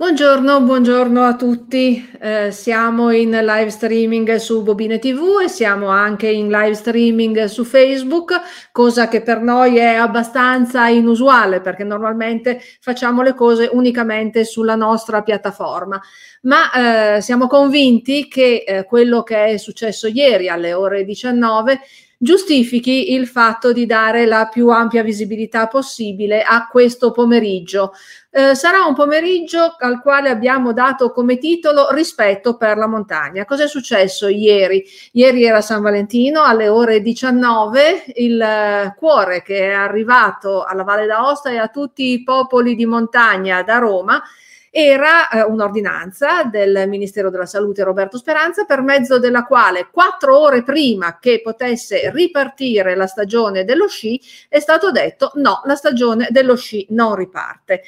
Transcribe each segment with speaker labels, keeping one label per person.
Speaker 1: Buongiorno, buongiorno a tutti. Eh, siamo in live streaming su Bobine TV e siamo anche in live streaming su Facebook, cosa che per noi è abbastanza inusuale perché normalmente facciamo le cose unicamente sulla nostra piattaforma. Ma eh, siamo convinti che eh, quello che è successo ieri alle ore 19 giustifichi il fatto di dare la più ampia visibilità possibile a questo pomeriggio. Eh, sarà un pomeriggio al quale abbiamo dato come titolo Rispetto per la montagna. Cos'è successo ieri? Ieri era San Valentino alle ore 19, il eh, cuore che è arrivato alla Valle d'Aosta e a tutti i popoli di montagna da Roma era eh, un'ordinanza del Ministero della Salute Roberto Speranza per mezzo della quale quattro ore prima che potesse ripartire la stagione dello sci è stato detto no, la stagione dello sci non riparte.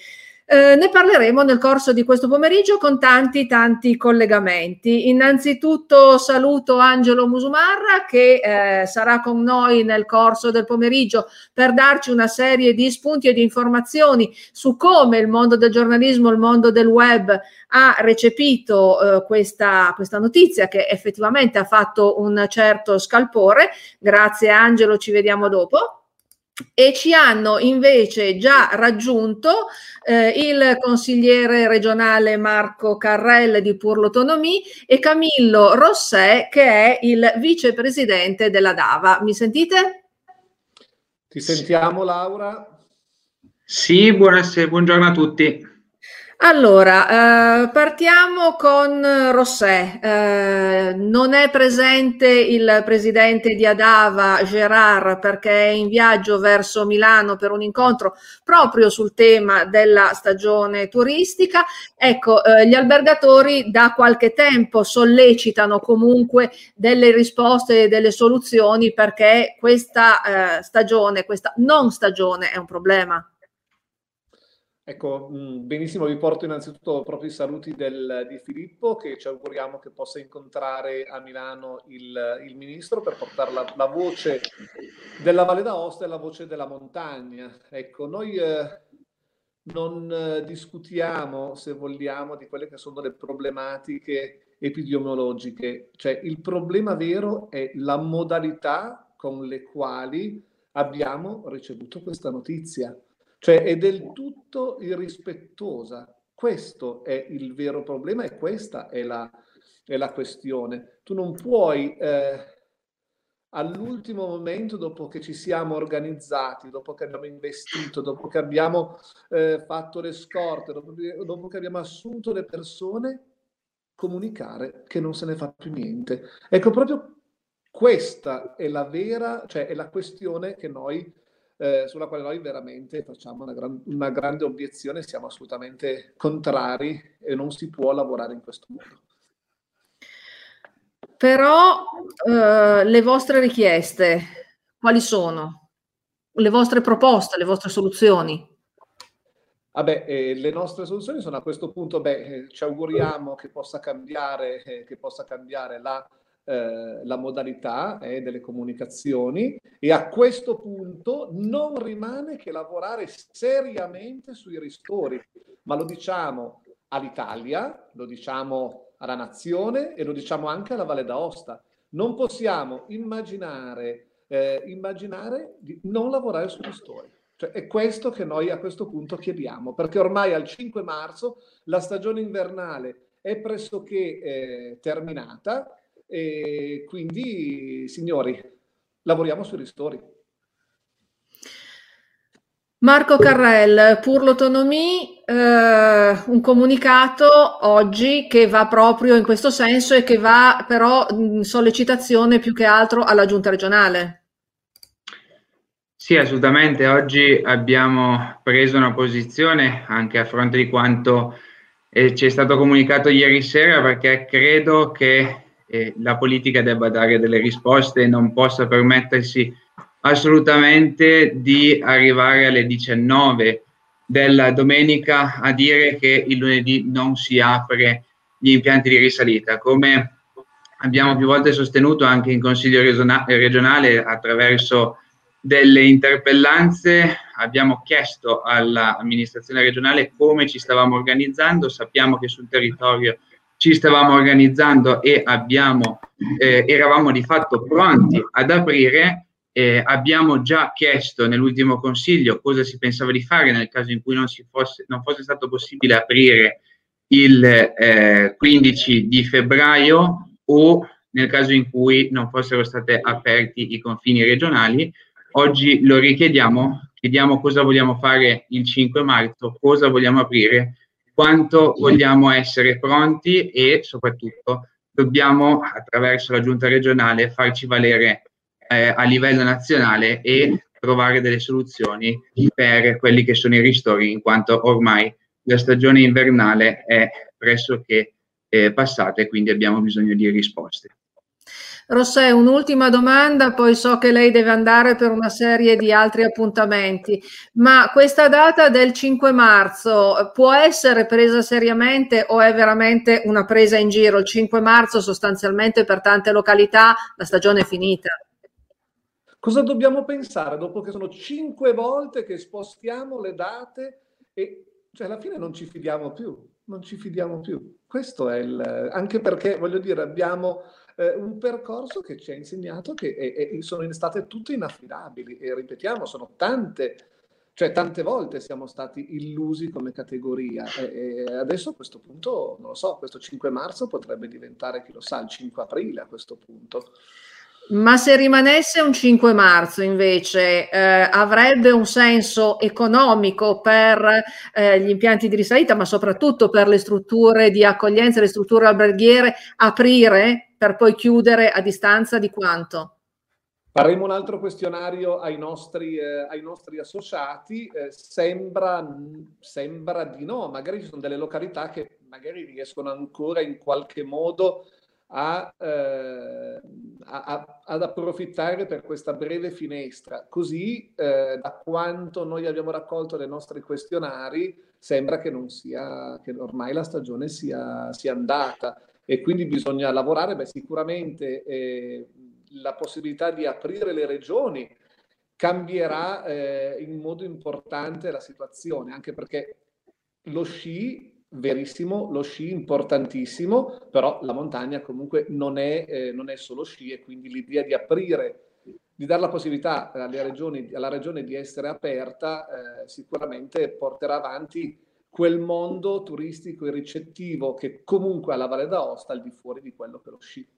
Speaker 1: Eh, ne parleremo nel corso di questo pomeriggio con tanti tanti collegamenti. Innanzitutto saluto Angelo Musumarra che eh, sarà con noi nel corso del pomeriggio per darci una serie di spunti e di informazioni su come il mondo del giornalismo, il mondo del web ha recepito eh, questa, questa notizia che effettivamente ha fatto un certo scalpore. Grazie Angelo, ci vediamo dopo e ci hanno invece già raggiunto eh, il consigliere regionale Marco Carrel di Pur l'Autonomie e Camillo Rossè che è il vicepresidente della DAVA. Mi sentite?
Speaker 2: Ti sentiamo Laura?
Speaker 3: Sì, buonasera, buongiorno a tutti.
Speaker 1: Allora, eh, partiamo con Rossè. Eh, non è presente il presidente di Adava, Gerard, perché è in viaggio verso Milano per un incontro proprio sul tema della stagione turistica. Ecco, eh, gli albergatori da qualche tempo sollecitano comunque delle risposte e delle soluzioni perché questa eh, stagione, questa non stagione è un problema.
Speaker 2: Ecco, benissimo, vi porto innanzitutto proprio i saluti del, di Filippo, che ci auguriamo che possa incontrare a Milano il, il ministro per portare la, la, voce della Valle d'Aosta e la voce della montagna. Ecco, noi eh, non eh, discutiamo, se vogliamo, di quelle che sono le problematiche epidemiologiche, cioè il problema vero è la modalità con le quali abbiamo ricevuto questa notizia. Cioè è del tutto irrispettosa. Questo è il vero problema e questa è la, è la questione. Tu non puoi eh, all'ultimo momento, dopo che ci siamo organizzati, dopo che abbiamo investito, dopo che abbiamo eh, fatto le scorte, dopo, dopo che abbiamo assunto le persone, comunicare che non se ne fa più niente. Ecco, proprio questa è la vera, cioè è la questione che noi eh, sulla quale noi veramente facciamo una, gran, una, grande obiezione, siamo assolutamente contrari e non si può lavorare in questo modo.
Speaker 1: Però eh, le vostre richieste, quali sono? Le vostre proposte, le vostre soluzioni?
Speaker 2: Vabbè, eh, le nostre soluzioni sono a questo punto, beh, eh, ci auguriamo che possa cambiare, eh, che possa cambiare la eh, la modalità eh, delle comunicazioni e a questo punto non rimane che lavorare seriamente sui ristori, ma lo diciamo all'Italia, lo diciamo alla nazione e lo diciamo anche alla Valle d'Aosta. Non possiamo immaginare, eh, immaginare di non lavorare sui ristori. Cioè, è questo che noi a questo punto chiediamo, perché ormai al 5 marzo la stagione invernale è pressoché eh, terminata e quindi, signori, lavoriamo sui ristori.
Speaker 1: Marco Carrel, Pur l'Autonomie, eh, un comunicato oggi che va proprio in questo senso e che va però in sollecitazione più che altro alla giunta regionale.
Speaker 3: Sì, assolutamente. Oggi abbiamo preso una posizione anche a fronte di quanto eh, ci è stato comunicato ieri sera perché credo che eh, la politica debba dare delle risposte e non possa permettersi assolutamente di arrivare alle 19 della domenica a dire che il lunedì non si apre gli impianti di risalita, come abbiamo più volte sostenuto anche in Consiglio regionale attraverso delle interpellanze, abbiamo chiesto all'amministrazione regionale come ci stavamo organizzando, sappiamo che sul territorio ci stavamo organizzando e abbiamo, eh, eravamo di fatto pronti ad aprire. Eh, abbiamo già chiesto nell'ultimo consiglio cosa si pensava di fare nel caso in cui non, fosse, non fosse stato possibile aprire il eh, 15 di febbraio o nel caso in cui non fossero stati aperti i confini regionali Oggi lo richiediamo, chiediamo cosa vogliamo fare il 5 marzo, cosa vogliamo aprire, quanto vogliamo essere pronti e soprattutto dobbiamo attraverso la giunta regionale farci valere eh, a livello nazionale e trovare delle soluzioni per quelli che sono i ristori, in quanto ormai la stagione invernale è pressoché eh, passata e quindi abbiamo bisogno di risposte.
Speaker 1: Rossè, un'ultima domanda, poi so che lei deve andare per una serie di altri appuntamenti, ma questa data del 5 marzo può essere presa seriamente o è veramente una presa in giro? Il 5 marzo sostanzialmente per tante località la stagione è finita.
Speaker 2: Cosa dobbiamo pensare dopo che sono cinque volte che spostiamo le date e cioè alla fine non ci fidiamo più, non ci fidiamo più. Questo è il... anche perché voglio dire abbiamo eh, un percorso che ci ha insegnato che è, è, sono state tutte inaffidabili e ripetiamo, sono tante, cioè tante volte siamo stati illusi come categoria e, e adesso a questo punto, non lo so, questo 5 marzo potrebbe diventare, chi lo sa, il 5 aprile a questo punto.
Speaker 1: Ma se rimanesse un 5 marzo invece eh, avrebbe un senso economico per eh, gli impianti di risalita, ma soprattutto per le strutture di accoglienza, le strutture alberghiere, aprire per poi chiudere a distanza di quanto?
Speaker 2: Faremo un altro questionario ai nostri, eh, ai nostri associati, eh, sembra, sembra, di no, magari ci sono delle località che magari riescono ancora in qualche modo a, eh, a, ad approfittare per questa breve finestra. Così, eh, da quanto noi abbiamo raccolto dai nostri questionari, sembra che, non sia, che ormai la stagione sia, sia andata e quindi bisogna lavorare, beh, sicuramente eh, la possibilità di aprire le regioni cambierà eh, in modo importante la situazione, anche perché lo sci, verissimo, lo sci importantissimo, però la montagna comunque non è, eh, non è solo sci e quindi l'idea di aprire di dare la possibilità regioni, alla regione di essere aperta eh, sicuramente porterà avanti quel mondo turistico e ricettivo che comunque ha la Valle d'Aosta al di fuori di quello che lo sci.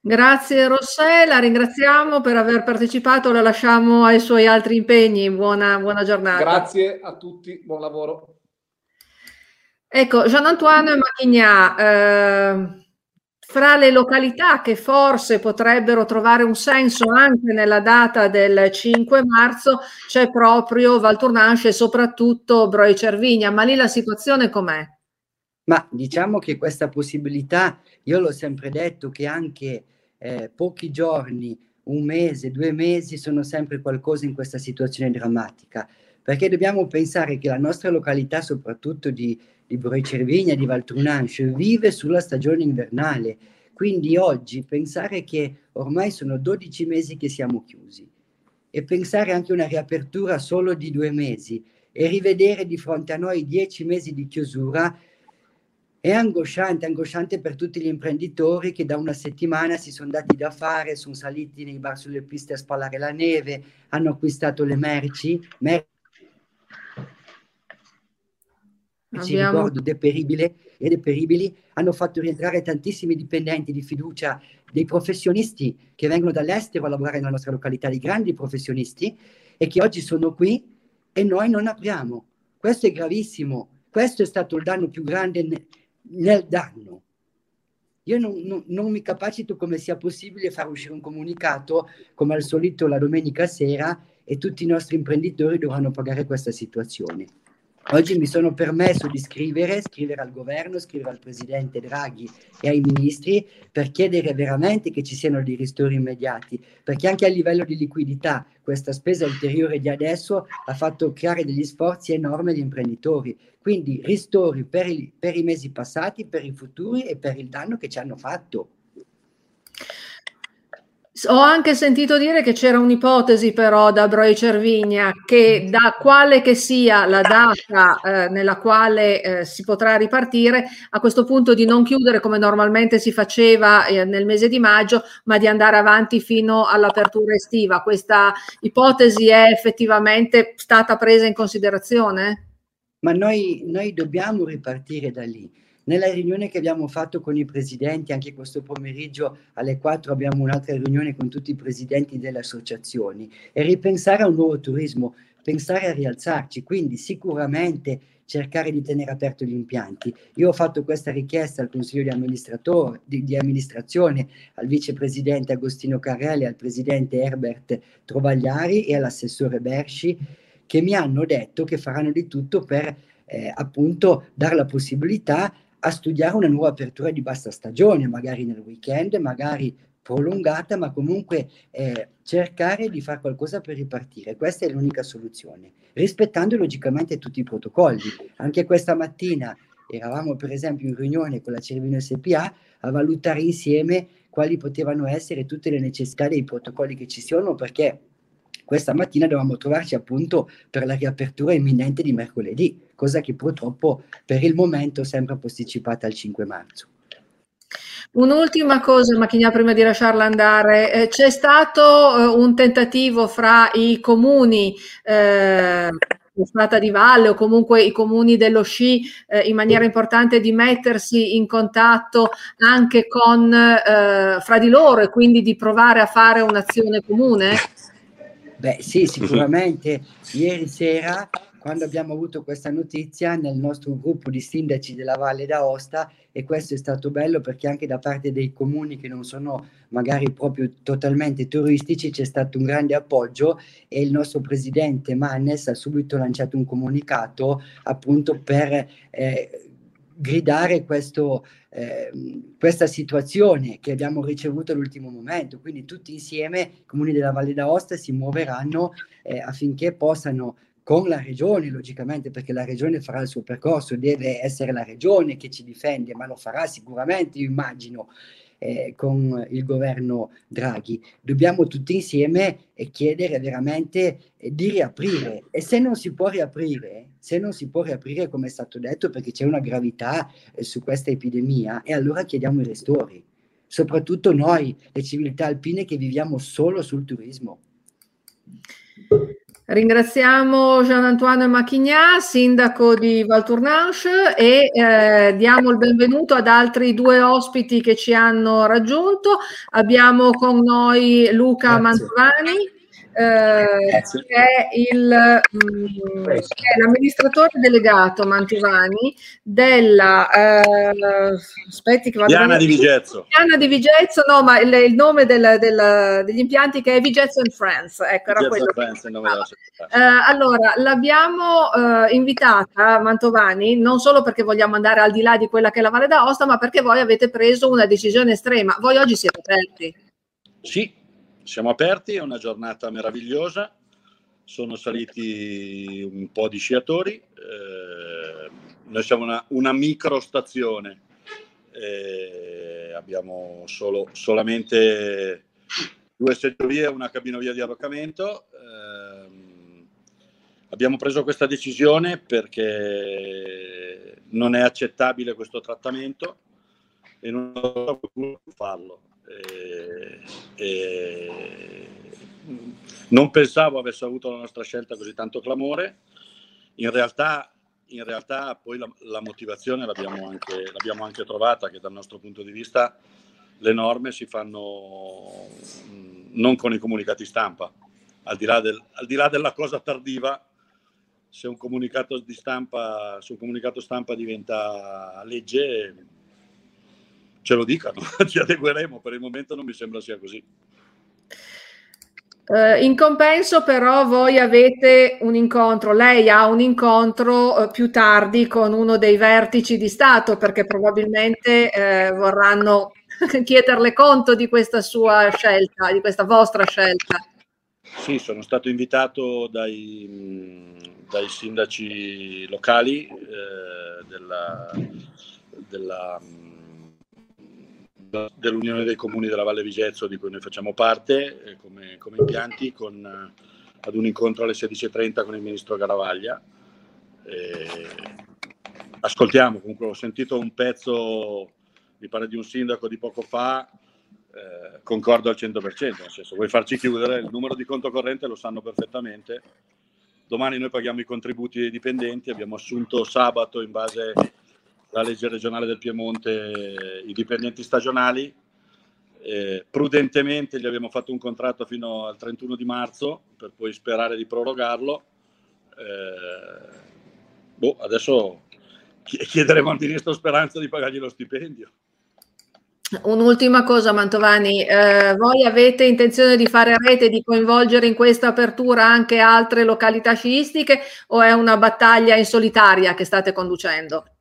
Speaker 1: Grazie Rossella, ringraziamo per aver partecipato, la lasciamo ai suoi altri impegni, buona, buona giornata.
Speaker 2: Grazie a tutti, buon lavoro.
Speaker 1: Ecco, Jean-Antoine Machignat, eh, fra le località che forse potrebbero trovare un senso anche nella data del 5 marzo c'è proprio Valtournanche e soprattutto Broi Cervigna, ma lì la situazione com'è?
Speaker 4: Ma diciamo che questa possibilità, io l'ho sempre detto che anche eh, pochi giorni, un mese, due mesi sono sempre qualcosa in questa situazione drammatica, perché dobbiamo pensare che la nostra località, soprattutto di di Broi Cervigna, di Valtrunanche, vive sulla stagione invernale. Quindi oggi pensare che ormai sono 12 mesi che siamo chiusi e pensare anche a una riapertura solo di due mesi e rivedere di fronte a noi 10 mesi di chiusura è angosciante, angosciante per tutti gli imprenditori che da una settimana si sono dati da fare, sono saliti nei bar sulle piste a spalare la neve, hanno acquistato le merci, merci Abbiamo... ricordo deperibile e deperibili hanno fatto rientrare tantissimi dipendenti di fiducia dei professionisti che vengono dall'estero a lavorare nella nostra località, dei grandi professionisti e che oggi sono qui e noi non apriamo. Questo è gravissimo, questo è stato il danno più grande ne- nel danno. Io non, non, non, mi capacito come sia possibile far uscire un comunicato come al solito la domenica sera e tutti i nostri imprenditori dovranno pagare questa situazione. Oggi mi sono permesso di scrivere, scrivere al governo, scrivere al presidente Draghi e ai ministri per chiedere veramente che ci siano dei ristori immediati, perché anche a livello di liquidità questa spesa ulteriore di adesso ha fatto creare degli sforzi enormi agli imprenditori. Quindi ristori per, il, per i mesi passati, per i futuri e per il danno che ci hanno fatto.
Speaker 1: Ho anche sentito dire che c'era un'ipotesi però da Broi Cervigna che da quale che sia la data eh, nella quale eh, si potrà ripartire, a questo punto di non chiudere come normalmente si faceva eh, nel mese di maggio, ma di andare avanti fino all'apertura estiva. Questa ipotesi è effettivamente stata presa in considerazione?
Speaker 4: Ma noi, noi dobbiamo ripartire da lì nella riunione che abbiamo fatto con i presidenti, anche questo pomeriggio alle 4 abbiamo un'altra riunione con tutti i presidenti delle associazioni, e ripensare a un nuovo turismo, pensare a rialzarci, quindi sicuramente cercare di tenere aperto gli impianti. Io ho fatto questa richiesta al Consiglio di, di, di amministrazione, al vicepresidente Agostino Carrelli, al presidente Herbert Trovagliari e all'assessore Bersci, che mi hanno detto che faranno di tutto per eh, appunto dare la possibilità a studiare una nuova apertura di bassa stagione, magari nel weekend, magari prolungata, ma comunque eh, cercare di fare qualcosa per ripartire. Questa è l'unica soluzione, rispettando logicamente tutti i protocolli. Anche questa mattina eravamo per esempio in riunione con la Cervino SPA a valutare insieme quali potevano essere tutte le necessità dei protocolli che ci sono, perché questa mattina dovevamo trovarci appunto per la riapertura imminente di mercoledì, cosa che purtroppo per il momento sembra posticipata al 5 marzo.
Speaker 1: Un'ultima cosa, Macchina, prima di lasciarla andare. Eh, c'è stato eh, un tentativo fra i comuni eh, Strata di Valle o comunque i comuni dello sci eh, in maniera importante di mettersi in contatto anche con eh, fra di loro e quindi di provare a fare un'azione comune?
Speaker 4: Beh sì, sicuramente. Ieri sera quando abbiamo avuto questa notizia nel nostro gruppo di sindaci della Valle d'Aosta e questo è stato bello perché anche da parte dei comuni che non sono magari proprio totalmente turistici c'è stato un grande appoggio e il nostro presidente Mannes ha subito lanciato un comunicato appunto per eh, gridare questo, eh, questa situazione che abbiamo ricevuto all'ultimo momento. Quindi tutti insieme i comuni della Valle d'Aosta si muoveranno eh, affinché possano con la regione, logicamente, perché la regione farà il suo percorso, deve essere la regione che ci difende, ma lo farà sicuramente, io immagino, eh, con il governo Draghi. Dobbiamo tutti insieme eh, chiedere veramente eh, di riaprire e se non si può riaprire, se non si può riaprire come è stato detto perché c'è una gravità eh, su questa epidemia, e allora chiediamo i ristori, soprattutto noi, le civiltà alpine che viviamo solo sul turismo.
Speaker 1: Ringraziamo Jean-Antoine Macchignat, sindaco di Valtournanche e eh, diamo il benvenuto ad altri due ospiti che ci hanno raggiunto. Abbiamo con noi Luca Grazie. Mantovani eh, che è, il, mh, mm, è l'amministratore delegato Mantovani della eh, aspetti che
Speaker 5: Piana di Vigezzo.
Speaker 1: Piana di Vigezzo, no, ma il, il nome del, del, degli impianti che è Vigezzo and Friends. Ecco, era quello. Friends, eh, allora, l'abbiamo eh, invitata Mantovani non solo perché vogliamo andare al di là di quella che è la Valle d'Aosta, ma perché voi avete preso una decisione estrema. Voi oggi siete aperti.
Speaker 5: Sì, siamo aperti, è una giornata meravigliosa, sono saliti un po' di sciatori, eh, noi siamo una, una microstazione, eh, abbiamo solo, solamente due seggiovie e una cabinovia di arroccamento. Eh, abbiamo preso questa decisione perché non è accettabile questo trattamento e non possiamo farlo. E, e non pensavo avesse avuto la nostra scelta così tanto clamore. In realtà, in realtà poi la, la motivazione l'abbiamo anche, l'abbiamo anche trovata, che dal nostro punto di vista le norme si fanno non con i comunicati stampa, al di là, del, al di là della cosa tardiva, se un comunicato stampa, se un comunicato stampa diventa legge, ce lo dicano, ci adegueremo, per il momento non mi sembra sia così.
Speaker 1: Uh, in compenso però voi avete un incontro, lei ha un incontro uh, più tardi con uno dei vertici di Stato perché probabilmente uh, vorranno chiederle conto di questa sua scelta, di questa vostra scelta.
Speaker 5: Sì, sono stato invitato dai, dai sindaci locali della, della dell'Unione dei Comuni della Valle Vigezzo di cui noi facciamo parte eh, come, come, impianti con, eh, ad un incontro alle 16.30 con il Ministro Garavaglia. Eh, ascoltiamo, comunque ho sentito un pezzo, mi pare di un sindaco di poco fa, eh, concordo al 100%, nel senso vuoi farci chiudere, il numero di conto corrente lo sanno perfettamente, domani noi paghiamo i contributi dei dipendenti, abbiamo assunto sabato in base alla legge regionale del Piemonte i dipendenti stagionali, eh, prudentemente gli abbiamo fatto un contratto fino al 31 di marzo per poi sperare di prorogarlo. Eh, boh, adesso chiederemo al ministro Speranza di pagargli lo stipendio.
Speaker 1: Un'ultima cosa, Mantovani, eh, voi avete intenzione di fare rete, di coinvolgere in questa apertura anche altre località sciistiche o è una battaglia in solitaria che state conducendo?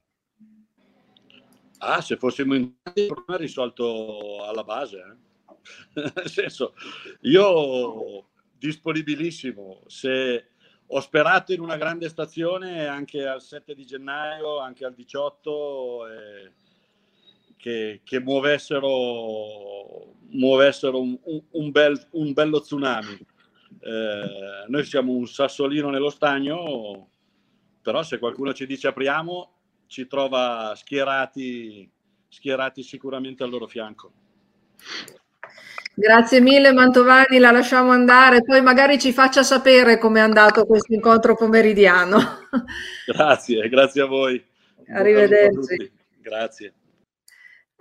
Speaker 5: Ah, se fossimo in il problema risolto alla base. Eh? Nel senso, io disponibilissimo, se ho sperato in una grande stazione anche al 7 di gennaio, anche al 18. Eh, che, che muovessero, muovessero un, un, bel, un, bello tsunami. Eh, noi siamo un sassolino nello stagno, però se qualcuno ci dice apriamo, ci trova schierati, schierati sicuramente al loro fianco.
Speaker 1: Grazie mille Mantovani, la lasciamo andare, poi magari ci faccia sapere com'è andato questo incontro pomeridiano.
Speaker 5: Grazie, grazie a voi.
Speaker 1: Arrivederci.
Speaker 5: Grazie.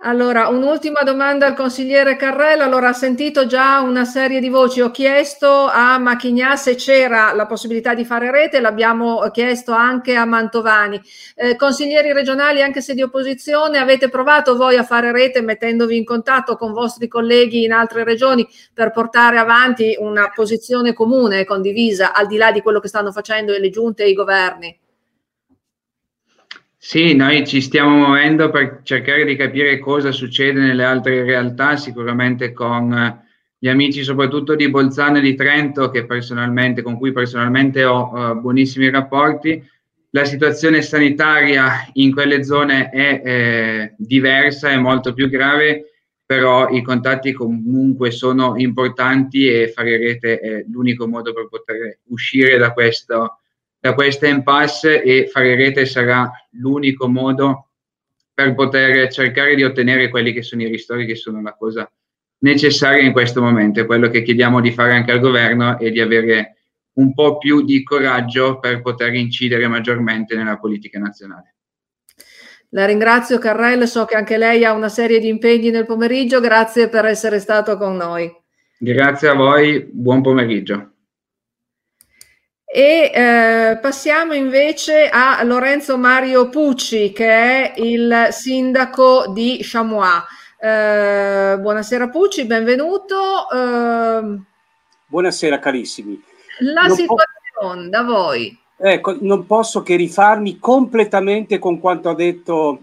Speaker 1: Allora, un'ultima domanda al consigliere Carrella. Allora, ha sentito già una serie di voci. Ho chiesto a Macchignà se c'era la possibilità di fare rete, l'abbiamo chiesto anche a Mantovani. Eh, consiglieri regionali, anche se di opposizione, avete provato voi a fare rete mettendovi in contatto con vostri colleghi in altre regioni per portare avanti una posizione comune e condivisa, al di là di quello che stanno facendo le giunte e i governi?
Speaker 3: Sì, noi ci stiamo muovendo per cercare di capire cosa succede nelle altre realtà, sicuramente con eh, gli amici soprattutto di Bolzano e di Trento con cui personalmente ho uh, buonissimi rapporti. La situazione sanitaria in quelle zone è eh, diversa, è molto più grave, però i contatti comunque sono importanti e fare rete è l'unico modo per poter uscire da questo da questa impasse e fare rete sarà l'unico modo per poter cercare di ottenere quelli che sono i ristori che sono la cosa necessaria in questo momento. È quello che chiediamo di fare anche al governo e di avere un po' più di coraggio per poter incidere maggiormente nella politica nazionale.
Speaker 1: La ringrazio Carrel, so che anche lei ha una serie di impegni nel pomeriggio, grazie per essere stato con noi.
Speaker 3: Grazie a voi, buon pomeriggio.
Speaker 1: E eh, passiamo invece a Lorenzo Mario Pucci, che è il sindaco di Chamois. Eh, buonasera Pucci, benvenuto.
Speaker 6: Eh, buonasera carissimi.
Speaker 1: La non situazione po- da voi.
Speaker 6: Ecco, non posso che rifarmi completamente con quanto ha detto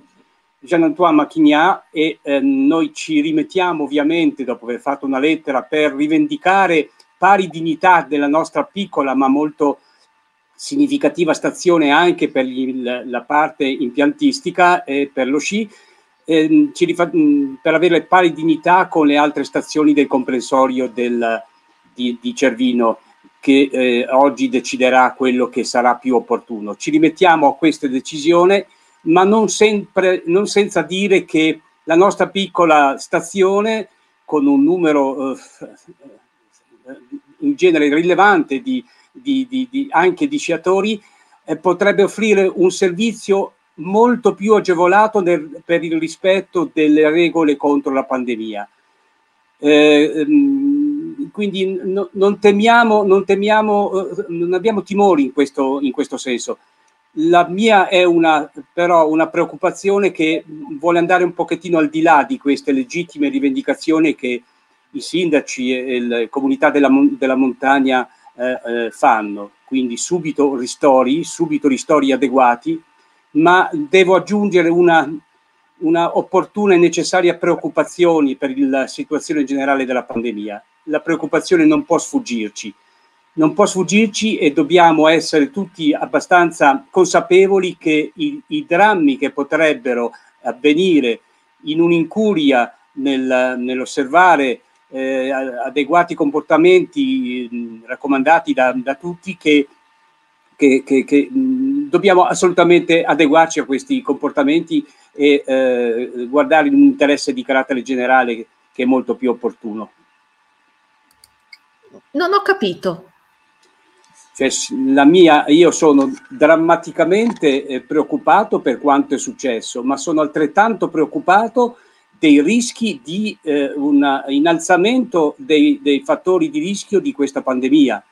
Speaker 6: Jean-Antoine Machignat e eh, noi ci rimettiamo ovviamente dopo aver fatto una lettera per rivendicare pari dignità della nostra piccola ma molto significativa stazione anche per gli, la parte impiantistica e per lo sci, eh, rifa- per avere pari dignità con le altre stazioni del comprensorio del, di, di, Cervino che eh, oggi deciderà quello che sarà più opportuno. Ci rimettiamo a questa decisione, ma non, sempre, non senza dire che la nostra piccola stazione, con un numero eh, in genere rilevante di, di, di, di anche di sciatori, eh, potrebbe offrire un servizio molto più agevolato nel, per il rispetto delle regole contro la pandemia. Eh, ehm, quindi no, non temiamo, non, temiamo eh, non abbiamo timori in questo, in questo senso. La mia è una, però una preoccupazione che vuole andare un pochettino al di là di queste legittime rivendicazioni che i sindaci e le comunità della, della montagna eh, eh, fanno. Quindi subito ristori, subito ristori adeguati, ma devo aggiungere una, una opportuna e necessaria preoccupazione per la situazione generale della pandemia. La preoccupazione non può sfuggirci, non può sfuggirci e dobbiamo essere tutti abbastanza consapevoli che i, i drammi che potrebbero avvenire in un'incuria nel, nell'osservare eh, adeguati comportamenti mh, raccomandati da, da tutti che, che, che, che mh, dobbiamo assolutamente adeguarci a questi comportamenti e eh, guardare in un interesse di carattere generale che è molto più opportuno.
Speaker 1: Non ho capito.
Speaker 6: Cioè, la mia, io sono drammaticamente eh, preoccupato per quanto è successo, ma sono altrettanto preoccupato dei rischi di eh, un innalzamento dei, dei, fattori di rischio di questa pandemia.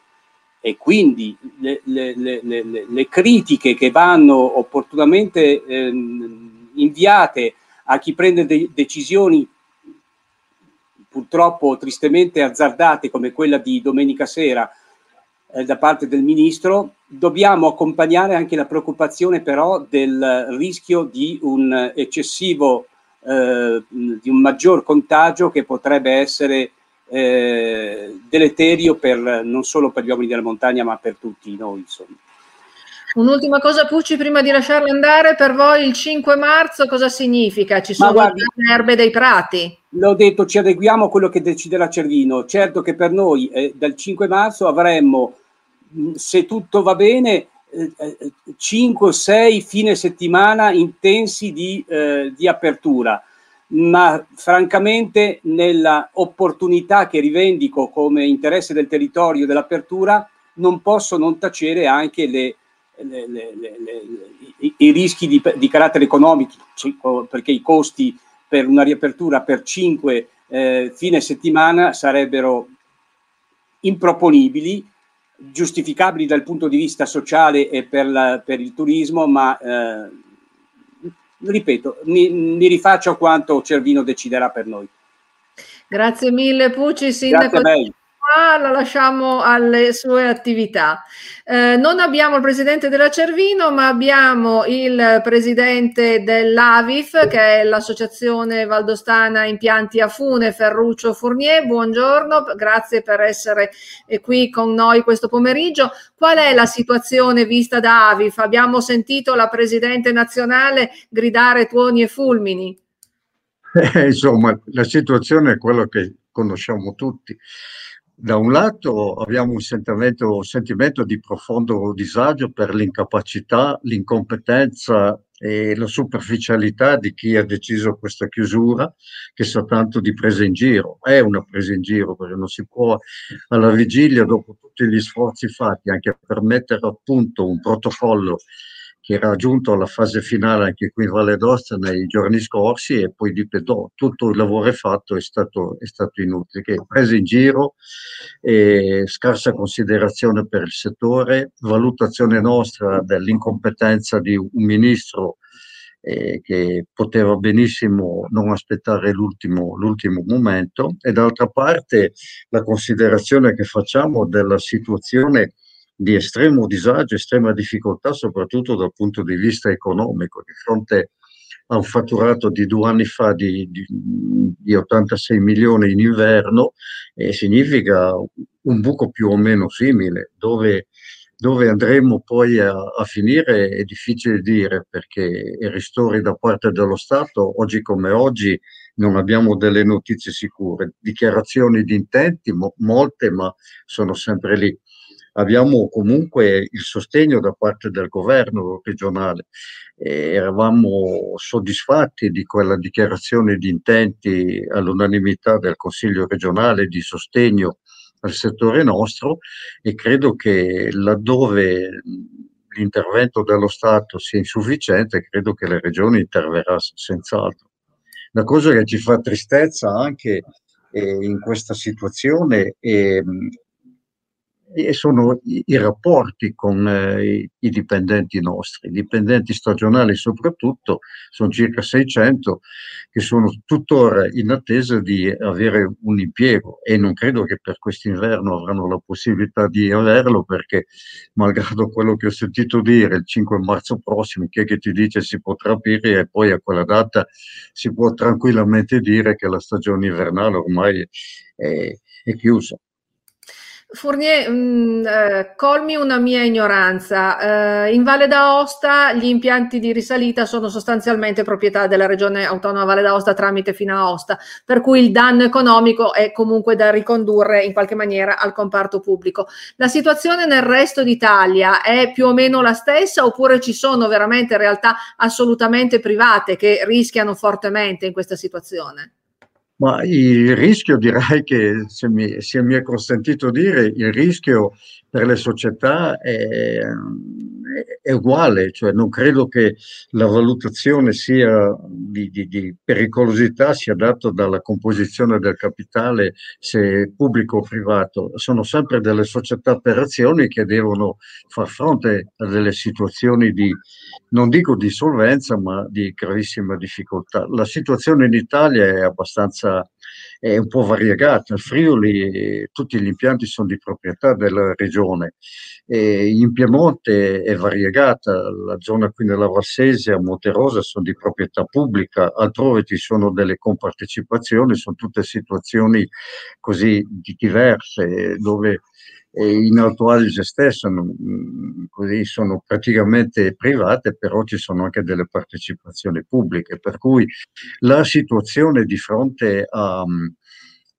Speaker 6: E quindi le, le, le, le critiche che vanno opportunamente ehm, inviate a chi prende de- decisioni purtroppo tristemente azzardate come quella di domenica sera eh, da parte del ministro, dobbiamo accompagnare anche la preoccupazione però del rischio di un eccessivo, eh, di un maggior contagio che potrebbe essere eh, deleterio per, non solo per gli uomini della montagna ma per tutti noi. Insomma.
Speaker 1: Un'ultima cosa Pucci prima di lasciarlo andare, per voi il 5 marzo cosa significa? Ci sono guardi, le erbe dei prati?
Speaker 6: L'ho detto, ci adeguiamo a quello che deciderà Cervino. Certo che per noi eh, dal 5 marzo avremmo se tutto va bene, 5 o 6 fine settimana intensi di, eh, di, apertura, ma francamente nella opportunità che rivendico come interesse del territorio dell'apertura non posso non tacere anche le, le, le, i, i, rischi di, di, carattere economico, perché i costi per una riapertura per 5 eh, fine settimana sarebbero improponibili giustificabili dal punto di vista sociale e per, la, per il turismo, ma eh, ripeto, mi, mi, rifaccio a quanto Cervino deciderà per noi.
Speaker 1: Grazie mille Pucci, sindaco. Grazie a lei la lasciamo alle sue attività. Eh, non abbiamo il presidente della Cervino, ma abbiamo il presidente dell'AVIF, che è l'associazione valdostana impianti a fune, Ferruccio Fournier. Buongiorno, grazie per essere qui con noi questo pomeriggio. Qual è la situazione vista da AVIF? Abbiamo sentito la presidente nazionale gridare tuoni e fulmini.
Speaker 7: Eh, insomma, la situazione è quello che conosciamo tutti da un lato abbiamo un sentimento, un sentimento, di profondo disagio per l'incapacità, l'incompetenza e la superficialità di chi ha deciso questa chiusura, che sa tanto di presa in giro. È una presa in giro perché non si può alla vigilia, dopo tutti gli sforzi fatti, anche per mettere a punto un protocollo che era giunto alla fase finale anche qui in Valle d'Osta nei giorni scorsi e poi di Pedò. Tutto il lavoro fatto, è stato, è stato inutile, che presa in giro, eh, scarsa considerazione per il settore, valutazione nostra dell'incompetenza di un ministro eh, che poteva benissimo non aspettare l'ultimo, l'ultimo momento e d'altra parte la considerazione che facciamo della situazione di estremo disagio, estrema difficoltà, soprattutto dal punto di vista economico, di fronte a un fatturato di due anni fa di, di, di 86 milioni in inverno, eh, significa un buco più o meno simile, dove, dove andremo poi a, a, finire è difficile dire, perché i ristori da parte dello Stato, oggi come oggi, non abbiamo delle notizie sicure. Dichiarazioni di intenti, mo, molte, ma sono sempre lì abbiamo comunque il sostegno da parte del governo regionale. E eravamo soddisfatti di quella dichiarazione di intenti all'unanimità del Consiglio regionale di sostegno al settore nostro e credo che laddove l'intervento dello Stato sia insufficiente, credo che le regioni interverrà senz'altro. La cosa che ci fa tristezza anche eh, in questa situazione è e sono i, i rapporti con eh, i, dipendenti nostri, i dipendenti stagionali soprattutto, sono circa 600 che sono tuttora in attesa di avere un impiego e non credo che per quest'inverno avranno la possibilità di averlo perché malgrado quello che ho sentito dire il 5 marzo prossimo, chi è che ti dice si potrà aprire e poi a quella data si può tranquillamente dire che la stagione invernale ormai è, è chiusa.
Speaker 1: Fournier, mh, mm, eh, colmi una mia ignoranza. Eh, in Valle d'Aosta gli impianti di risalita sono sostanzialmente proprietà della regione autonoma Valle d'Aosta tramite Fino Aosta, per cui il danno economico è comunque da ricondurre in qualche maniera al comparto pubblico. La situazione nel resto d'Italia è più o meno la stessa oppure ci sono veramente realtà assolutamente private che rischiano fortemente in questa situazione?
Speaker 7: Ma il rischio direi che, se mi, se mi, è consentito dire, il rischio per le società è, è uguale, cioè non credo che la valutazione sia di, di, di, pericolosità sia data dalla composizione del capitale, se pubblico o privato, sono sempre delle società per azioni che devono far fronte a delle situazioni di, non dico di solvenza, ma di gravissima difficoltà. La situazione in Italia è abbastanza è un po' variegata. Il Friuli, tutti gli impianti sono di proprietà della regione. E in Piemonte è variegata, la zona qui nella Valsesia, Monterosa sono di proprietà pubblica, altrove ci sono delle compartecipazioni, sono tutte situazioni così diverse dove in Alto Adige stesso mm, così sono praticamente private, però ci sono anche delle partecipazioni pubbliche, per cui la situazione di fronte a, mm,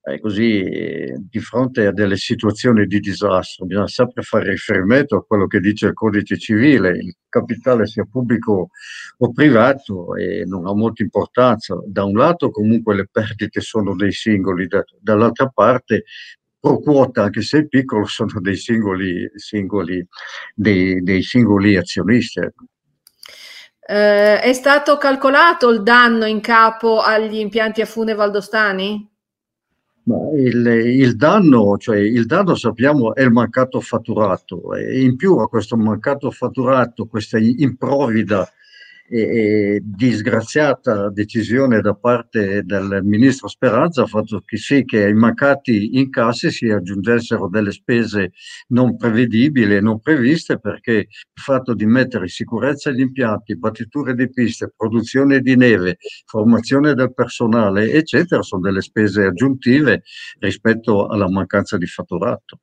Speaker 7: eh, così, di fronte a delle situazioni di disastro bisogna sempre fare riferimento a quello che dice il codice civile, il capitale sia pubblico o privato e non ha molta importanza. Da un lato comunque le perdite sono dei singoli, da, dall'altra parte pro quota, anche se è piccolo, sono dei singoli, singoli, dei, dei singoli azionisti.
Speaker 1: Eh, è stato calcolato il danno in capo agli impianti a fune valdostani?
Speaker 7: Il, il, danno, cioè il danno sappiamo è il mancato fatturato e in più a questo mancato fatturato, questa improvvida e, disgraziata decisione da parte del ministro Speranza ha fatto che sì che ai mancati incassi si aggiungessero delle spese non prevedibili e non previste perché il fatto di mettere sicurezza gli impianti, battiture di piste, produzione di neve, formazione del personale, eccetera, sono delle spese aggiuntive rispetto alla mancanza di fatturato.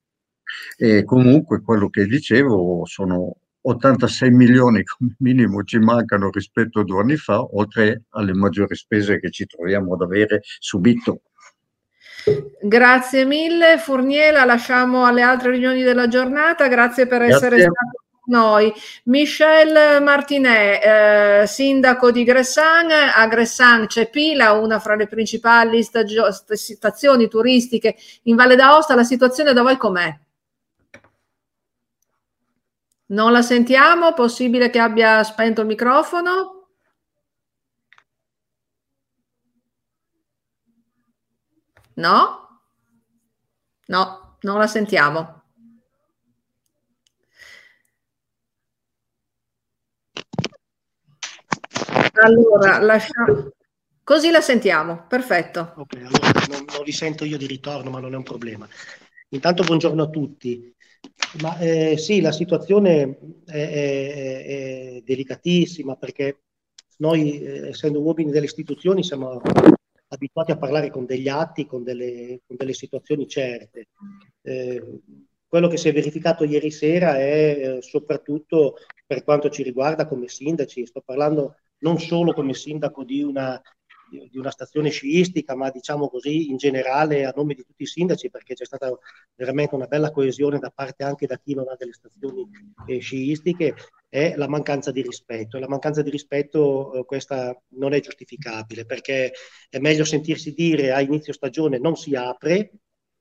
Speaker 7: E comunque quello che dicevo sono 86 milioni come minimo ci mancano rispetto a due anni fa, oltre alle maggiori spese che ci troviamo ad avere subito.
Speaker 1: Grazie mille Furniela, lasciamo alle altre riunioni della giornata, grazie per grazie. essere stato con noi. Michel Martinet, eh, sindaco di Gressan, a Gressan c'è Pila, una fra le principali stagio- stazioni turistiche in Valle d'Aosta, la situazione da voi com'è? Non la sentiamo? Possibile che abbia spento il microfono? No? No, non la sentiamo. Allora, lasciamo... Così la sentiamo, perfetto.
Speaker 8: Ok, allora non, non vi sento io di ritorno, ma non è un problema. Intanto buongiorno a tutti. Ma eh, sì, la situazione è, è, è delicatissima perché noi, eh, essendo uomini delle istituzioni, siamo abituati a parlare con degli atti, con delle, con delle situazioni certe. Eh, quello che si è verificato ieri sera è eh, soprattutto per quanto ci riguarda come sindaci, sto parlando non solo come sindaco di una di, una stazione sciistica, ma diciamo così in generale a nome di tutti i sindaci, perché c'è stata veramente una bella coesione da parte anche da chi non ha delle stazioni eh, sciistiche, è la mancanza di rispetto. La mancanza di rispetto eh, questa non è giustificabile, perché è meglio sentirsi dire a inizio stagione non si apre,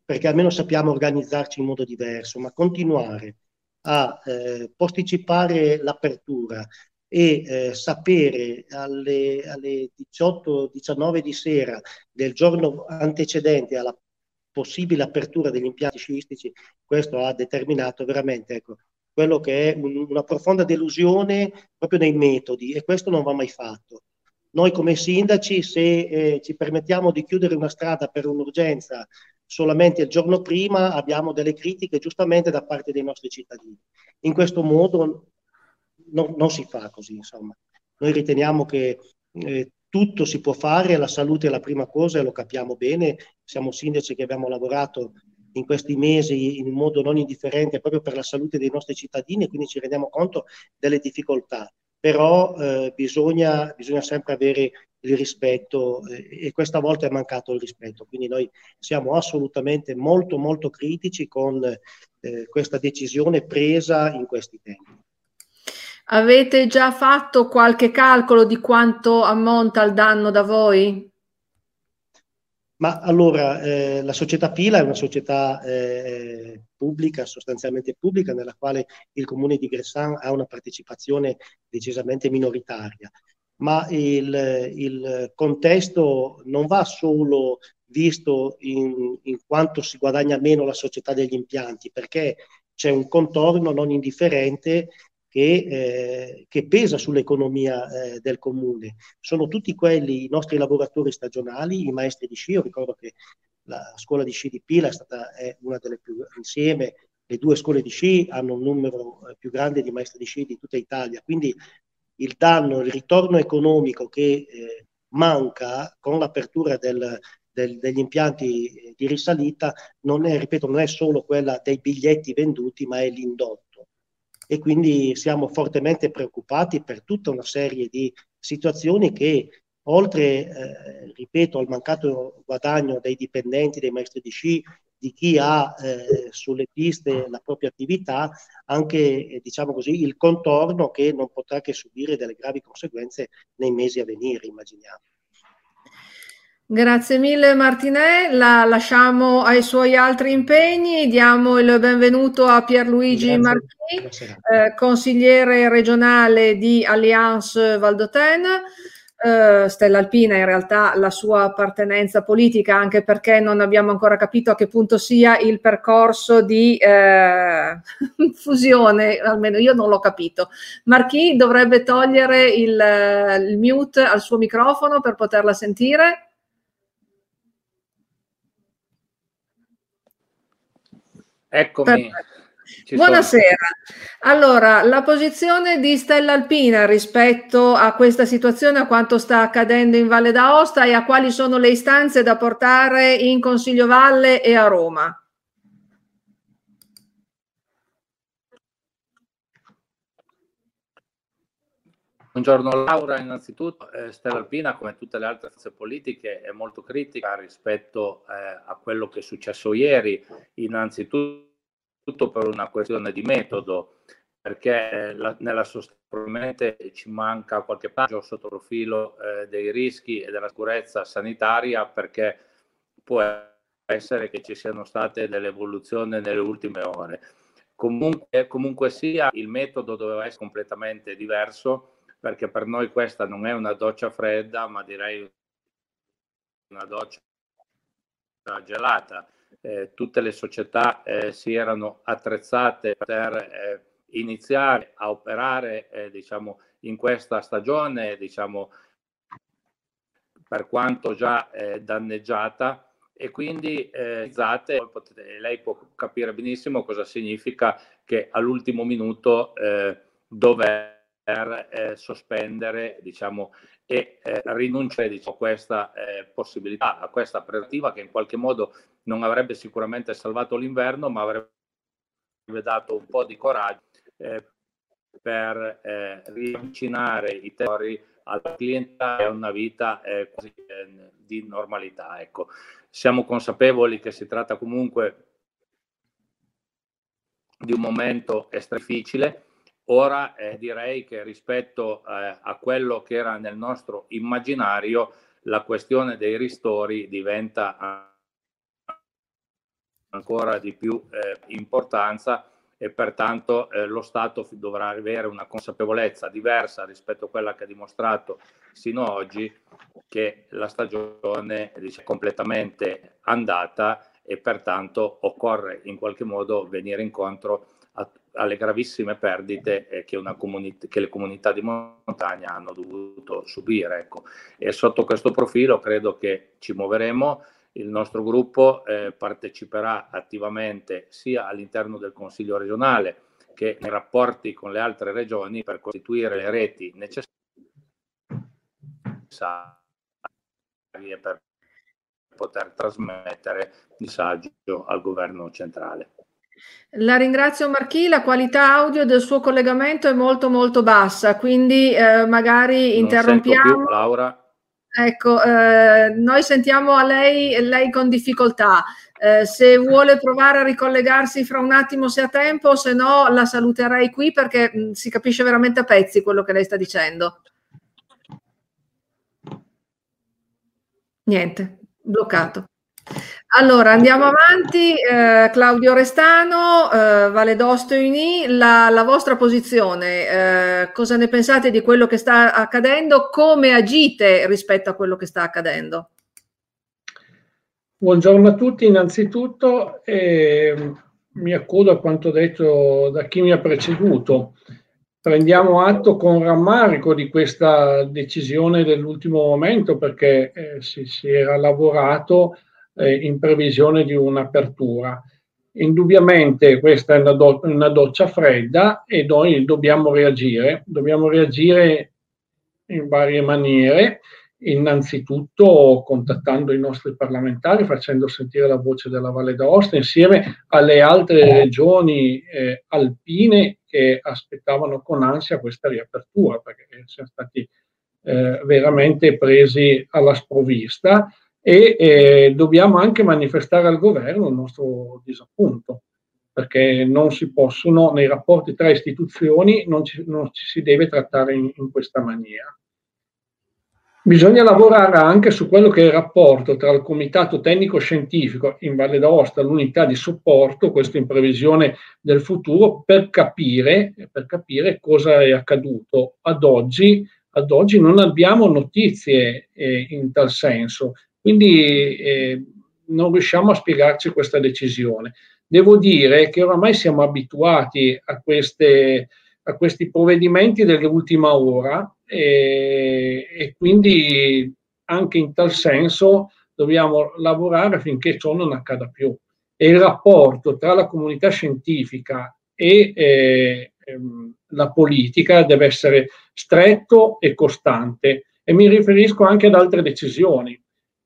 Speaker 8: perché almeno sappiamo organizzarci in modo diverso, ma continuare a eh, posticipare l'apertura e eh, sapere alle, alle 18-19 di sera del giorno antecedente alla possibile apertura degli impianti sciistici, questo ha determinato veramente ecco, quello che è un, una profonda delusione proprio nei metodi e questo non va mai fatto. Noi come sindaci, se eh, ci permettiamo di chiudere una strada per un'urgenza solamente il giorno prima, abbiamo delle critiche giustamente da parte dei nostri cittadini. In questo modo non, non, si fa così, insomma. Noi riteniamo che eh, tutto si può fare, la salute è la prima cosa e lo capiamo bene, siamo sindaci che abbiamo lavorato in questi mesi in modo non indifferente proprio per la salute dei nostri cittadini e quindi ci rendiamo conto delle difficoltà. Però eh, bisogna, bisogna, sempre avere il rispetto eh, e questa volta è mancato il rispetto. Quindi noi siamo assolutamente molto molto critici con eh, questa decisione presa in questi tempi.
Speaker 1: Avete già fatto qualche calcolo di quanto ammonta il danno da voi?
Speaker 8: Ma allora, eh, la società Pila è una società eh, pubblica, sostanzialmente pubblica, nella quale il comune di Gressan ha una partecipazione decisamente minoritaria, ma il, il contesto non va solo visto in, in quanto si guadagna meno la società degli impianti, perché c'è un contorno non indifferente che, eh, che pesa sull'economia eh, del comune. Sono tutti quelli i nostri lavoratori stagionali, i maestri di sci. Io ricordo che la scuola di sci di Pila è stata è una delle più insieme. Le due scuole di sci hanno un numero eh, più grande di maestri di sci di tutta Italia, quindi il danno, il ritorno economico che eh, manca con l'apertura del, degli impianti di risalita non è, ripeto, non è solo quella dei biglietti venduti, ma è l'indotto e quindi siamo fortemente preoccupati per tutta una serie di situazioni che oltre, eh, ripeto, al mancato guadagno dei dipendenti, dei maestri di sci, di chi ha eh, sulle piste la propria attività, anche eh, diciamo così, il contorno che non potrà che subire delle gravi conseguenze nei mesi a venire, immaginiamo.
Speaker 1: Grazie mille Martinè, la lasciamo ai suoi altri impegni, diamo il benvenuto a Pierluigi Marchi, eh, consigliere regionale di Alliance Valdoten. Uh, Stella Alpina in realtà la sua appartenenza politica, anche perché non abbiamo ancora capito a che punto sia il percorso di eh, fusione, almeno io non l'ho capito. Marchi dovrebbe togliere il, il mute al suo microfono per poterla sentire.
Speaker 9: Eccomi.
Speaker 1: Buonasera. Allora, la posizione di Stella Alpina rispetto a questa situazione, a quanto sta accadendo in Valle d'Aosta e a quali sono le istanze da portare in Consiglio Valle e a Roma.
Speaker 9: Buongiorno Laura, innanzitutto eh, Stella Alpina come tutte le altre forze politiche è molto critica rispetto eh, a quello che è successo ieri, innanzitutto per una questione di metodo, perché la, nella sostanza probabilmente ci manca qualche passo sotto il profilo eh, dei rischi e della sicurezza sanitaria perché può essere che ci siano state delle evoluzioni nelle ultime ore. Comunque, comunque sia, il metodo doveva essere completamente diverso perché per noi questa non è una doccia fredda, ma direi una doccia gelata. Eh, tutte le società eh, si erano attrezzate per eh, iniziare a operare eh, diciamo, in questa stagione, diciamo, per quanto già eh, danneggiata e quindi eh, potete, lei può capire benissimo cosa significa che all'ultimo minuto eh, dove per eh, sospendere diciamo, e eh, rinunciare diciamo, a questa eh, possibilità, a questa prerogativa che in qualche modo non avrebbe sicuramente salvato l'inverno, ma avrebbe dato un po' di coraggio eh, per eh, riavvicinare i territori alla clientela e a una vita eh, quasi di normalità. Ecco. Siamo consapevoli che si tratta comunque di un momento estremamente difficile, Ora eh, direi che rispetto eh, a quello che era nel nostro immaginario, la questione dei ristori diventa ancora di più eh, importanza e pertanto eh, lo Stato dovrà avere una consapevolezza diversa rispetto a quella che ha dimostrato sino ad oggi che la stagione è completamente andata e pertanto occorre in qualche modo venire incontro alle gravissime perdite eh, che, comunità, che, le comunità di montagna hanno dovuto subire. Ecco. E sotto questo profilo credo che ci muoveremo. Il nostro gruppo eh, parteciperà attivamente sia all'interno del Consiglio regionale che nei rapporti con le altre regioni per costituire le reti necessarie per poter trasmettere messaggio al governo centrale.
Speaker 1: La ringrazio Marchi, la qualità audio del suo collegamento è molto molto bassa, quindi eh, magari interrompiamo. Più,
Speaker 9: Laura.
Speaker 1: Ecco, eh, noi sentiamo a lei, lei con difficoltà. Eh, se vuole provare a ricollegarsi fra un attimo se ha tempo, se no la saluterei qui perché mh, mm, si capisce veramente a pezzi quello che lei sta dicendo. Niente, bloccato. Allora andiamo avanti, eh, Claudio Restano, eh, Valle d'Osto Uni, la, la vostra posizione, eh, cosa ne pensate di quello che sta accadendo, come agite rispetto a quello che sta accadendo?
Speaker 10: Buongiorno a tutti, innanzitutto eh, mi accodo a quanto detto da chi mi ha preceduto. Prendiamo atto con rammarico di questa decisione dell'ultimo momento perché eh, si, si, era lavorato eh, in previsione di un'apertura. Indubbiamente questa è una, do- una doccia fredda e noi dobbiamo reagire, dobbiamo reagire in varie maniere innanzitutto contattando i nostri parlamentari, facendo sentire la voce della Valle d'Aosta insieme alle altre regioni eh, alpine che aspettavano con ansia questa riapertura, perché siamo stati eh, veramente presi alla sprovvista e eh, dobbiamo anche manifestare al governo il nostro disappunto, perché non si possono, nei rapporti tra istituzioni, non ci, non ci si deve trattare in, in questa maniera. Bisogna lavorare anche su quello che è il rapporto tra il Comitato Tecnico Scientifico in Valle d'Aosta, l'unità di supporto, questo in previsione del futuro, per capire, per capire cosa è accaduto. Ad oggi, ad oggi non abbiamo notizie eh, in tal senso, quindi eh, non riusciamo a spiegarci questa decisione. Devo dire che oramai siamo abituati a, queste, a questi provvedimenti dell'ultima ora e, e quindi anche in tal senso dobbiamo lavorare affinché ciò non accada più. E il rapporto tra la comunità scientifica e eh, ehm, la politica deve essere stretto e costante. E mi riferisco anche ad altre decisioni,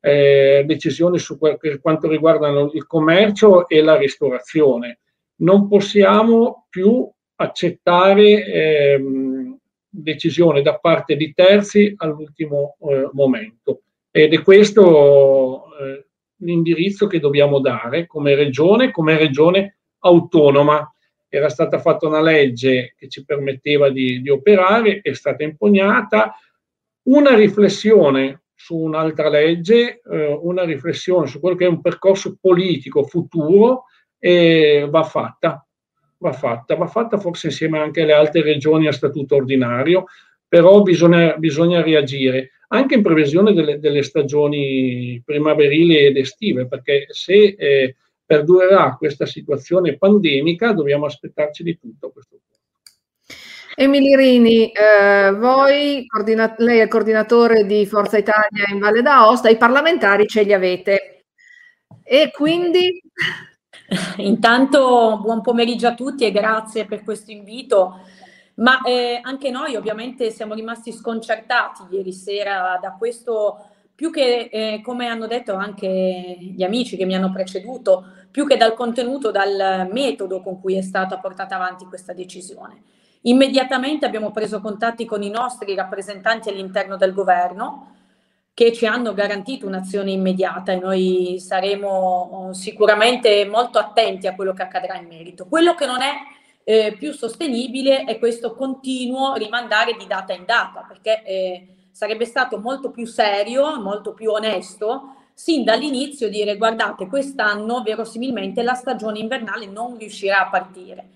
Speaker 10: eh, decisioni su quel, per quanto riguardano il commercio e la ristorazione. Non possiamo più accettare ehm, decisione da parte di terzi all'ultimo eh, momento. Ed è questo eh, l'indirizzo che dobbiamo dare come regione, come regione autonoma. Era stata fatta una legge che ci permetteva di, di operare, è stata impugnata. Una riflessione su un'altra legge, eh, una riflessione su quello che è un percorso politico futuro eh, va fatta va fatta, va fatta forse insieme anche alle altre regioni a statuto ordinario, però bisogna, bisogna reagire anche in previsione delle, delle, stagioni primaverili ed estive, perché se eh, perdurerà questa situazione pandemica dobbiamo aspettarci di tutto a questo punto.
Speaker 1: Emily Rini, eh, voi, lei è il coordinatore di Forza Italia in Valle d'Aosta, i parlamentari ce li avete e quindi
Speaker 11: Intanto buon pomeriggio a tutti e grazie per questo invito. Ma eh, anche noi ovviamente siamo rimasti sconcertati ieri sera da questo, più che eh, come hanno detto anche gli amici che mi hanno preceduto, più che dal contenuto, dal metodo con cui è stata portata avanti questa decisione. Immediatamente abbiamo preso contatti con i nostri rappresentanti all'interno del governo che ci hanno garantito un'azione immediata e noi saremo oh, sicuramente molto attenti a quello che accadrà in merito. Quello che non è eh, più sostenibile è questo continuo rimandare di data in data, perché eh, sarebbe stato molto più serio, molto più onesto sin dall'inizio dire guardate quest'anno verosimilmente la stagione invernale non riuscirà a partire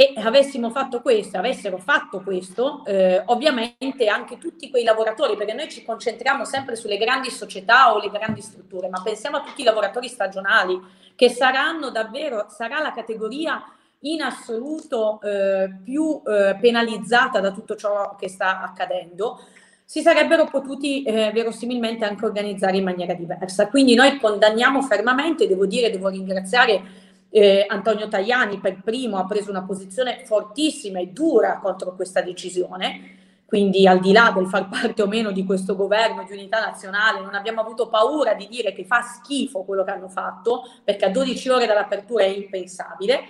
Speaker 11: e avessimo fatto questo, avessero fatto questo, eh, ovviamente anche tutti quei lavoratori, perché noi ci concentriamo sempre sulle grandi società o le grandi strutture, ma pensiamo a tutti i lavoratori stagionali che saranno davvero, sarà la categoria in assoluto eh, più eh, penalizzata da tutto ciò che sta accadendo, si sarebbero potuti eh, verosimilmente anche organizzare in maniera diversa. Quindi noi condanniamo fermamente, devo dire, devo ringraziare eh, Antonio Tajani per primo ha preso una posizione fortissima e dura contro questa decisione, quindi al di là del far parte o meno di questo governo di unità nazionale, non abbiamo avuto paura di dire che fa schifo quello che hanno fatto, perché a 12 ore dall'apertura è impensabile.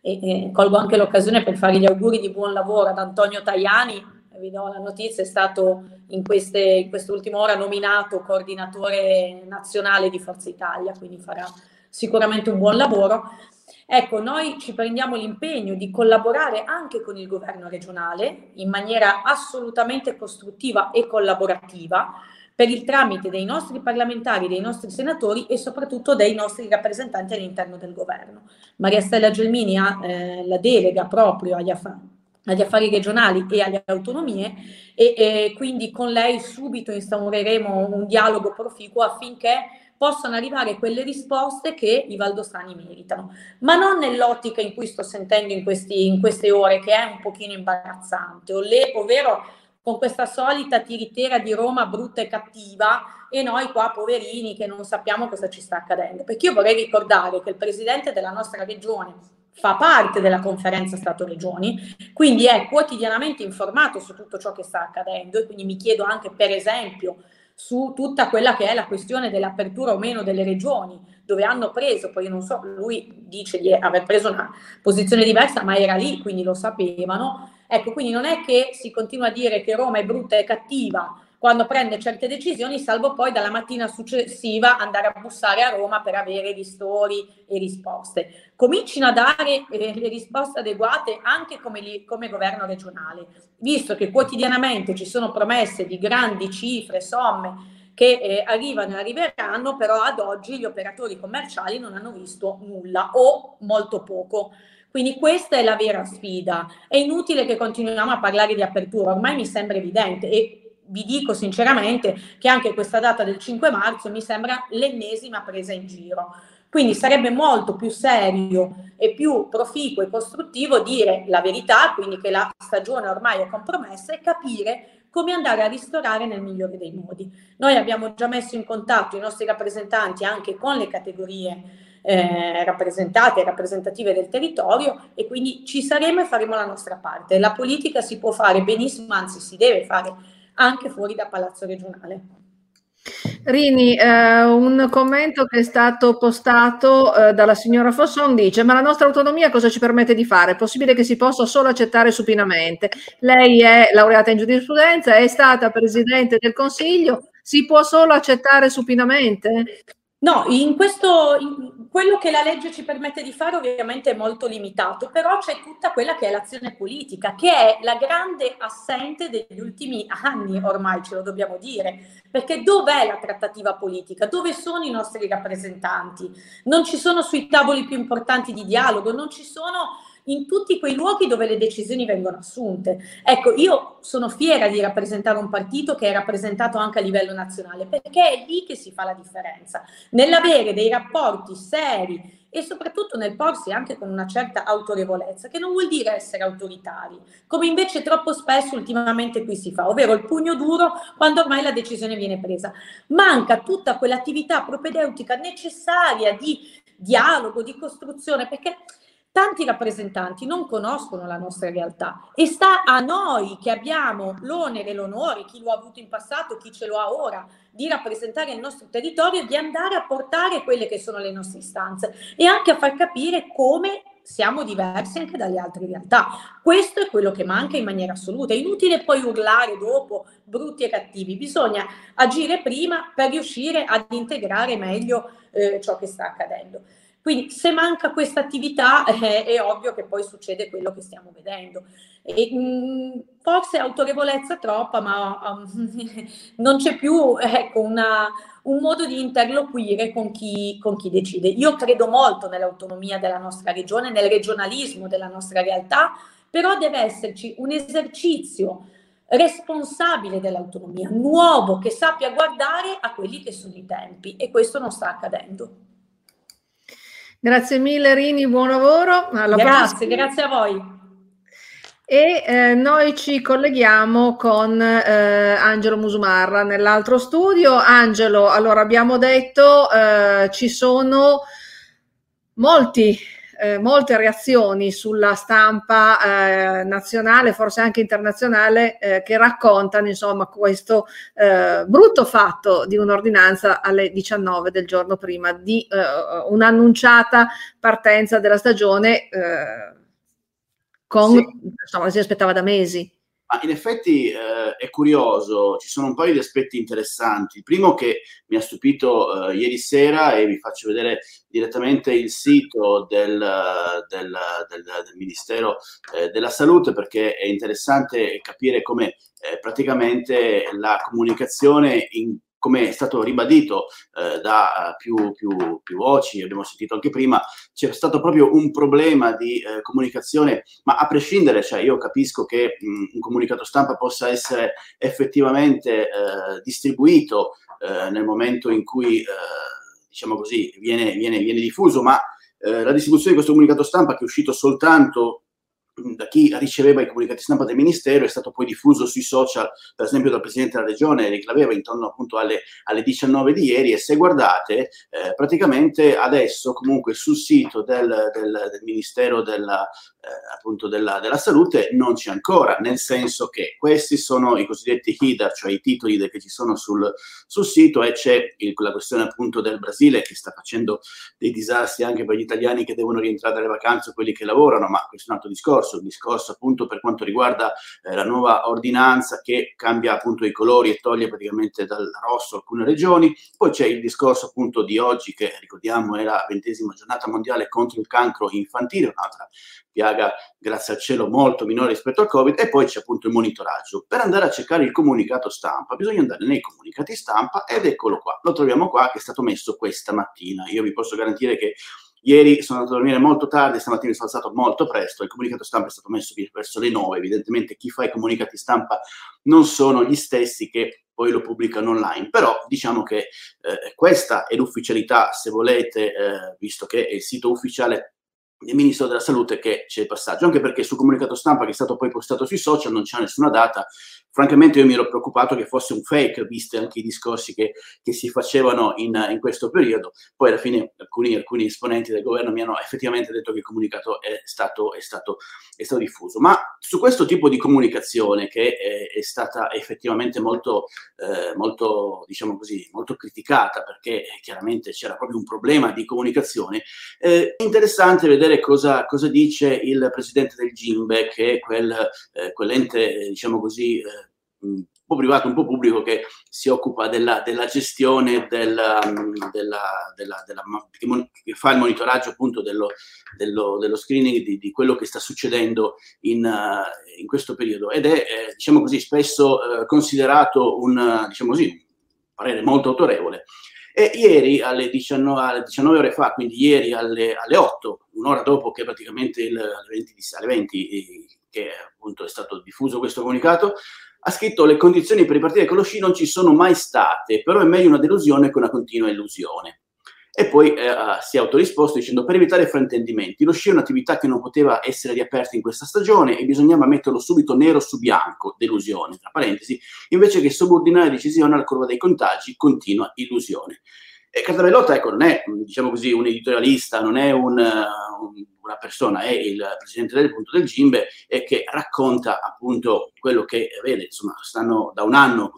Speaker 11: E, e colgo anche l'occasione per fare gli auguri di buon lavoro ad Antonio Tajani, vi do la notizia, è stato in, queste, in quest'ultima ora nominato coordinatore nazionale di Forza Italia, quindi farà sicuramente un buon lavoro. Ecco, noi ci prendiamo l'impegno di collaborare anche con il governo regionale in maniera assolutamente costruttiva e collaborativa per il tramite dei nostri parlamentari, dei nostri senatori e soprattutto dei nostri rappresentanti all'interno del governo. Maria Stella Gelmini ha eh, la delega proprio agli, aff- agli, affari regionali e alle autonomie e, e quindi con lei subito instaureremo un dialogo proficuo affinché possano arrivare quelle risposte che i valdostani meritano, ma non nell'ottica in cui sto sentendo in, questi, in queste ore, che è un pochino imbarazzante, ovvero con questa solita tiritera di Roma brutta e cattiva e noi qua poverini che non sappiamo cosa ci sta accadendo. Perché io vorrei ricordare che il presidente della nostra regione fa parte della conferenza Stato-Regioni, quindi è quotidianamente informato su tutto ciò che sta accadendo e quindi mi chiedo anche per esempio su tutta quella che è la questione dell'apertura o meno delle regioni, dove hanno preso, poi non so, lui dice di aver preso una posizione diversa, ma era lì, quindi lo sapevano. Ecco, quindi non è che si continua a dire che Roma è brutta e cattiva quando prende certe decisioni, salvo poi dalla mattina successiva andare a bussare a Roma per avere ristori e risposte. Comincino a dare eh, le risposte adeguate anche come, come governo regionale, visto che quotidianamente ci sono promesse di grandi cifre, somme che eh, arrivano e arriveranno, però ad oggi gli operatori commerciali non hanno visto nulla o molto poco. Quindi questa è la vera sfida. È inutile che continuiamo a parlare di apertura, ormai mi sembra evidente e vi dico sinceramente che anche questa data del 5 marzo mi sembra l'ennesima presa in giro. Quindi sarebbe molto più serio e più proficuo e costruttivo dire la verità, quindi che la stagione ormai è compromessa e capire come andare a ristorare nel migliore dei modi. Noi abbiamo già messo in contatto i nostri rappresentanti anche con le categorie eh, rappresentate e rappresentative del territorio e quindi ci saremo e faremo la nostra parte. La politica si può fare benissimo, anzi si deve fare anche fuori da Palazzo Regionale.
Speaker 1: Rini, eh, un commento che è stato postato eh, dalla signora Fosson dice: Ma la nostra autonomia cosa ci permette di fare? È possibile che si possa solo accettare supinamente. Lei è laureata in giurisprudenza, è stata presidente del consiglio, si può solo accettare supinamente?
Speaker 11: No, in questo, in quello che la legge ci permette di fare ovviamente è molto limitato, però c'è tutta quella che è l'azione politica, che è la grande assente degli ultimi anni, ormai ce lo dobbiamo dire, perché dov'è la trattativa politica? Dove sono i nostri rappresentanti? Non ci sono sui tavoli più importanti di dialogo, non ci sono in tutti quei luoghi dove le decisioni vengono assunte. Ecco, io sono fiera di rappresentare un partito che è rappresentato anche a livello nazionale, perché è lì che si fa la differenza, nell'avere dei rapporti seri e soprattutto nel porsi anche con una certa autorevolezza, che non vuol dire essere autoritari, come invece troppo spesso ultimamente qui si fa, ovvero il pugno duro quando ormai la decisione viene presa. Manca tutta quell'attività propedeutica necessaria di dialogo, di costruzione, perché tanti rappresentanti non conoscono la nostra realtà e sta a noi che abbiamo l'onere e l'onore, chi lo ha avuto in passato, chi ce lo ha ora, di rappresentare il nostro territorio, di andare a portare quelle che sono le nostre istanze e anche a far capire come siamo diversi anche dalle altre realtà. Questo è quello che manca in maniera assoluta. È inutile poi urlare dopo brutti e cattivi, bisogna agire prima per riuscire ad integrare meglio eh, ciò che sta accadendo. Quindi se manca questa attività eh, è ovvio che poi succede quello che stiamo vedendo. E, mh, mm, forse autorevolezza troppa, ma um, non c'è più ecco, una, un modo di interloquire con chi, con chi decide. Io credo molto nell'autonomia della nostra regione, nel regionalismo della nostra realtà, però deve esserci un esercizio responsabile dell'autonomia, nuovo, che sappia guardare a quelli che sono i tempi e questo non sta accadendo.
Speaker 1: Grazie mille Rini, buon lavoro.
Speaker 11: Alla grazie, prossima. grazie a voi.
Speaker 1: E eh, noi ci colleghiamo con eh, Angelo Musumarra nell'altro studio. Angelo, allora abbiamo detto eh, ci sono molti eh, molte reazioni sulla stampa eh, nazionale, forse anche internazionale, eh, che raccontano insomma questo eh, brutto fatto di un'ordinanza alle 19 del giorno prima di eh, un'annunciata partenza della stagione con, sì. insomma, si aspettava da mesi.
Speaker 12: Ma in effetti eh, è curioso, ci sono un paio di aspetti interessanti. Il primo che mi ha stupito eh, ieri sera e vi faccio vedere direttamente il sito del, del, del, del Ministero eh, della Salute perché è interessante capire come eh, praticamente la comunicazione in come è stato ribadito eh, da più, più, più, voci, abbiamo sentito anche prima, c'è stato proprio un problema di eh, comunicazione, ma a prescindere, cioè io capisco che mh, un comunicato stampa possa essere effettivamente eh, distribuito eh, nel momento in cui, eh, diciamo così, viene, viene, viene diffuso, ma eh, la distribuzione di questo comunicato stampa che è uscito soltanto da chi riceveva i comunicati stampa del Ministero è stato poi diffuso sui social, per esempio dal Presidente della Regione, che l'aveva intorno appunto alle, alle 19 di ieri e se guardate, eh, praticamente adesso comunque sul sito del, del, del Ministero della, eh, appunto della, della, Salute non c'è ancora, nel senso che questi sono i cosiddetti HIDAR, cioè i titoli che ci sono sul, sul sito e c'è il, la questione appunto del Brasile che sta facendo dei disastri anche per gli italiani che devono rientrare dalle vacanze quelli che lavorano, ma questo è un altro discorso, un discorso appunto per quanto riguarda eh, la nuova ordinanza che cambia appunto i colori e toglie praticamente dal rosso alcune regioni, poi c'è il discorso appunto di oggi che ricordiamo è la ventesima giornata mondiale contro il cancro infantile, un'altra piaga grazie al cielo molto minore rispetto al Covid e poi c'è appunto il monitoraggio. Per andare a cercare il comunicato stampa bisogna andare nei comunicati stampa ed eccolo qua, lo troviamo qua che è stato messo questa mattina. Io vi posso garantire che Ieri sono andato a dormire molto tardi, stamattina sono alzato molto presto, il comunicato stampa è stato messo verso le 9, evidentemente chi fa i comunicati stampa non sono gli stessi che poi lo pubblicano online, però diciamo che eh, questa è l'ufficialità, se volete, eh, visto che è il sito ufficiale del Ministro della Salute che c'è il passaggio, anche perché sul comunicato stampa che è stato poi postato sui social non c'è nessuna data. Francamente io mi ero preoccupato che fosse un fake, viste anche i discorsi che, che si facevano in, in, questo periodo. Poi alla fine alcuni, alcuni, esponenti del governo mi hanno effettivamente detto che il comunicato è stato, è stato, è stato diffuso. Ma su questo tipo di comunicazione che è, è stata effettivamente molto, eh, molto, diciamo così, molto criticata, perché chiaramente c'era proprio un problema di comunicazione, eh, è interessante vedere vedere cosa, cosa, dice il presidente del Gimbe, che è quel, eh, quell'ente, diciamo così, eh, un po' privato, un po' pubblico, che si occupa della, della gestione della, della, della, che fa il monitoraggio appunto dello, dello, dello screening di, di, quello che sta succedendo in, uh, in questo periodo ed è, eh, diciamo così, spesso uh, considerato un, diciamo così, un parere molto autorevole. E ieri alle 19, alle 19 ore fa, quindi ieri alle, alle 8, un'ora dopo che praticamente il, alle 20, alle 20 eh, che appunto è stato diffuso questo comunicato, ha scritto le condizioni per ripartire con lo sci non ci sono mai state, però è meglio una delusione che una continua illusione. E poi eh, si è autorisposto dicendo per evitare fraintendimenti, lo sci è un'attività che non poteva essere riaperta in questa stagione e bisognava metterlo subito nero su bianco, delusione, tra parentesi, invece che subordinare decisione alla curva dei contagi, continua illusione. E Cartabellotta, ecco, non è, diciamo così, un editorialista, non è un, un, una persona, è il presidente del punto del Gimbe e che racconta appunto quello che vede, insomma, stanno da un anno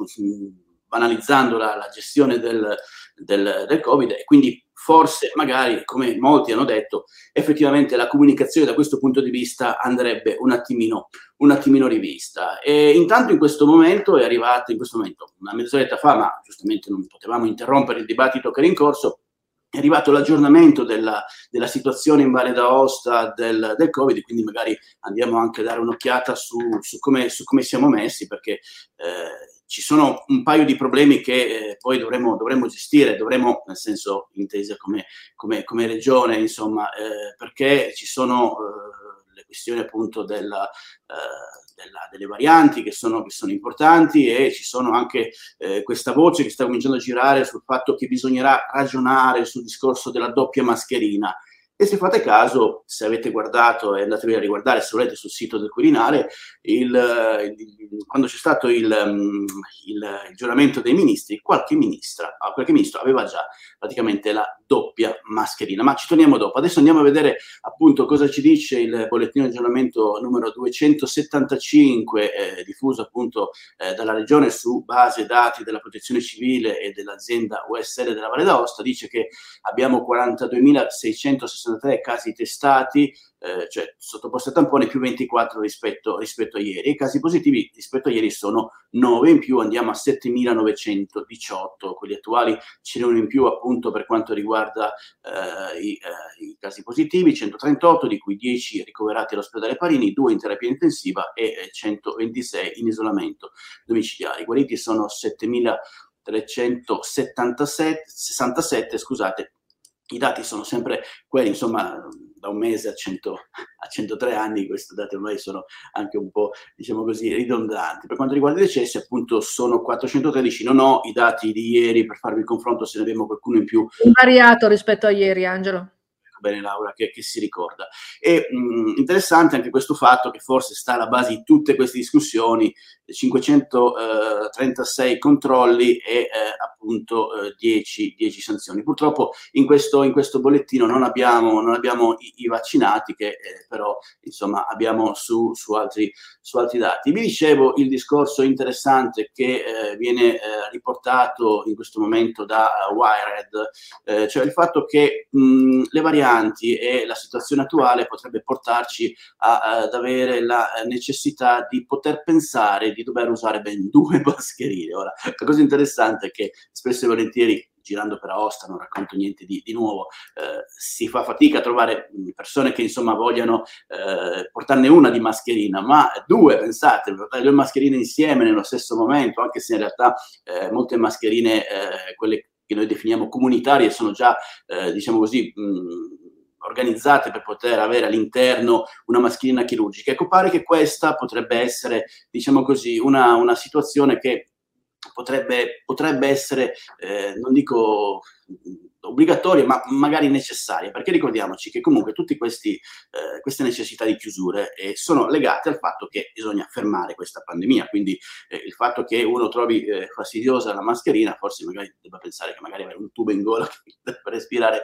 Speaker 12: banalizzando la, la gestione del, del, del Covid e quindi forse magari, come molti hanno detto, effettivamente la comunicazione da questo punto di vista andrebbe un attimino, un attimino rivista. E intanto in questo momento è arrivato, in questo momento, una mezz'oretta fa, ma giustamente non potevamo interrompere il dibattito che era in corso, è arrivato l'aggiornamento della, della situazione in Valle d'Aosta del, del, Covid, quindi magari andiamo anche a dare un'occhiata su, su, come, su come, siamo messi, perché eh, ci sono un paio di problemi che eh, poi dovremo, dovremo, gestire, dovremo, nel senso intesa come, come, come regione, insomma, eh, perché ci sono eh, le questioni appunto della, eh, della, delle varianti che sono, che sono, importanti e ci sono anche eh, questa voce che sta cominciando a girare sul fatto che bisognerà ragionare sul discorso della doppia mascherina E se fate caso, se avete guardato e andatevi a riguardare, se volete, sul sito del Quirinale, il, il, quando c'è stato il, il, giuramento dei ministri, qualche, ministra, qualche ministro aveva già praticamente la doppia mascherina. Ma ci torniamo dopo. Adesso andiamo a vedere appunto cosa ci dice il bollettino di aggiornamento numero 275, eh, diffuso appunto eh, dalla Regione su base dati della Protezione Civile e dell'azienda USL della Valle d'Aosta. Dice che abbiamo 42.660 63 casi testati, eh, cioè sottoposti a tampone, più 24 rispetto, rispetto, a ieri. I casi positivi rispetto a ieri sono 9 in più, andiamo a 7.918, quelli attuali ce n'è uno in più appunto per quanto riguarda eh, i, eh, i, casi positivi, 138, di cui 10 ricoverati all'ospedale Parini, 2 in terapia intensiva e 126 eh, in isolamento domiciliare. I guariti sono 7.367, scusate, i dati sono sempre quelli, insomma, da un mese a, 100, a 103 anni, questi dati ormai sono anche un po', diciamo così, ridondanti. Per quanto riguarda i decessi, appunto, sono 413, non ho i dati di ieri per farvi il confronto se ne abbiamo qualcuno in più.
Speaker 1: Invariato rispetto a ieri, Angelo
Speaker 12: bene Laura che, che si ricorda. E mh, interessante anche questo fatto che forse sta alla base di tutte queste discussioni, 536 eh, controlli e eh, appunto eh, 10, 10, sanzioni. Purtroppo in questo, in questo bollettino non abbiamo, non abbiamo i, i, vaccinati che eh, però insomma abbiamo su, su, altri, su, altri, dati. Vi dicevo il discorso interessante che eh, viene eh, riportato in questo momento da Wired, cioè il fatto che mh, le varianti varianti e la situazione attuale potrebbe portarci a, ad avere la necessità di poter pensare di dover usare ben due mascherine. Ora, la cosa interessante è che spesso e volentieri girando per Aosta, non racconto niente di, di nuovo, eh, si fa fatica a trovare persone che insomma vogliano eh, portarne una di mascherina, ma due, pensate, portare due mascherine insieme nello stesso momento, anche se in realtà eh, molte mascherine, eh, quelle che noi definiamo comunitarie, sono già, eh, diciamo così, mh, organizzate per poter avere all'interno una mascherina chirurgica. Ecco, pare che questa potrebbe essere, diciamo così, una, una situazione che potrebbe, potrebbe essere, eh, non dico obbligatoria, ma magari necessaria, perché ricordiamoci che comunque tutte eh, queste necessità di chiusure eh, sono legate al fatto che bisogna fermare questa pandemia, quindi eh, il fatto che uno trovi eh, fastidiosa la mascherina, forse magari debba pensare che magari avere un tubo in gola per respirare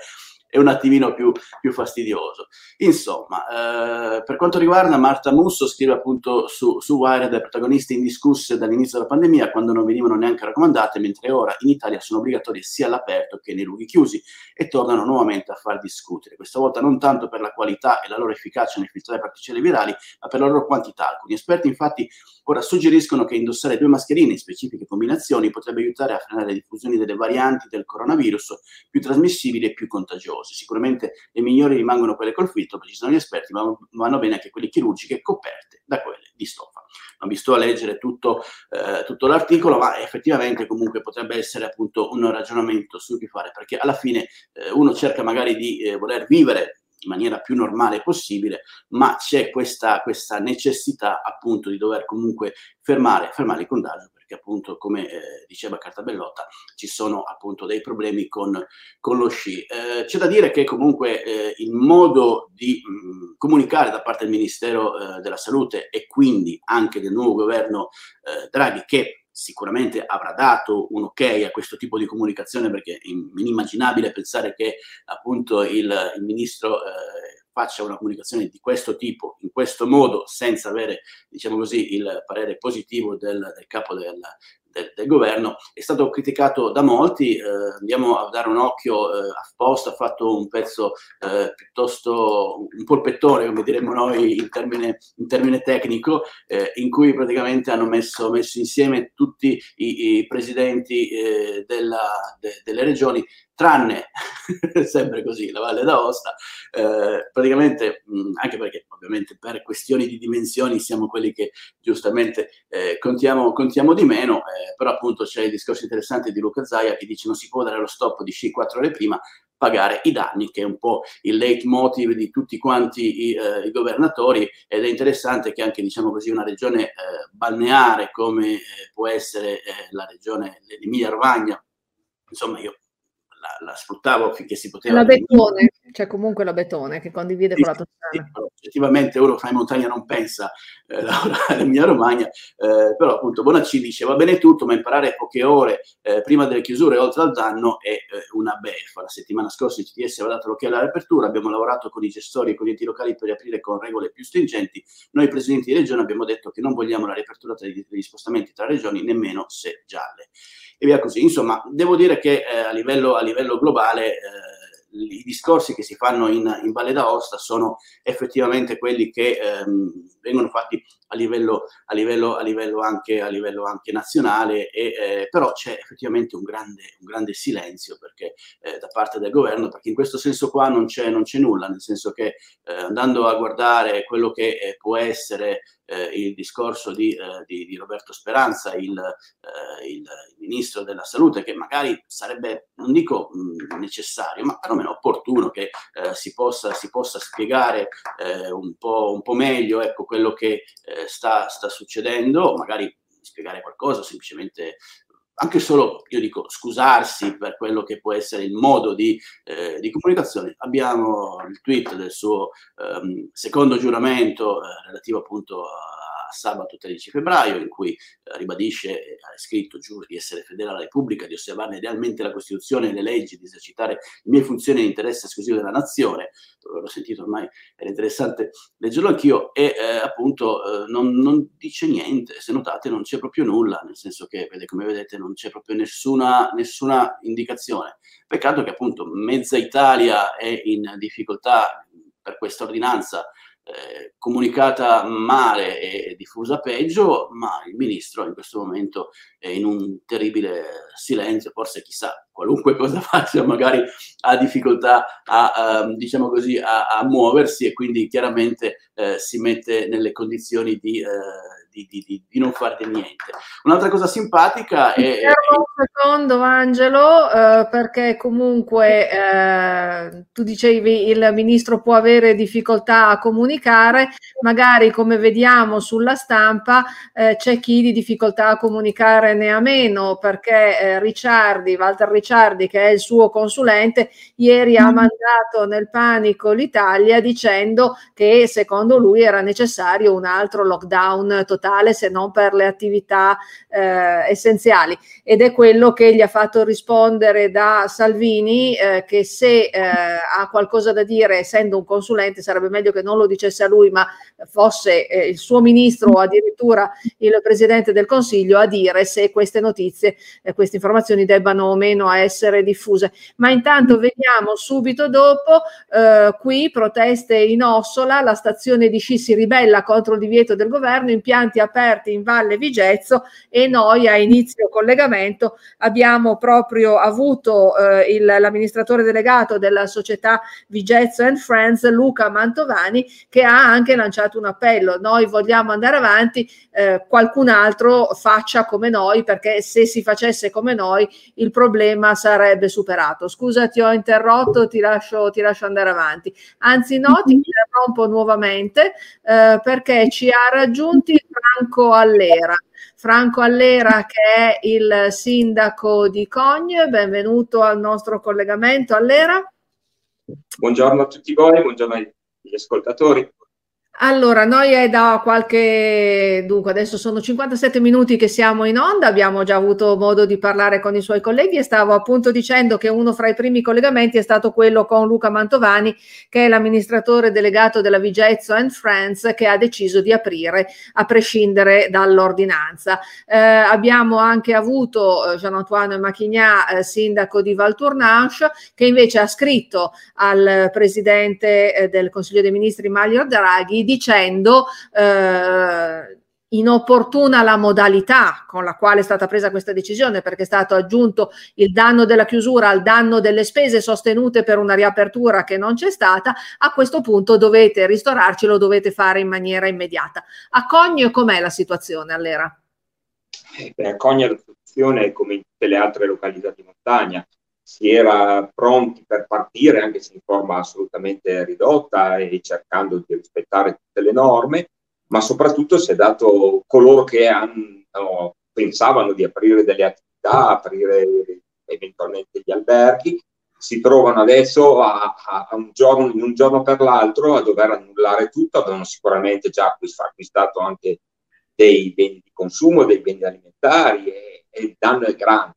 Speaker 12: è un attimino più, più fastidioso. Insomma, eh, per quanto riguarda Marta Musso, scrive appunto su, su Wired, protagoniste indiscusse dall'inizio della pandemia, quando non venivano neanche raccomandate, mentre ora in Italia sono obbligatorie sia all'aperto che nei luoghi chiusi e tornano nuovamente a far discutere. Questa volta non tanto per la qualità e la loro efficacia nel filtrare particelle virali, ma per la loro quantità. Alcuni esperti infatti ora suggeriscono che indossare due mascherine in specifiche combinazioni potrebbe aiutare a frenare la diffusione delle varianti del coronavirus più trasmissibili e più contagiose. Sicuramente le migliori rimangono quelle col filtro, perché ci sono gli esperti, ma vanno bene anche quelle chirurgiche coperte da quelle di stoffa. Non vi sto a leggere tutto, eh, tutto l'articolo, ma effettivamente comunque potrebbe essere appunto un ragionamento su cui fare, perché alla fine eh, uno cerca magari di eh, voler vivere in maniera più normale possibile, ma c'è questa, questa necessità appunto di dover comunque fermare, fermare il contagio perché appunto come eh, diceva Cartabellotta ci sono appunto dei problemi con, con lo sci. Eh, c'è da dire che comunque eh, il modo di mh, comunicare da parte del Ministero eh, della Salute e quindi anche del nuovo governo eh, Draghi che sicuramente avrà dato un ok a questo tipo di comunicazione perché è inimmaginabile pensare che appunto il, il ministro eh, faccia una comunicazione di questo tipo, in questo modo, senza avere, diciamo così, il parere positivo del, del capo del, del, del, governo, è stato criticato da molti. Eh, andiamo a dare un occhio eh, a post, ha fatto un pezzo eh, piuttosto un polpettone, come diremmo noi in termine, in termine tecnico, eh, in cui praticamente hanno messo, messo insieme tutti i, i presidenti eh, della, de, delle regioni tranne sempre così la Valle d'Aosta, eh, praticamente mh, anche perché ovviamente per questioni di dimensioni siamo quelli che giustamente eh, contiamo, contiamo, di meno, eh, però appunto c'è il discorso interessante di Luca Zaia che dice non si può dare lo stop di sci 4 ore prima, pagare i danni, che è un po' il leitmotiv di tutti quanti i, eh, i governatori ed è interessante che anche diciamo così, una regione eh, balneare come eh, può essere eh, la regione dell'Emilia Romagna, insomma io la, la, sfruttavo finché si poteva.
Speaker 1: La betone, c'è comunque la betone che condivide sì, con la Toscana.
Speaker 12: Sì, effettivamente uno fa in montagna non pensa, eh, l'Emilia Romagna, eh, però appunto Bonaccini dice va bene tutto, ma imparare poche ore eh, prima delle chiusure oltre al danno è eh, una beffa. La settimana scorsa il CTS aveva dato l'occhio all'apertura, abbiamo lavorato con i gestori e con gli enti locali per riaprire con regole più stringenti. Noi presidenti di regione abbiamo detto che non vogliamo la riapertura degli spostamenti tra regioni, nemmeno se gialle e via così. Insomma, devo dire che eh, a, livello, a, livello, globale eh, i discorsi che si fanno in, in, Valle d'Aosta sono effettivamente quelli che ehm, vengono fatti a livello, a livello, a livello, anche, a livello anche nazionale, e, eh, però c'è effettivamente un grande, un grande silenzio perché, eh, da parte del governo, perché in questo senso qua non c'è, non c'è nulla, nel senso che eh, andando a guardare quello che eh, può essere eh, il discorso di, eh, di, di, Roberto Speranza, il, il, ministro della salute, che magari sarebbe, non dico mh, mm, necessario, ma perlomeno opportuno che si possa, si, possa, spiegare un po', un, po', meglio ecco, quello che eh, sta, sta succedendo, magari spiegare qualcosa, semplicemente anche solo, io dico, scusarsi per quello che può essere il modo di, eh, di comunicazione. Abbiamo il tweet del suo ehm, secondo giuramento eh, relativo appunto a sabato 13 febbraio, in cui eh, ribadisce, ha scritto, giuro di essere fedele alla Repubblica, di osservarne realmente la Costituzione e le leggi, di esercitare le mie funzioni in interesse esclusivo della nazione. L'ho sentito ormai, era interessante leggerlo anch'io, e eh, appunto eh, non, non, dice niente, se notate non c'è proprio nulla, nel senso che, vede, come vedete, non c'è proprio nessuna, nessuna indicazione. Peccato che appunto mezza Italia è in difficoltà per questa ordinanza eh, comunicata male e diffusa peggio, ma il ministro in questo momento è in un terribile silenzio, forse chissà, qualunque cosa faccia magari ha difficoltà a, a diciamo così, a, a, muoversi e quindi chiaramente eh, si mette nelle condizioni di... Eh, di, di, di, non fare niente. Un'altra cosa simpatica è...
Speaker 1: Un secondo Angelo, eh, perché comunque eh, tu dicevi il ministro può avere difficoltà a comunicare, magari come vediamo sulla stampa eh, c'è chi di difficoltà a comunicare ne ha meno, perché eh, Ricciardi, Walter Ricciardi, che è il suo consulente, ieri ha mm. mandato nel panico l'Italia dicendo che secondo lui era necessario un altro lockdown totale totale se non per le attività eh, essenziali ed è quello che gli ha fatto rispondere da Salvini eh, che se eh, ha qualcosa da dire essendo un consulente sarebbe meglio che non lo dicesse a lui ma fosse eh, il suo ministro o addirittura il presidente del consiglio a dire se queste notizie, eh, queste informazioni debbano o meno essere diffuse. Ma intanto vediamo subito dopo qui proteste in Ossola, la stazione di sci si ribella contro il divieto del governo, impianti stati aperti in Valle Vigezzo e noi a inizio collegamento abbiamo proprio avuto eh, il, l'amministratore delegato della società Vigezzo and Friends, Luca Mantovani, che ha anche lanciato un appello. Noi vogliamo andare avanti, eh, qualcun altro faccia come noi, perché se si facesse come noi il problema sarebbe superato. Scusa, ti ho interrotto, ti lascio, ti lascio andare avanti. Anzi, no, ti interrompo nuovamente eh, perché ci ha raggiunti Franco Allera. Franco Allera che è il sindaco di Cogne, benvenuto al nostro collegamento Allera.
Speaker 13: Buongiorno a tutti voi, buongiorno agli ascoltatori.
Speaker 1: Allora, noi è da qualche, dunque adesso sono 57 minuti che siamo in onda, abbiamo già avuto modo di parlare con i suoi colleghi e stavo appunto dicendo che uno fra i primi collegamenti è stato quello con Luca Mantovani, che è l'amministratore delegato della Vigezzo and Friends, che ha deciso di aprire a prescindere dall'ordinanza. Eh, abbiamo anche avuto eh, Gian-Antoine Machignà, eh, sindaco di Valtournanche, che invece ha scritto al presidente eh, del Consiglio dei Ministri Mario Draghi dicendo eh, inopportuna la modalità con la quale è stata presa questa decisione perché è stato aggiunto il danno della chiusura al danno delle spese sostenute per una riapertura che non c'è stata, a questo punto dovete ristorarci, lo dovete fare in maniera immediata. A Cogne com'è la situazione all'era?
Speaker 13: Eh, beh, a Cogne la situazione è come in tutte le altre località di montagna, si era pronti per partire anche se in forma assolutamente ridotta e cercando di rispettare tutte le norme, ma soprattutto si è dato coloro che hanno, pensavano di aprire delle attività, aprire eventualmente gli alberghi, si trovano adesso a, a, a un giorno, in un giorno per l'altro a dover annullare tutto, avevano sicuramente già acquistato anche dei beni di consumo, dei beni alimentari e, e il danno è grande,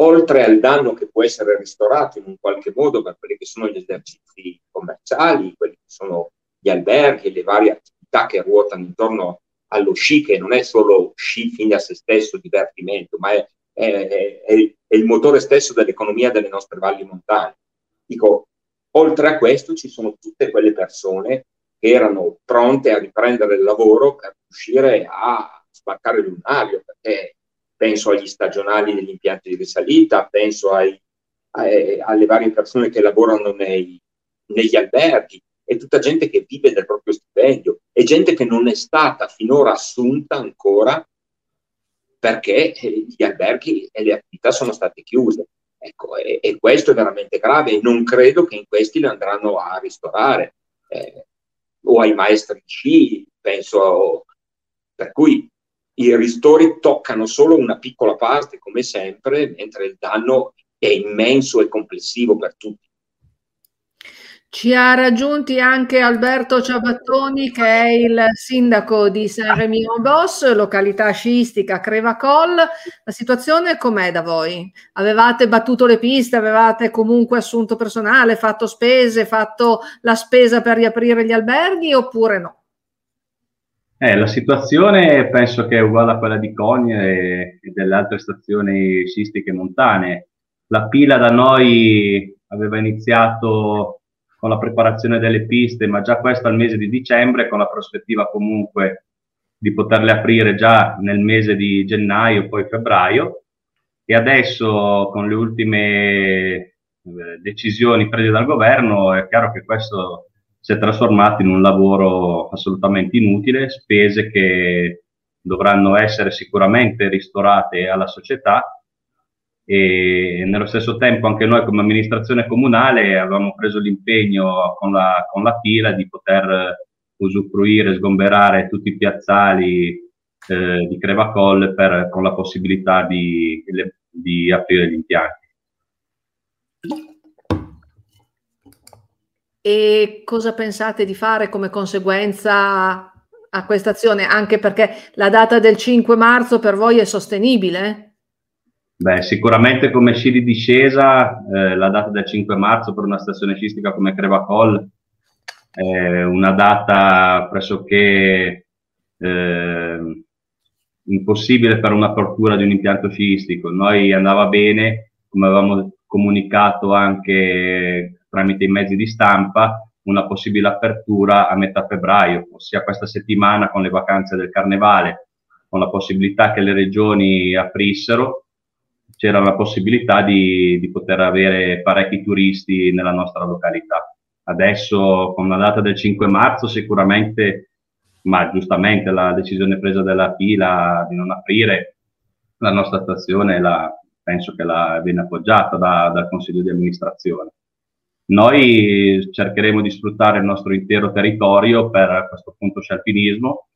Speaker 13: oltre al danno che può essere ristorato in un qualche modo per quelli che sono gli esercizi commerciali, quelli che sono gli alberghi, le varie attività che ruotano intorno allo sci, che non è solo sci fine a se stesso, divertimento, ma è, è, è, è il motore stesso dell'economia delle nostre valli montane. Dico, oltre a questo ci sono tutte quelle persone che erano pronte a riprendere il lavoro per riuscire a sbarcare lunario, perché penso agli stagionali degli impianti di risalita, penso ai, ai, alle varie persone che lavorano nei, negli alberghi, è tutta gente che vive del proprio stipendio, è gente che non è stata finora assunta ancora perché eh, gli alberghi e le attività sono state chiuse. Ecco, e, e, questo è veramente grave e non credo che in questi le andranno a ristorare. Eh, o ai maestri di sci, penso, per cui i ristori toccano solo una piccola parte, come sempre, mentre il danno è immenso e complessivo per tutti.
Speaker 1: Ci ha raggiunti anche Alberto Ciabattoni, che è il sindaco di San Remino Boss, località sciistica Crevacol. La situazione com'è da voi? Avevate battuto le piste, avevate comunque assunto personale, fatto spese, fatto la spesa per riaprire gli alberghi oppure no?
Speaker 14: Eh, la situazione penso che è uguale a quella di Cogne e delle altre stazioni sciistiche montane. La pila da noi aveva iniziato con la preparazione delle piste, ma già questo al mese di dicembre, con la prospettiva comunque di poterle aprire già nel mese di gennaio, poi febbraio. E adesso con le ultime eh, decisioni prese dal governo è chiaro che questo si è trasformato in un lavoro assolutamente inutile, spese che dovranno essere sicuramente ristorate alla società e nello stesso tempo anche noi come amministrazione comunale avevamo preso l'impegno con la, con la pila di poter usufruire, sgomberare tutti i piazzali eh, di Crevacol per, con la possibilità di, di aprire gli impianti.
Speaker 1: E cosa pensate di fare come conseguenza a questa azione? Anche perché la data del 5 marzo per voi è sostenibile?
Speaker 14: Beh, sicuramente come sci di discesa, eh, la data del 5 marzo per una stazione sciistica come Crevacol è una data pressoché eh, impossibile per un'apertura di un impianto sciistico. Noi andava bene, come avevamo comunicato anche tramite i mezzi di stampa, una possibile apertura a metà febbraio, ossia questa settimana con le vacanze del carnevale, con la possibilità che le regioni aprissero c'era la possibilità di, di, poter avere parecchi turisti nella nostra località. Adesso con la data del 5 marzo sicuramente, ma giustamente la decisione presa dalla fila di non aprire la nostra stazione la, penso che la viene appoggiata da, dal Consiglio di amministrazione. Noi cercheremo di sfruttare il nostro intero territorio per questo punto scialpinismo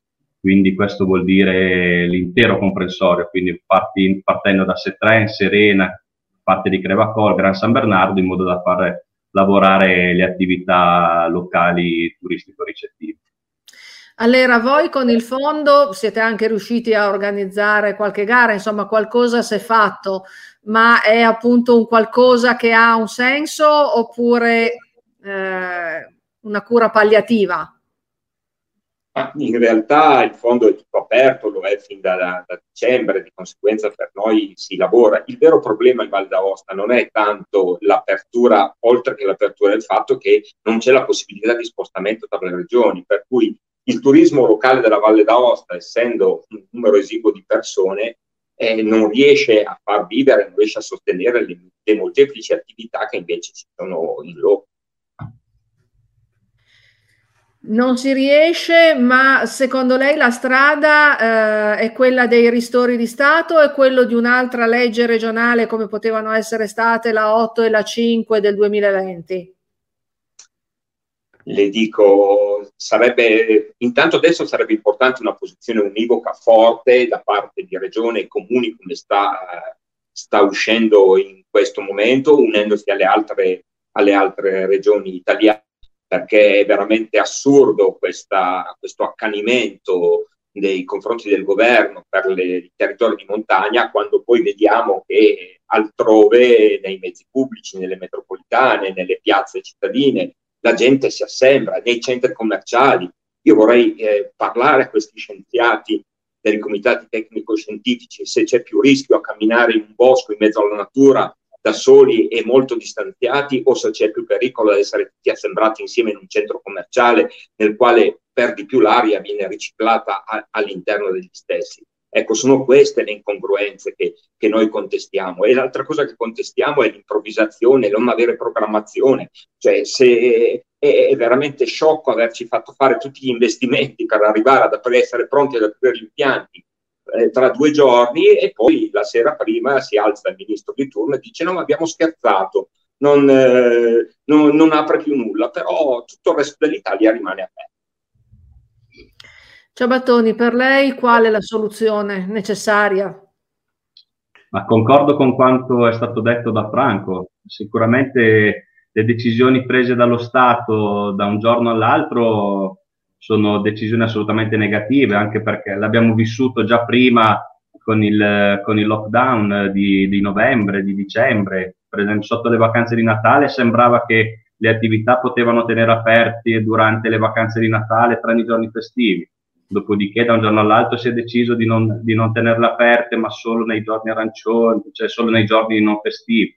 Speaker 14: quindi questo vuol dire l'intero comprensorio, quindi parti, partendo da Setren, Serena, parte di Crevacol, Gran San Bernardo, in modo da far lavorare le attività locali turistico-ricettive.
Speaker 1: Allora, voi con il fondo siete anche riusciti a organizzare qualche gara, insomma qualcosa si è fatto, ma è appunto un qualcosa che ha un senso oppure eh, una cura palliativa?
Speaker 13: in realtà il fondo è tutto aperto, lo è fin da, da, dicembre, di conseguenza per noi si lavora. Il vero problema in Val d'Aosta non è tanto l'apertura, oltre che l'apertura, è il fatto che non c'è la possibilità di spostamento tra le regioni, per cui il turismo locale della Valle d'Aosta, essendo un numero esiguo di persone, eh, non riesce a far vivere, non riesce a sostenere le, le molteplici attività che invece ci sono in loco.
Speaker 1: Non si riesce, ma secondo lei la strada eh, è quella dei ristori di Stato o è quello di un'altra legge regionale come potevano essere state la 8 e la 5 del 2020?
Speaker 13: Le dico, sarebbe, intanto adesso sarebbe importante una posizione univoca forte da parte di regione e comuni come sta sta uscendo in questo momento, unendosi alle altre, alle altre regioni italiane, perché è veramente assurdo questa, questo accanimento nei confronti del governo per le, i territori di montagna, quando poi vediamo che altrove, nei mezzi pubblici, nelle metropolitane, nelle piazze cittadine, la gente si assembra, nei centri commerciali. Io vorrei eh, parlare a questi scienziati dei comitati tecnico-scientifici se c'è più rischio a camminare in un bosco in mezzo alla natura da soli e molto distanziati o se c'è più pericolo ad essere tutti assembrati insieme in un centro commerciale nel quale per di più l'aria viene riciclata a, all'interno degli stessi. Ecco, sono queste le incongruenze che, che, noi contestiamo. E l'altra cosa che contestiamo è l'improvvisazione, non avere programmazione. Cioè, se è, veramente sciocco averci fatto fare tutti gli investimenti per arrivare ad essere pronti ad aprire gli impianti eh, tra due giorni e poi la sera prima si alza il ministro di turno e dice no, ma abbiamo scherzato, non, eh, non, non apre più nulla, però tutto il resto dell'Italia rimane aperto.
Speaker 1: Ciabattoni, per lei qual è la soluzione necessaria?
Speaker 14: Ma concordo con quanto è stato detto da Franco. Sicuramente le decisioni prese dallo Stato da un giorno all'altro sono decisioni assolutamente negative, anche perché l'abbiamo vissuto già prima con il, con il lockdown di, di, novembre, di dicembre. Per esempio, sotto le vacanze di Natale sembrava che le attività potevano tenere aperti durante le vacanze di Natale, tranne i giorni festivi. Dopodiché, da un giorno all'altro si è deciso di non, di non tenerle aperte, ma solo nei giorni arancioni, cioè solo nei giorni non festivi,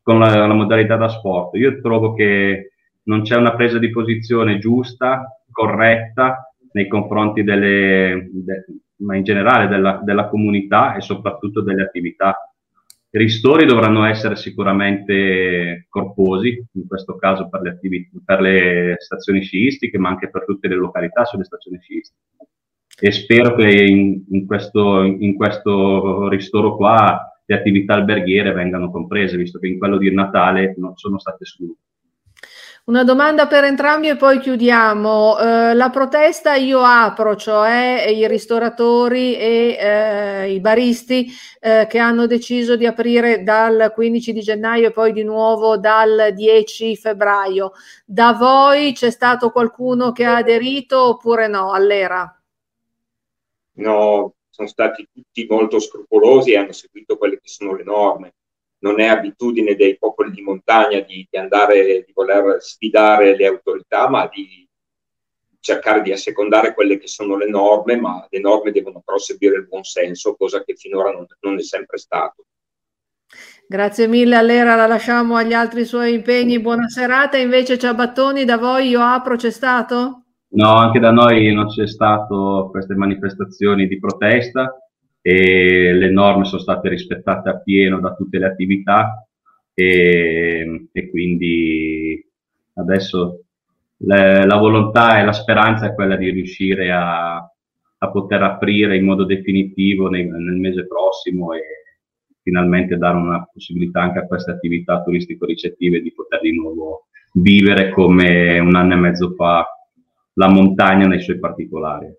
Speaker 14: con la, la modalità da sport. Io trovo che non c'è una presa di posizione giusta corretta nei confronti delle, de, ma in generale della, della, comunità e soprattutto delle attività. I ristori dovranno essere sicuramente corposi, in questo caso per le, per le stazioni sciistiche, ma anche per tutte le località sulle stazioni sciistiche. E spero che in, in, questo, in questo ristoro qua le attività alberghiere vengano comprese, visto che in quello di Natale non sono state escluse.
Speaker 1: Una domanda per entrambi e poi chiudiamo. Eh, la protesta io apro, cioè i ristoratori e eh, i baristi eh, che hanno deciso di aprire dal 15 di gennaio e poi di nuovo dal 10 febbraio. Da voi c'è stato qualcuno che ha aderito oppure no all'era?
Speaker 13: No, sono stati tutti molto scrupolosi e hanno seguito quelle che sono le norme non è abitudine dei popoli di montagna di, di andare, di voler sfidare le autorità, ma di cercare di assecondare quelle che sono le norme, ma le norme devono però seguire il buon senso, cosa che finora non, non è sempre stato.
Speaker 1: Grazie mille, allora la lasciamo agli altri suoi impegni. Buona serata. Invece Ciabattoni, da voi io apro, c'è stato?
Speaker 14: No, anche da noi non c'è stato queste manifestazioni di protesta e le norme sono state rispettate appieno da tutte le attività e, e quindi adesso le, la volontà e la speranza è quella di riuscire a, a poter aprire in modo definitivo nei, nel mese prossimo e finalmente dare una possibilità anche a queste attività turistico-ricettive di poter di nuovo vivere come un anno e mezzo fa la montagna nei suoi particolari.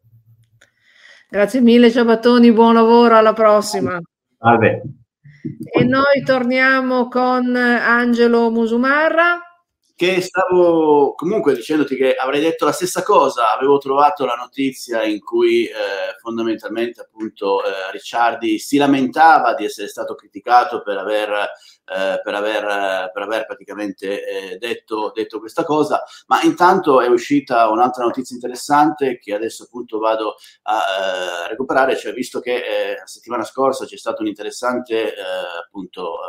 Speaker 1: Grazie mille Ciabattoni, buon lavoro, alla prossima.
Speaker 14: Salve.
Speaker 1: E noi torniamo con Angelo Musumarra.
Speaker 12: Che stavo comunque dicendoti che avrei detto la stessa cosa, avevo trovato la notizia in cui eh, fondamentalmente appunto eh, Ricciardi si lamentava di essere stato criticato per aver eh, per, aver, per, aver, praticamente eh, detto, detto, questa cosa, ma intanto è uscita un'altra notizia interessante che adesso appunto vado a eh, recuperare, cioè visto che eh, la settimana scorsa c'è stato un interessante eh, appunto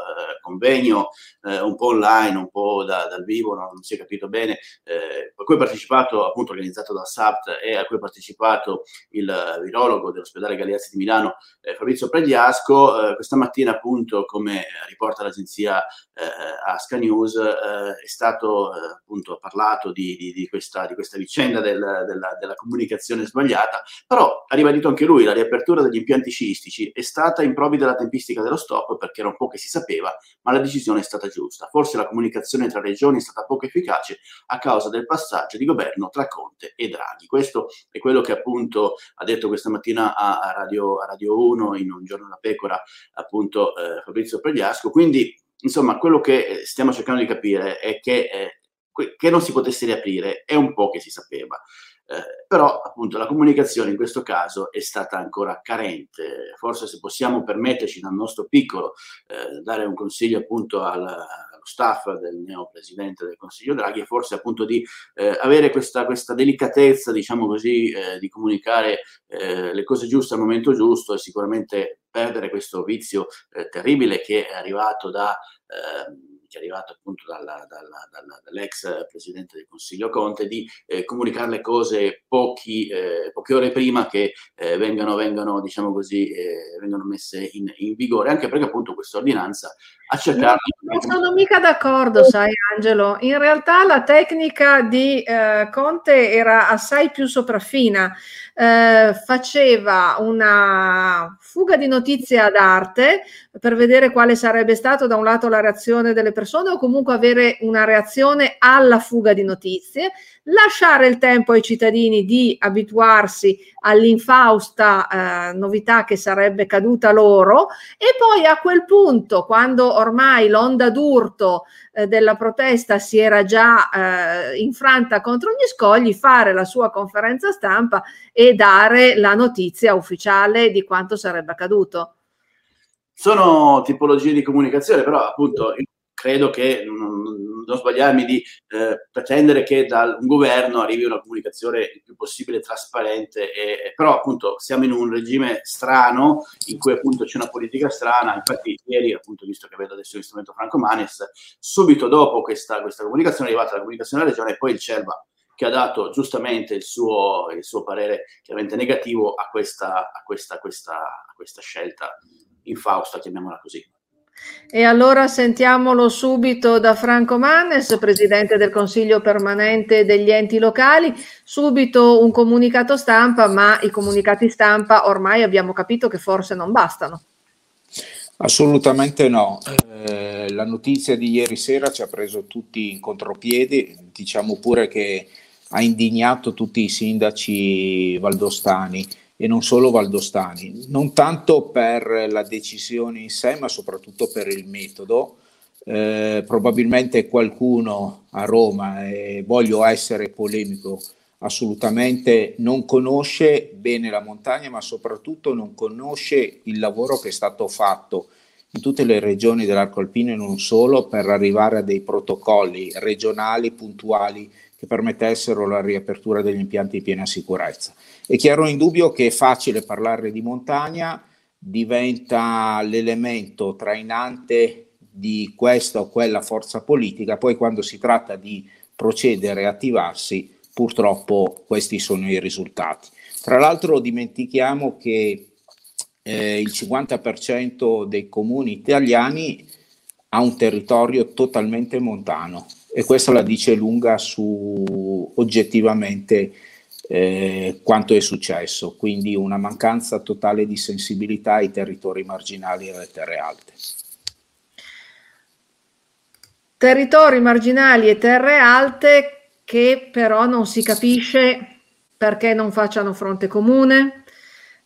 Speaker 12: convegno un po' online, un po' da, dal vivo, non, non, si è capito bene, a cui ha partecipato appunto organizzato dal SAPT e a cui ha partecipato il virologo dell'ospedale Galeazzi di Milano Fabrizio Pregliasco, questa mattina appunto come riporta l'agenzia un'agenzia eh, Asca News, eh, è stato eh, appunto parlato di, di, di, questa, di questa vicenda del, della, della, comunicazione sbagliata, però ha ribadito anche lui la riapertura degli impianti sciistici è stata improvvida la tempistica dello stop perché era un po' che si sapeva, ma la decisione è stata giusta. Forse la comunicazione tra regioni è stata poco efficace a causa del passaggio di governo tra Conte e Draghi. Questo è quello che appunto ha detto questa mattina a, a, Radio, a Radio 1 in un giorno da pecora appunto eh, Fabrizio Pregliasco. Quindi insomma, quello che eh, stiamo cercando di capire è che, eh, che non si potesse riaprire è un po' che si sapeva. Eh, però appunto la comunicazione in questo caso è stata ancora carente. Forse se possiamo permetterci dal nostro piccolo eh, dare un consiglio appunto al, allo staff del neo presidente del Consiglio Draghi forse appunto di eh, avere questa, questa, delicatezza, diciamo così, eh, di comunicare eh, le cose giuste al momento giusto e sicuramente perdere questo vizio terribile che è arrivato da Ehm, che è arrivato appunto dalla, dalla, dalla, dall'ex presidente del Consiglio Conte, di eh, comunicare le cose pochi, eh, poche ore prima che eh, vengano, vengano, diciamo così, eh, vengano messe in, in, vigore, anche perché appunto questa ordinanza ha cercato...
Speaker 1: Non sono mica d'accordo, sai Angelo, in realtà la tecnica di eh, Conte era assai più sopraffina, eh, faceva una fuga di notizie ad arte per vedere quale sarebbe stato da un lato la reazione delle persone o comunque avere una reazione alla fuga di notizie, lasciare il tempo ai cittadini di abituarsi all'infausta eh, novità che sarebbe caduta loro e poi a quel punto, quando ormai l'onda d'urto eh, della protesta si era già eh, infranta contro gli scogli, fare la sua conferenza stampa e dare la notizia ufficiale di quanto sarebbe accaduto.
Speaker 12: Sono tipologie di comunicazione, però appunto credo che non, non sbagliarmi di eh, pretendere che da un governo arrivi una comunicazione il più possibile trasparente, e, però appunto siamo in un regime strano in cui appunto c'è una politica strana, infatti ieri appunto visto che vedo adesso l'istrumento Franco Manes, subito dopo questa, questa comunicazione è arrivata la comunicazione alla regione e poi il CERVA che ha dato giustamente il suo, il suo parere chiaramente negativo a questa, a questa, questa, a questa scelta infausta, chiamiamola così.
Speaker 1: E allora sentiamolo subito da Franco Mannes, presidente del Consiglio permanente degli enti locali, subito un comunicato stampa, ma i comunicati stampa ormai abbiamo capito che forse non bastano.
Speaker 15: Assolutamente no. Eh, la notizia di ieri sera ci ha preso tutti in contropiedi, diciamo pure che ha indignato tutti i sindaci valdostani e non solo valdostani, non tanto per la decisione in sé, ma soprattutto per il metodo. Eh, probabilmente qualcuno a Roma, e voglio essere polemico, assolutamente non conosce bene la montagna, ma soprattutto non conosce il lavoro che è stato fatto in tutte le regioni dell'arco alpino e non solo per arrivare a dei protocolli regionali puntuali che permettessero la riapertura degli impianti in piena sicurezza. È chiaro in dubbio che è facile parlare di montagna, diventa l'elemento trainante di questa o quella forza politica, poi quando si tratta di procedere e attivarsi, purtroppo questi sono i risultati. Tra l'altro dimentichiamo che eh, il 50% dei comuni italiani ha un territorio totalmente montano, e questo la dice lunga su oggettivamente eh, quanto è successo, quindi una mancanza totale di sensibilità ai territori marginali e alle terre alte.
Speaker 1: Territori marginali e terre alte che però non si capisce perché non facciano fronte comune,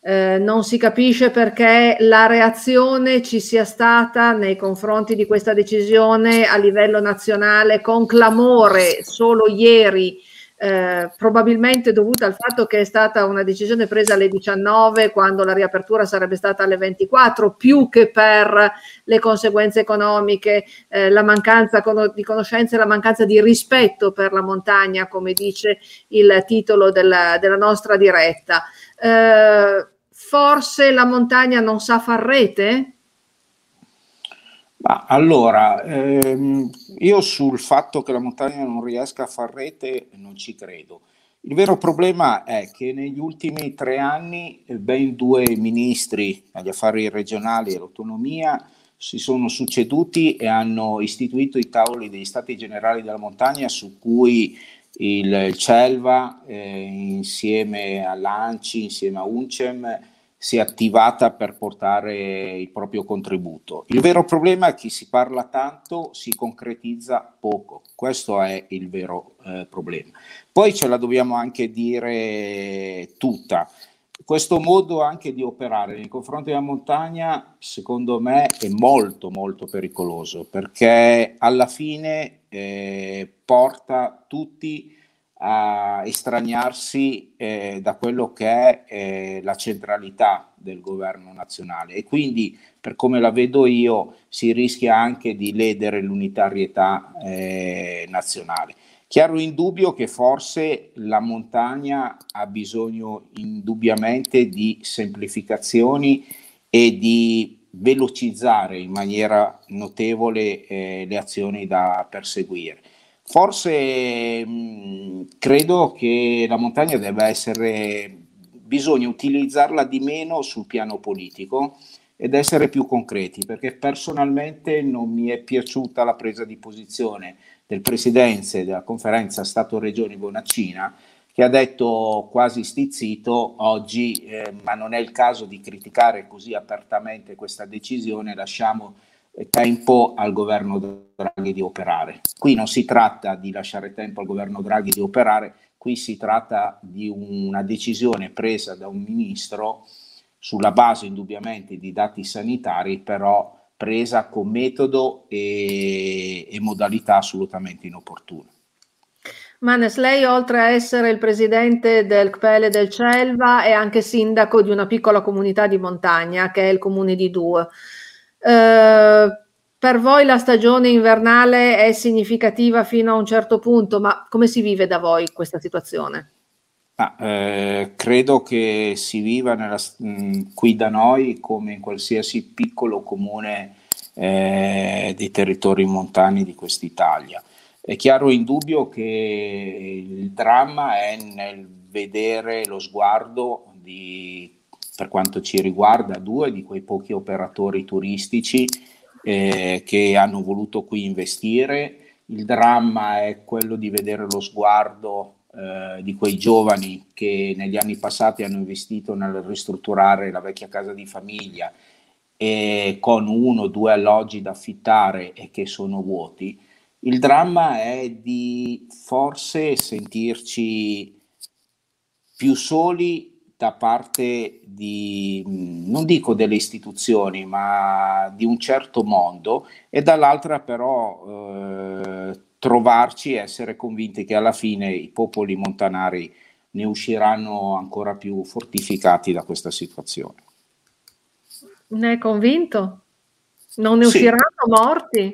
Speaker 1: eh, non si capisce perché la reazione ci sia stata nei confronti di questa decisione a livello nazionale con clamore solo ieri, eh, probabilmente dovuta al fatto che è stata una decisione presa alle 19 quando la riapertura sarebbe stata alle 24, più che per le conseguenze economiche, eh, la mancanza di conoscenza e la mancanza di rispetto per la montagna, come dice il titolo della, della nostra diretta. Eh, forse la montagna non sa far rete?
Speaker 15: Ma allora, ehm, io sul fatto che la montagna non riesca a far rete non ci credo. Il vero problema è che negli ultimi tre anni ben due ministri agli affari regionali e all'autonomia si sono succeduti e hanno istituito i tavoli degli stati generali della montagna su cui il, CELVA eh, insieme all'ANCI, insieme a UNCEM si è attivata per portare il proprio contributo. Il vero problema è che si parla tanto, si concretizza poco, questo è il vero eh, problema. Poi ce la dobbiamo anche dire tutta, questo modo anche di operare nei confronti della montagna, secondo me, è molto molto pericoloso perché alla fine eh, porta tutti a estraniarsi eh, da quello che è eh, la centralità del governo nazionale e quindi per come la vedo io si rischia anche di ledere l'unitarietà eh, nazionale. Chiaro indubbio che forse la montagna ha bisogno indubbiamente di semplificazioni e di velocizzare in maniera notevole eh, le azioni da perseguire. Forse mh, credo che la montagna debba essere, bisogna utilizzarla di meno sul piano politico ed essere più concreti, perché personalmente non mi è piaciuta la presa di posizione del presidente della conferenza Stato-Regioni Bonaccina, che ha detto quasi stizzito oggi, eh, ma non è il caso di criticare così apertamente questa decisione, lasciamo tempo al governo Draghi di operare. Qui non si tratta di lasciare tempo al governo Draghi di operare, qui si tratta di una decisione presa da un ministro sulla base indubbiamente di dati sanitari, però presa con metodo e, e modalità assolutamente inopportune.
Speaker 1: Manes, lei oltre a essere il presidente del CPEL del Celva è anche sindaco di una piccola comunità di montagna che è il comune di Due. Eh, per voi la stagione invernale è significativa fino a un certo punto, ma come si vive da voi questa situazione?
Speaker 15: Ah, eh, credo che si viva nella, mh, qui da noi come in qualsiasi piccolo comune eh, dei territori montani di quest'Italia. È chiaro in dubbio che il dramma è nel vedere lo sguardo di, per quanto ci riguarda, due di quei pochi operatori turistici eh, che hanno voluto qui investire. Il dramma è quello di vedere lo sguardo eh, di quei giovani che negli anni passati hanno investito nel ristrutturare la vecchia casa di famiglia e con uno o due alloggi da affittare e che sono vuoti. Il dramma è di forse sentirci più soli da parte di, non dico delle istituzioni, ma di un certo mondo e dall'altra però eh, trovarci e essere convinti che alla fine i popoli montanari ne usciranno ancora più fortificati da questa situazione.
Speaker 1: Ne è convinto? Non ne sì. usciranno morti?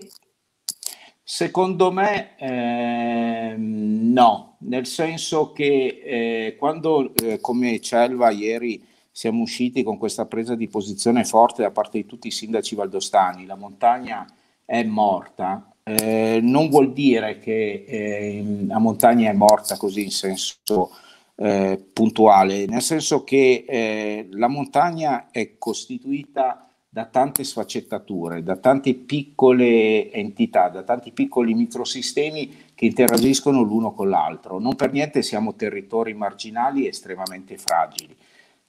Speaker 15: Secondo me eh, no, nel senso che eh, quando eh, come Celva ieri siamo usciti con questa presa di posizione forte da parte di tutti i sindaci valdostani, la montagna è morta, eh, non vuol dire che eh, la montagna è morta così in senso eh, puntuale, nel senso che eh, la montagna è costituita da tante sfaccettature, da tante piccole entità, da tanti piccoli microsistemi che interagiscono l'uno con l'altro. Non per niente siamo territori marginali estremamente fragili.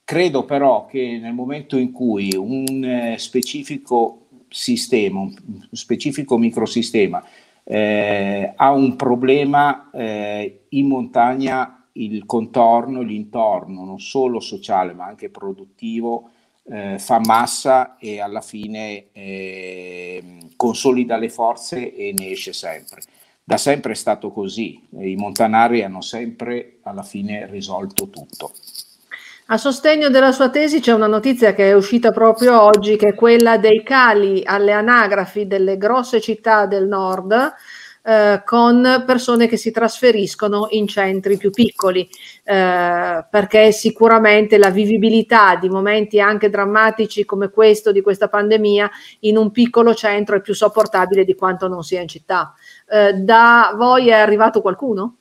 Speaker 15: Credo però che nel momento in cui un eh, specifico sistema, un specifico microsistema, eh, ha un problema eh, in montagna, il contorno, l'intorno, non solo sociale ma anche produttivo, eh, fa massa e alla fine ehm, consolida le forze e ne esce sempre. Da sempre è stato così, i montanari hanno sempre alla fine risolto tutto.
Speaker 1: A sostegno della sua tesi c'è una notizia che è uscita proprio oggi, che è quella dei cali alle anagrafi delle grosse città del nord eh, con persone che si trasferiscono in centri più piccoli, eh, perché sicuramente la vivibilità di momenti anche drammatici come questo di questa pandemia in un piccolo centro è più sopportabile di quanto non sia in città. Eh, da voi è arrivato qualcuno?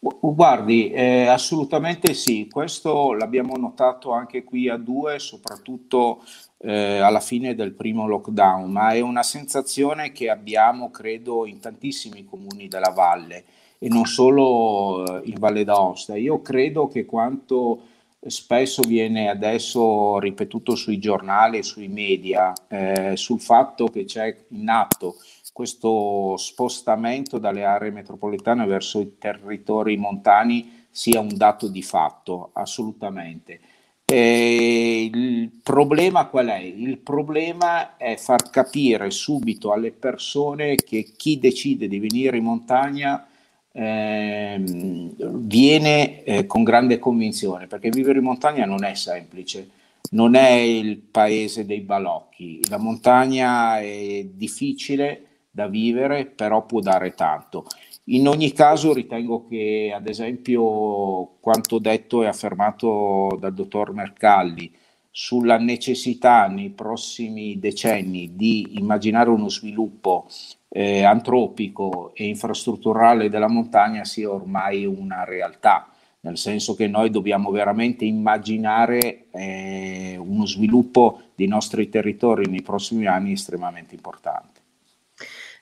Speaker 15: Guardi, eh, assolutamente sì, questo l'abbiamo notato anche qui a due, soprattutto eh, alla fine del primo lockdown, ma è una sensazione che abbiamo, credo, in tantissimi comuni della valle e non solo eh, in Valle d'Aosta. Io credo che quanto spesso viene adesso ripetuto sui giornali e sui media eh, sul fatto che c'è in atto questo spostamento dalle aree metropolitane verso i territori montani sia un dato di fatto, assolutamente. E il problema qual è? Il problema è far capire subito alle persone che chi decide di venire in montagna eh, viene eh, con grande convinzione, perché vivere in montagna non è semplice, non è il paese dei balocchi, la montagna è difficile da vivere, però può dare tanto. In ogni caso ritengo che, ad esempio, quanto detto e affermato dal dottor Mercalli sulla necessità nei prossimi decenni di immaginare uno sviluppo eh, antropico e infrastrutturale della montagna sia ormai una realtà, nel senso che noi dobbiamo veramente immaginare eh, uno sviluppo dei nostri territori nei prossimi anni estremamente importante.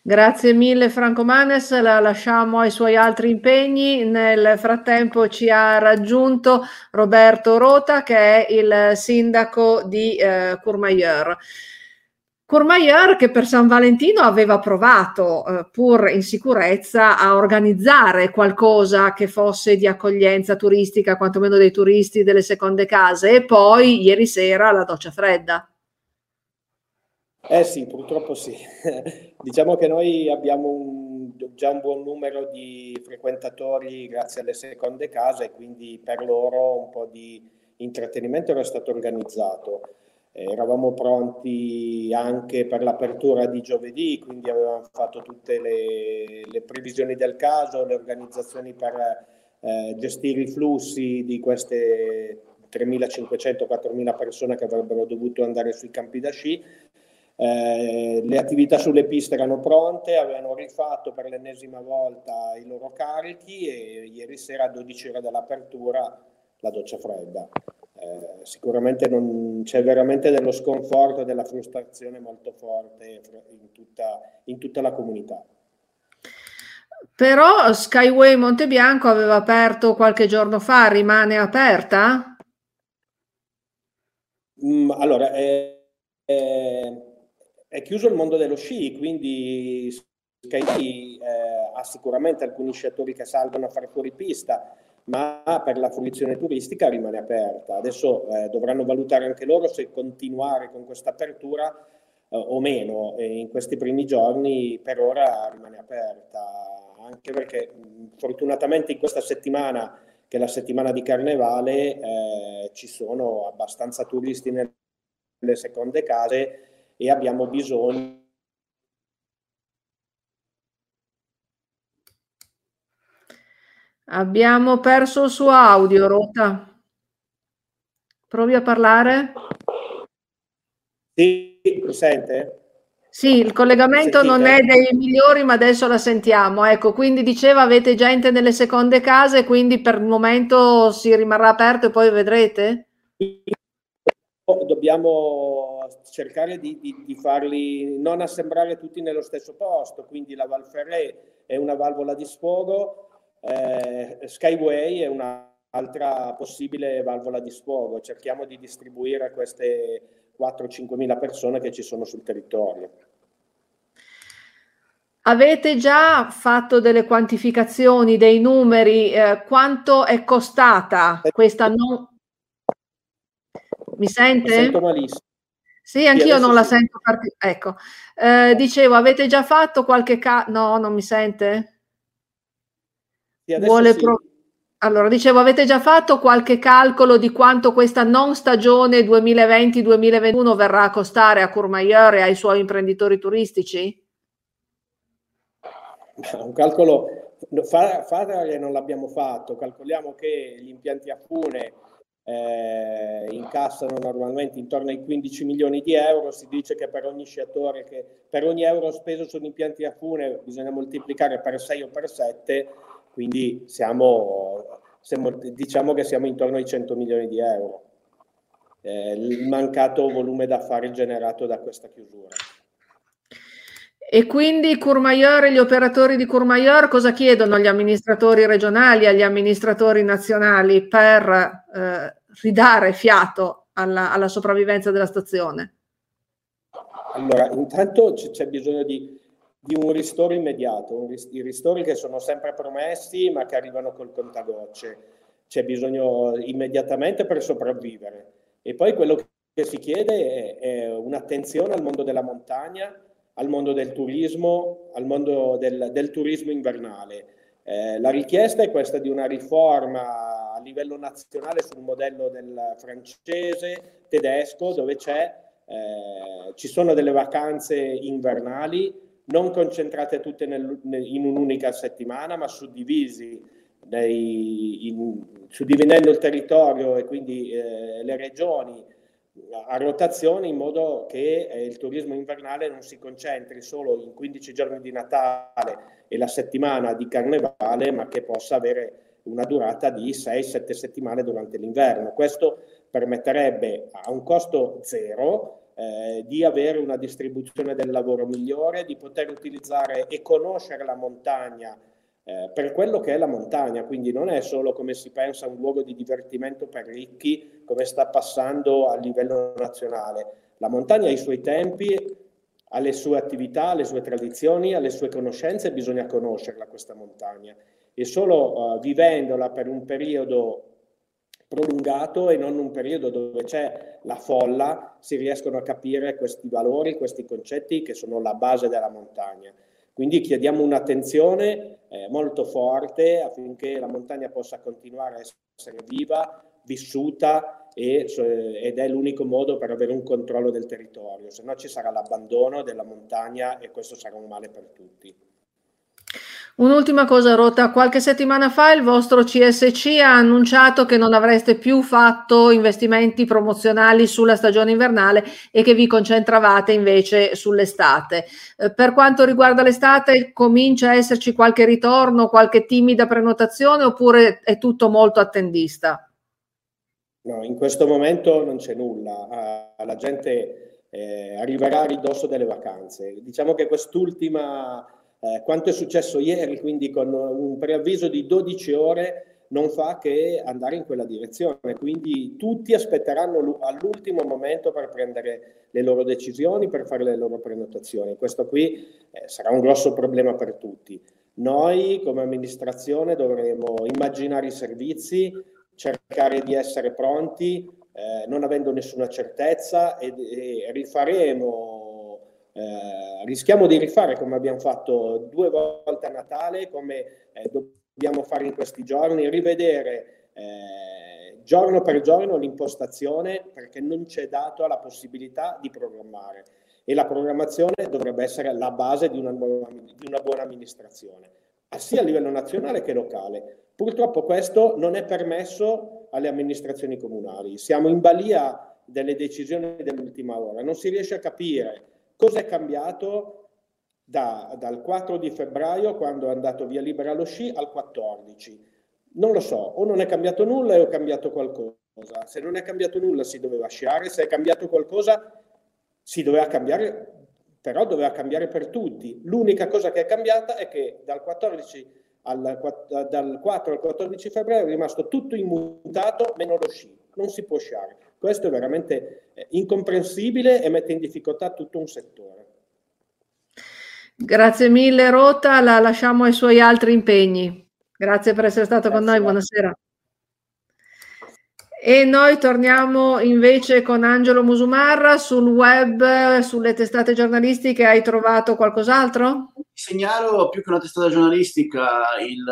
Speaker 1: Grazie mille Franco Manes, la lasciamo ai suoi altri impegni. Nel frattempo ci ha raggiunto Roberto Rota che è il sindaco di eh, Courmayeur. Courmayeur che per San Valentino aveva provato, eh, pur in sicurezza, a organizzare qualcosa che fosse di accoglienza turistica, quantomeno dei turisti delle seconde case, e poi ieri sera la doccia fredda.
Speaker 16: Eh sì, purtroppo sì. Diciamo che noi abbiamo un, già un buon numero di frequentatori grazie alle seconde case, quindi per loro un po' di intrattenimento era stato organizzato eravamo pronti anche per l'apertura di giovedì, quindi avevamo fatto tutte le, le previsioni del caso, le organizzazioni per eh, gestire i flussi di queste 3.500-4.000 persone che avrebbero dovuto andare sui campi da sci. Eh, le attività sulle piste erano pronte, avevano rifatto per l'ennesima volta i loro carichi e ieri sera a 12 ore dall'apertura la doccia fredda. Eh, sicuramente non, c'è veramente dello sconforto e della frustrazione molto forte in tutta, in tutta la comunità.
Speaker 1: Però Skyway Montebianco aveva aperto qualche giorno fa, rimane aperta?
Speaker 16: Mm, allora, è, è, è, chiuso il mondo dello sci, quindi Skyway eh, ha sicuramente alcuni sciatori che salgono a fare fuori pista, ma per la fruizione turistica rimane aperta. Adesso eh, dovranno valutare anche loro se continuare con questa apertura eh, o meno. E in questi primi giorni per ora rimane aperta, anche perché fortunatamente in questa settimana, che è la settimana di Carnevale, eh, ci sono abbastanza turisti nelle seconde case e abbiamo bisogno
Speaker 1: Abbiamo perso il suo audio, Rota. Provi a parlare?
Speaker 16: Sì, mi sente?
Speaker 1: Sì, il collegamento Sentite? non è dei migliori, ma adesso la sentiamo. Ecco, quindi diceva avete gente nelle seconde case, quindi per il momento si rimarrà aperto e poi vedrete?
Speaker 16: Dobbiamo cercare di, di, di farli non assembrare tutti nello stesso posto, quindi la Valferré è una valvola di sfogo, eh, Skyway è un'altra possibile valvola di sfogo, cerchiamo di distribuire queste 4-5 mila persone che ci sono sul territorio.
Speaker 1: Avete già fatto delle quantificazioni, dei numeri, eh, quanto è costata questa non... Mi sente? Mi sento malissimo. Sì, anch'io non la sì. sento. Part... Ecco, eh, dicevo, avete già fatto qualche caso? No, non mi sente? Vuole sì. pro- allora, dicevo, avete già fatto qualche calcolo di quanto questa non stagione 2020-2021 verrà a costare a Courmayeur e ai suoi imprenditori turistici?
Speaker 16: Un calcolo fare non l'abbiamo fatto, calcoliamo che gli impianti a fune eh, incassano normalmente intorno ai 15 milioni di euro, si dice che per ogni sciatore, che per ogni euro speso sugli impianti a fune bisogna moltiplicare per 6 o per 7, quindi siamo, siamo, diciamo che siamo intorno ai 100 milioni di euro. eh, il mancato volume d'affari generato da questa chiusura.
Speaker 1: E quindi Courmayeur e gli operatori di Courmayeur cosa chiedono agli amministratori regionali, agli amministratori nazionali per eh, ridare fiato alla, alla, sopravvivenza della stazione?
Speaker 16: Allora, intanto c'è bisogno di, di, un ristoro immediato, un ris- i ristori che sono sempre promessi ma che arrivano col contagocce. C'è bisogno immediatamente per sopravvivere. E poi quello che si chiede è, è un'attenzione al mondo della montagna, al mondo del turismo, al mondo del, del turismo invernale. Eh, la richiesta è questa di una riforma a livello nazionale sul modello del francese, tedesco, dove eh, ci sono delle vacanze invernali non concentrate tutte nel, in un'unica settimana, ma suddivisi nei, in, suddividendo il territorio e quindi eh, le regioni a rotazione in modo che eh, il turismo invernale non si concentri solo in 15 giorni di Natale e la settimana di Carnevale, ma che possa avere una durata di 6-7 settimane durante l'inverno. Questo permetterebbe a un costo zero eh, di avere una distribuzione del lavoro migliore, di poter utilizzare e conoscere la montagna eh, per quello che è la montagna, quindi non è solo come si pensa un luogo di divertimento per ricchi, come sta passando a livello nazionale. La montagna ha i suoi tempi, ha le sue attività, le sue tradizioni, ha le sue conoscenze, bisogna conoscerla questa montagna. E solo uh, vivendola per un periodo prolungato e non un periodo dove c'è la folla si riescono a capire questi valori, questi concetti che sono la base della montagna. Quindi chiediamo un'attenzione eh, molto forte affinché la montagna possa continuare a essere viva, vissuta e, ed è l'unico modo per avere un controllo del territorio, se no ci sarà l'abbandono della montagna e questo sarà un male per tutti.
Speaker 1: Un'ultima cosa, Rota. Qualche settimana fa il vostro CSC ha annunciato che non avreste più fatto investimenti promozionali sulla stagione invernale e che vi concentravate invece sull'estate. Eh, per quanto riguarda l'estate, comincia a esserci qualche ritorno, qualche timida prenotazione oppure è tutto molto attendista?
Speaker 16: No, in questo momento non c'è nulla. Uh, la gente eh, arriverà a ridosso delle vacanze. Diciamo che quest'ultima eh, quanto è successo ieri, quindi con un preavviso di 12 ore, non fa che andare in quella direzione. Quindi tutti aspetteranno all'ultimo momento per prendere le loro decisioni, per fare le loro prenotazioni. Questo qui eh, sarà un grosso problema per tutti. Noi come amministrazione dovremo immaginare i servizi, cercare di essere pronti, eh, non avendo nessuna certezza e, e rifaremo eh, rischiamo di rifare come abbiamo fatto due volte a Natale, come eh, dobbiamo fare in questi giorni, rivedere eh, giorno per giorno l'impostazione perché non c'è dato la possibilità di programmare e la programmazione dovrebbe essere la base di una, buona, di una buona amministrazione, sia a livello nazionale che locale. Purtroppo questo non è permesso alle amministrazioni comunali. Siamo in balia delle decisioni dell'ultima ora, non si riesce a capire Cosa è cambiato da, dal 4 di febbraio, quando è andato via libera lo sci, al 14? Non lo so, o non è cambiato nulla o è cambiato qualcosa. Se non è cambiato nulla si doveva sciare, se è cambiato qualcosa si doveva cambiare, però doveva cambiare per tutti. L'unica cosa che è cambiata è che dal 14 al, dal 4 al 14 febbraio è rimasto tutto immutato meno lo sci, non si può sciare. Questo è veramente eh, incomprensibile e mette in difficoltà tutto un settore.
Speaker 1: Grazie mille Rota, la lasciamo ai suoi altri impegni. Grazie per essere stato Grazie. con noi, buonasera. E noi torniamo invece con Angelo Musumarra sul web, sulle testate giornalistiche. Hai trovato qualcos'altro?
Speaker 12: Segnalo più che una testata giornalistica il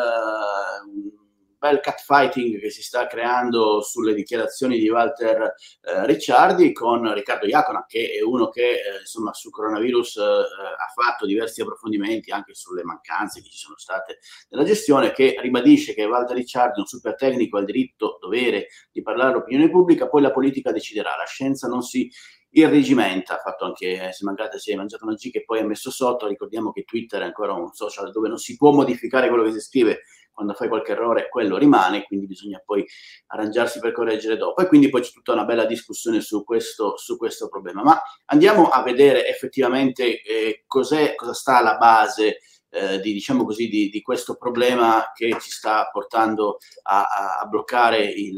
Speaker 12: bel catfighting che si sta creando sulle dichiarazioni di Walter eh, Ricciardi con Riccardo Iacona, che è uno che eh, insomma sul coronavirus eh, ha fatto diversi approfondimenti anche sulle mancanze che ci sono state nella gestione, che ribadisce che Walter Ricciardi, un super tecnico, ha il diritto, dovere di parlare all'opinione pubblica, poi la politica deciderà, la scienza non si irrigimenta, ha fatto anche, se mancate si è mangiato una G che poi ha messo sotto, ricordiamo che Twitter è ancora un social dove non si può modificare quello che si scrive, quando fai qualche errore quello rimane, quindi bisogna poi arrangiarsi per correggere dopo. E quindi poi c'è tutta una bella discussione su questo, su questo problema. Ma andiamo a vedere effettivamente eh, cosa sta alla base eh, di, diciamo così, di, di, questo problema che ci sta portando a, a bloccare il,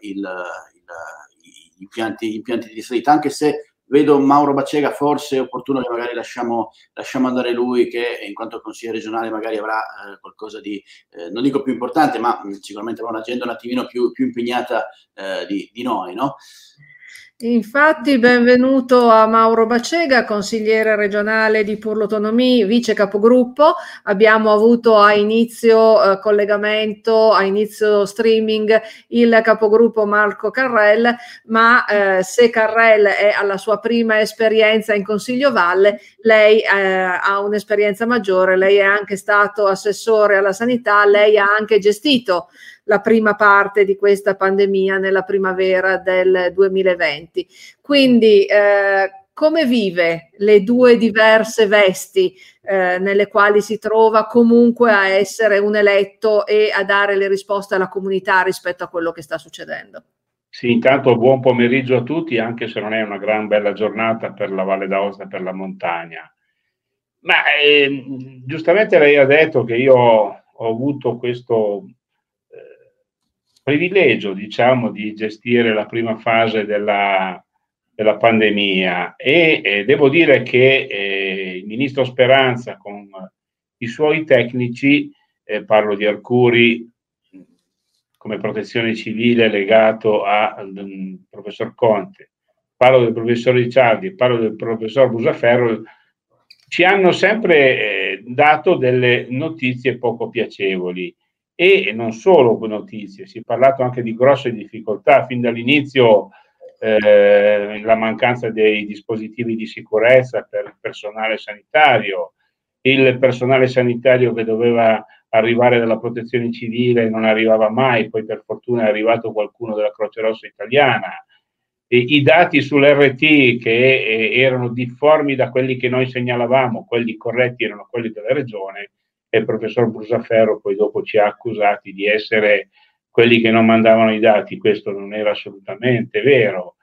Speaker 12: il, il, gli, impianti, gli impianti di salita, anche se vedo Mauro Bacega, forse è opportuno che magari lasciamo, lasciamo andare lui che in quanto consigliere regionale magari avrà eh, qualcosa di, eh, non dico più importante, ma mh, sicuramente avrà un'agenda un attimino più, più impegnata eh, di, di, noi. No?
Speaker 1: Infatti, benvenuto a Mauro Bacega, consigliere regionale di Pur vice capogruppo. Abbiamo avuto a inizio eh, collegamento, a inizio streaming, il capogruppo Marco Carrel, ma eh, se Carrel è alla sua prima esperienza in Consiglio Valle, lei eh, ha un'esperienza maggiore, lei è anche stato assessore alla sanità, lei ha anche gestito la prima parte di questa pandemia nella primavera del 2020. Quindi eh, come vive le due diverse vesti eh, nelle quali si trova comunque a essere un eletto e a dare le risposte alla comunità rispetto a quello che sta succedendo?
Speaker 17: Sì, intanto buon pomeriggio a tutti, anche se non è una gran bella giornata per la Valle d'Aosta e per la montagna. Ma eh, giustamente lei ha detto che io ho avuto questo privilegio, diciamo, di gestire la prima fase della, della pandemia. E eh, devo dire che eh, il ministro Speranza con i suoi tecnici, eh, parlo di Arcuri come protezione civile legato al mm, professor Conte, parlo del professor Ricciardi, parlo del professor Busaferro, ci hanno sempre eh, dato delle notizie poco piacevoli e non solo notizie, si è parlato anche di grosse difficoltà fin dall'inizio eh, la mancanza dei dispositivi di sicurezza per il personale sanitario, il personale sanitario che doveva arrivare dalla protezione civile non arrivava mai, poi per fortuna è arrivato qualcuno della Croce Rossa italiana. E I dati sull'RT che eh, erano difformi da quelli che noi segnalavamo, quelli corretti erano quelli della regione, e il professor Brusaferro poi dopo ci ha accusati di essere quelli che non mandavano i dati, questo non era assolutamente vero.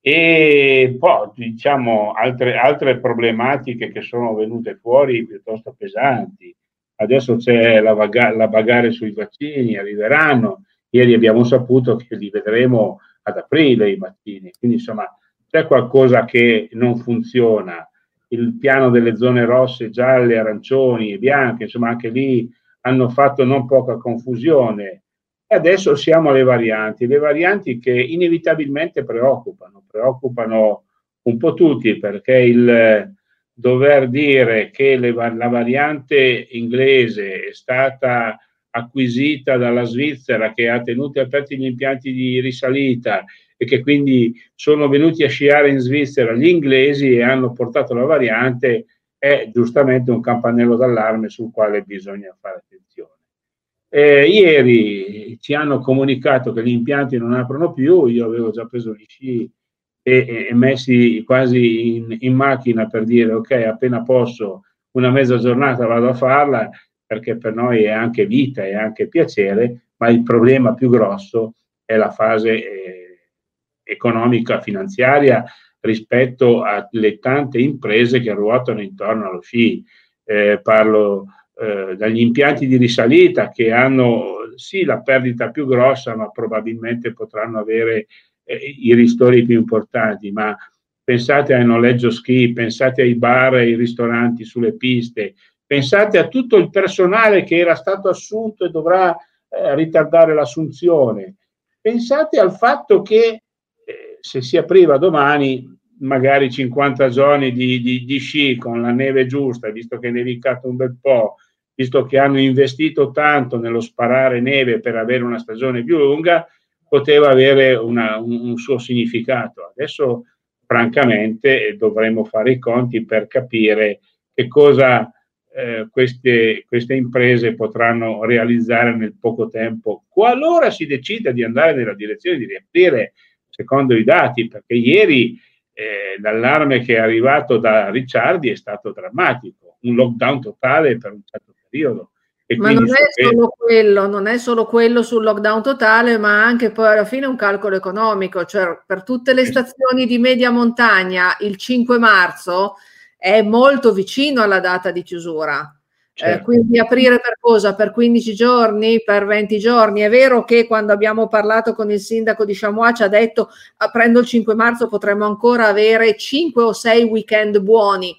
Speaker 17: E poi diciamo altre, altre problematiche che sono venute fuori piuttosto pesanti. Adesso c'è la, vaga, la bagare sui vaccini, arriveranno. Ieri abbiamo saputo che li vedremo ad aprile i vaccini, quindi insomma c'è qualcosa che non funziona il piano delle zone rosse, gialle, arancioni e bianche, insomma anche lì hanno fatto non poca confusione. E adesso siamo alle varianti, le varianti che inevitabilmente preoccupano, preoccupano un po' tutti perché il dover dire che le, la variante inglese è stata acquisita dalla Svizzera che ha tenuto aperti gli impianti di risalita e che quindi sono venuti a sciare in Svizzera gli inglesi e hanno portato la variante è giustamente un campanello d'allarme sul quale bisogna fare attenzione. Eh, ieri ci hanno comunicato che gli impianti non aprono più, io avevo già preso gli sci e, e messi quasi in, in, macchina per dire ok, appena posso una mezza giornata vado a farla perché per noi è anche vita, è anche piacere, ma il problema più grosso è la fase eh, economica finanziaria rispetto alle tante imprese che ruotano intorno allo sci. Eh, parlo eh, dagli impianti di risalita che hanno sì la perdita più grossa, ma probabilmente potranno avere eh, i ristori più importanti. Ma pensate al noleggio ski, pensate ai bar e ai ristoranti sulle piste, pensate a tutto il personale che era stato assunto e dovrà eh, ritardare l'assunzione. Pensate al fatto che se si apriva domani magari 50 giorni di, di, di, sci con la neve giusta, visto che è nevicato un bel po', visto che hanno investito tanto nello sparare neve per avere una stagione più lunga, poteva avere una, un, un, suo significato. Adesso, francamente, dovremmo fare i conti per capire che cosa eh, queste, queste imprese potranno realizzare nel poco tempo, qualora si decida di andare nella direzione di riaprire secondo i dati, perché ieri eh, l'allarme che è arrivato da Ricciardi è stato drammatico, un lockdown totale per un certo periodo.
Speaker 1: E ma non è solo quello, non è solo quello sul lockdown totale, ma anche poi alla fine un calcolo economico, cioè per tutte le stazioni di media montagna il 5 marzo è molto vicino alla data di chiusura. Eh, certo. Eh, quindi aprire per cosa? Per 15 giorni, per 20 giorni. È vero che quando abbiamo parlato con il sindaco di Chamois ci ha detto aprendo il 5 marzo potremmo ancora avere 5 o 6 weekend buoni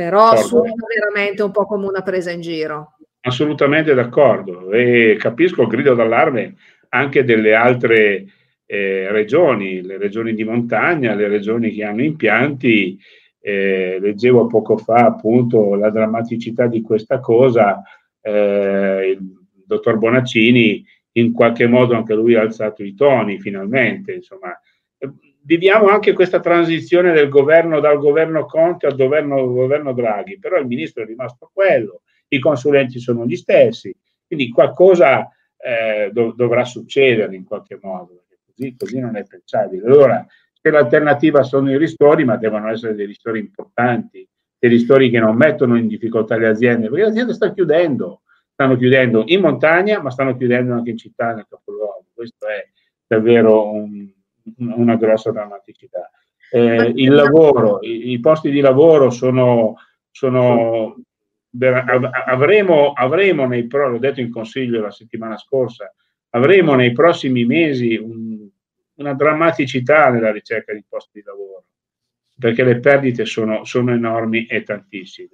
Speaker 1: però certo. suona veramente un po' come una presa in giro.
Speaker 17: Assolutamente d'accordo e capisco il grido d'allarme anche delle altre eh, regioni, le regioni di montagna, le regioni che hanno impianti. Eh, leggevo poco fa appunto la drammaticità di questa cosa, eh, il dottor Bonaccini in qualche modo anche lui ha alzato i toni finalmente, insomma viviamo anche questa transizione del governo dal governo Conte al governo, governo Draghi, però il ministro è rimasto quello, i consulenti sono gli stessi, quindi qualcosa eh, dov- dovrà succedere in qualche modo, così, così, non è pensabile. Allora, se l'alternativa sono i ristori, ma devono essere dei ristori importanti, dei ristori che non mettono in difficoltà le aziende, perché le aziende stanno chiudendo, stanno chiudendo in montagna, ma stanno chiudendo anche in città, nel capoluogo. Questo è davvero un, una grossa drammaticità. Eh, il lavoro, i, i, posti di lavoro sono, sono avremo, avremo nei pro, l'ho detto in consiglio la settimana scorsa, avremo nei prossimi mesi un, una drammaticità nella ricerca di posti di lavoro, perché le perdite sono, sono enormi e tantissime.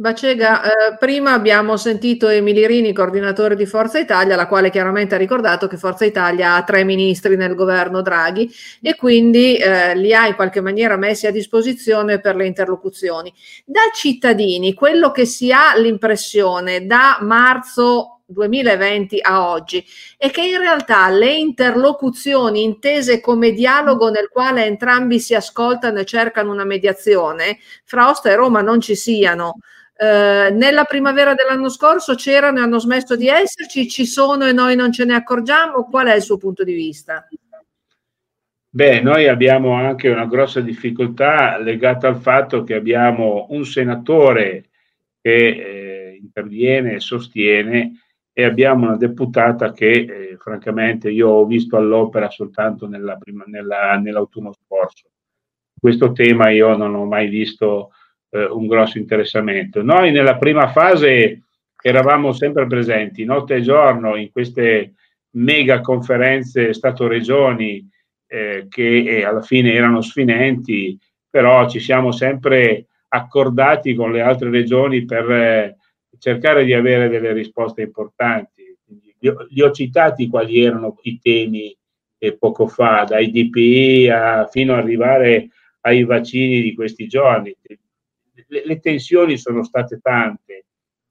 Speaker 1: Bacega, eh, prima abbiamo sentito Emili Rini, coordinatore di Forza Italia, la quale chiaramente ha ricordato che Forza Italia ha tre ministri nel governo Draghi e quindi eh, li ha in qualche maniera messi a disposizione per le interlocuzioni. Da cittadini, quello che si ha l'impressione da marzo 2020 a oggi è che in realtà le interlocuzioni intese come dialogo nel quale entrambi si ascoltano e cercano una mediazione fra Osta e Roma non ci siano. Eh, nella primavera dell'anno scorso c'erano e hanno smesso di esserci, ci sono e noi non ce ne accorgiamo. Qual è il suo punto di vista?
Speaker 17: Beh, noi abbiamo anche una grossa difficoltà legata al fatto che abbiamo un senatore che eh, interviene e sostiene e abbiamo una deputata che eh, francamente io ho visto all'opera soltanto nella prima, nella, nell'autunno scorso. Questo tema io non ho mai visto eh, un grosso interessamento. Noi nella prima fase eravamo sempre presenti notte e giorno in queste mega conferenze Stato-Regioni eh, che eh, alla fine erano sfinenti, però ci siamo sempre accordati con le altre regioni per eh, cercare di avere delle risposte importanti. Li ho, citati quali erano i temi eh, poco fa, dai DPI a, fino ad arrivare ai vaccini di questi giorni le, le tensioni sono state tante.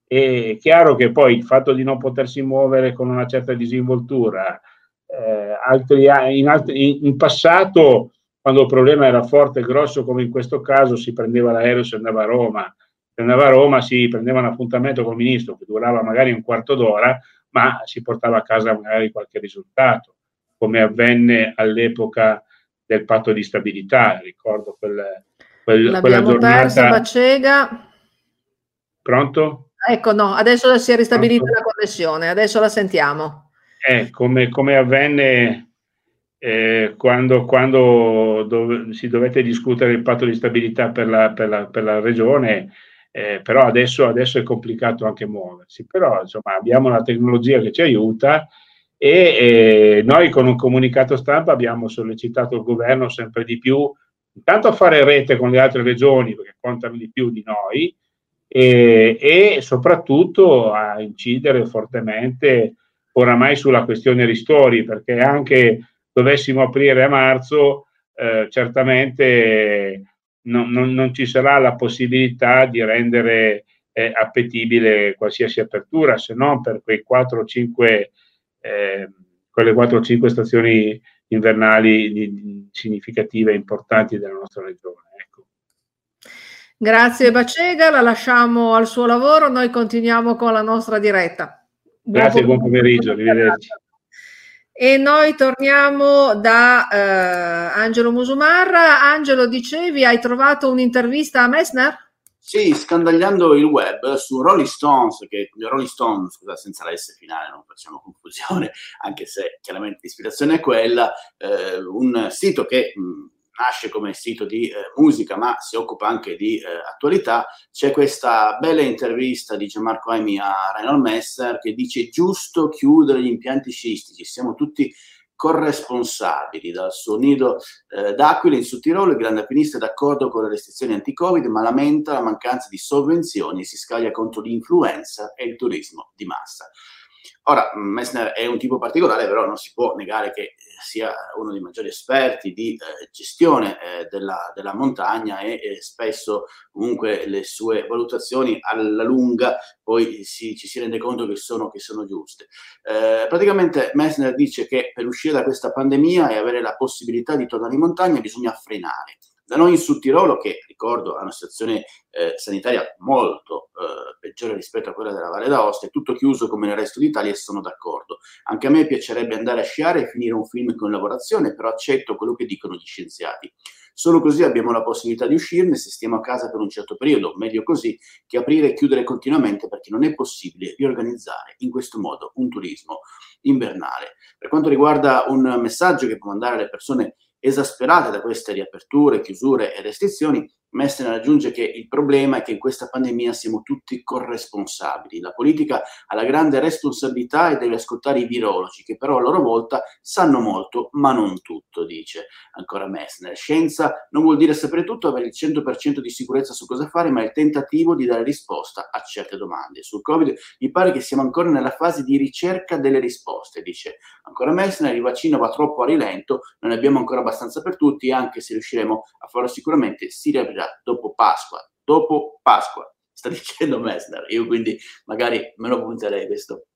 Speaker 17: È chiaro che poi il fatto di non potersi muovere con una certa disinvoltura, eh, altri, in, altri, in, passato, quando il problema era forte e grosso, come in questo caso, si prendeva l'aereo e si andava a Roma. Andava a Roma, si prendeva un appuntamento con il ministro che durava magari un quarto d'ora, ma si portava a casa magari qualche risultato, come avvenne all'epoca del patto di stabilità. Ricordo quel,
Speaker 1: quel, L'abbiamo giornata... persa Bacega.
Speaker 17: Pronto?
Speaker 1: Ecco, no, adesso si è ristabilita Pronto? la connessione, adesso la sentiamo.
Speaker 17: Eh, come, come avvenne eh, quando, quando dove, si dovette discutere il patto di stabilità per la, per la, per la regione, eh, però adesso, adesso, è complicato anche muoversi. Però insomma abbiamo la tecnologia che ci aiuta e eh, noi con un comunicato stampa abbiamo sollecitato il governo sempre di più intanto a fare rete con le altre regioni perché contano di più di noi e, e soprattutto a incidere fortemente oramai sulla questione ristori perché anche dovessimo aprire a marzo eh, certamente non, non, non, ci sarà la possibilità di rendere eh, appetibile qualsiasi apertura se non per quei 4 5 eh, quelle 4 o 5 stazioni invernali di, di significative e importanti della nostra regione. Ecco.
Speaker 1: Grazie Bacega, la lasciamo al suo lavoro, noi continuiamo con la nostra diretta.
Speaker 17: Buon Grazie, buon pomeriggio, arrivederci.
Speaker 1: E noi torniamo da eh, Angelo Musumarra. Angelo, dicevi, hai trovato un'intervista a Messner?
Speaker 12: Sì, scandagliando il web su Rolling Stones, che Rolling Stones, scusa, senza la S finale, non facciamo confusione, anche se chiaramente l'ispirazione è quella, eh, un sito che mh, nasce come sito di eh, musica, ma si occupa anche di eh, attualità, c'è questa bella intervista di Gianmarco Aimi a Reinhold Messer che dice giusto chiudere gli impianti sciistici, siamo tutti corresponsabili dal suo nido eh, d'Aquila in Sud Tirolo, il grande alpinista è d'accordo con le restrizioni anti-Covid, ma lamenta la mancanza di sovvenzioni e si scaglia contro l'influenza e il turismo di massa. Ora, Messner è un tipo particolare, però non si può negare che sia uno dei maggiori esperti di eh, gestione eh, della, della, montagna e, e, spesso comunque le sue valutazioni alla lunga poi si, ci si rende conto che sono, che sono giuste. Eh, praticamente Messner dice che per uscire da questa pandemia e avere la possibilità di tornare in montagna bisogna frenare da noi in Sud Tirolo, che ricordo ha una situazione eh, sanitaria molto eh, peggiore rispetto a quella della Valle d'Aosta, è tutto chiuso come nel resto d'Italia e sono d'accordo. Anche a me piacerebbe andare a sciare e finire un film con lavorazione, però accetto quello che dicono gli scienziati. Solo così abbiamo la possibilità di uscirne se stiamo a casa per un certo periodo, meglio così che aprire e chiudere continuamente perché non è possibile riorganizzare in questo modo un turismo invernale. Per quanto riguarda un messaggio che può mandare alle persone esasperate da queste riaperture, chiusure e restrizioni, Messner aggiunge che il problema è che in questa pandemia siamo tutti corresponsabili. La politica ha la grande responsabilità e deve ascoltare i virologi, che però a loro volta sanno molto, ma non tutto, dice ancora Messner. Scienza non vuol dire sapere tutto, avere il 100% di sicurezza su cosa fare, ma il tentativo di dare risposta a certe domande. Sul Covid mi pare che siamo ancora nella fase di ricerca delle risposte, dice ancora Messner. Il vaccino va troppo a rilento, non ne abbiamo ancora abbastanza per tutti, anche se riusciremo a farlo sicuramente, si riaprirà già dopo Pasqua, dopo Pasqua, sta dicendo Messner. Io quindi magari me lo punterei questo.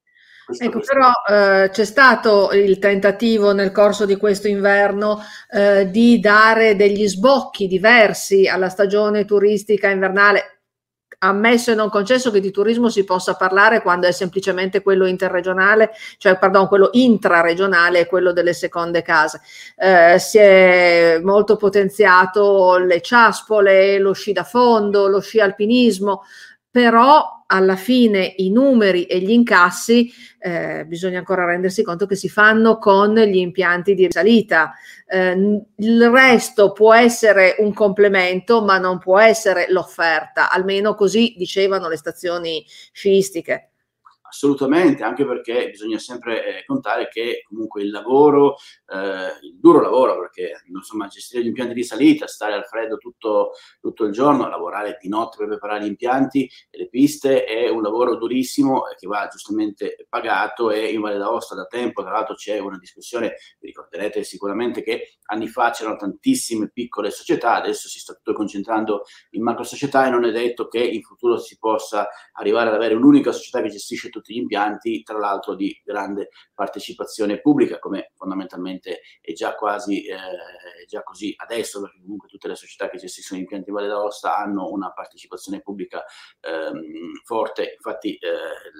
Speaker 1: questo ecco, questo. però eh, c'è stato il tentativo nel corso di questo inverno eh, di dare degli sbocchi diversi alla stagione turistica invernale ammesso e non concesso che di turismo si possa parlare quando è semplicemente quello interregionale, cioè pardon, quello intraregionale e quello delle seconde case. Eh, si è molto potenziato le ciaspole, lo sci da fondo, lo sci alpinismo, però alla fine i numeri e gli incassi eh, bisogna ancora rendersi conto che si fanno con gli impianti di risalita. Eh, il resto può essere un complemento, ma non può essere l'offerta, almeno così dicevano le stazioni sciistiche.
Speaker 12: Assolutamente, anche perché bisogna sempre eh, contare che comunque il lavoro, eh, il duro lavoro, perché insomma gestire gli impianti di salita, stare al freddo tutto, tutto, il giorno, lavorare di notte per preparare gli impianti e le piste è un lavoro durissimo che va giustamente pagato e in Valle d'Aosta da tempo, tra l'altro c'è una discussione, vi ricorderete sicuramente che anni fa c'erano tantissime piccole società, adesso si sta tutto concentrando in macro società e non è detto che in futuro si possa arrivare ad avere un'unica società che gestisce tutto tutti gli impianti, tra l'altro di grande partecipazione pubblica, come fondamentalmente è già quasi eh, già così adesso, perché comunque tutte le società che gestiscono gli impianti Valle d'Aosta hanno una partecipazione pubblica ehm, forte. Infatti eh,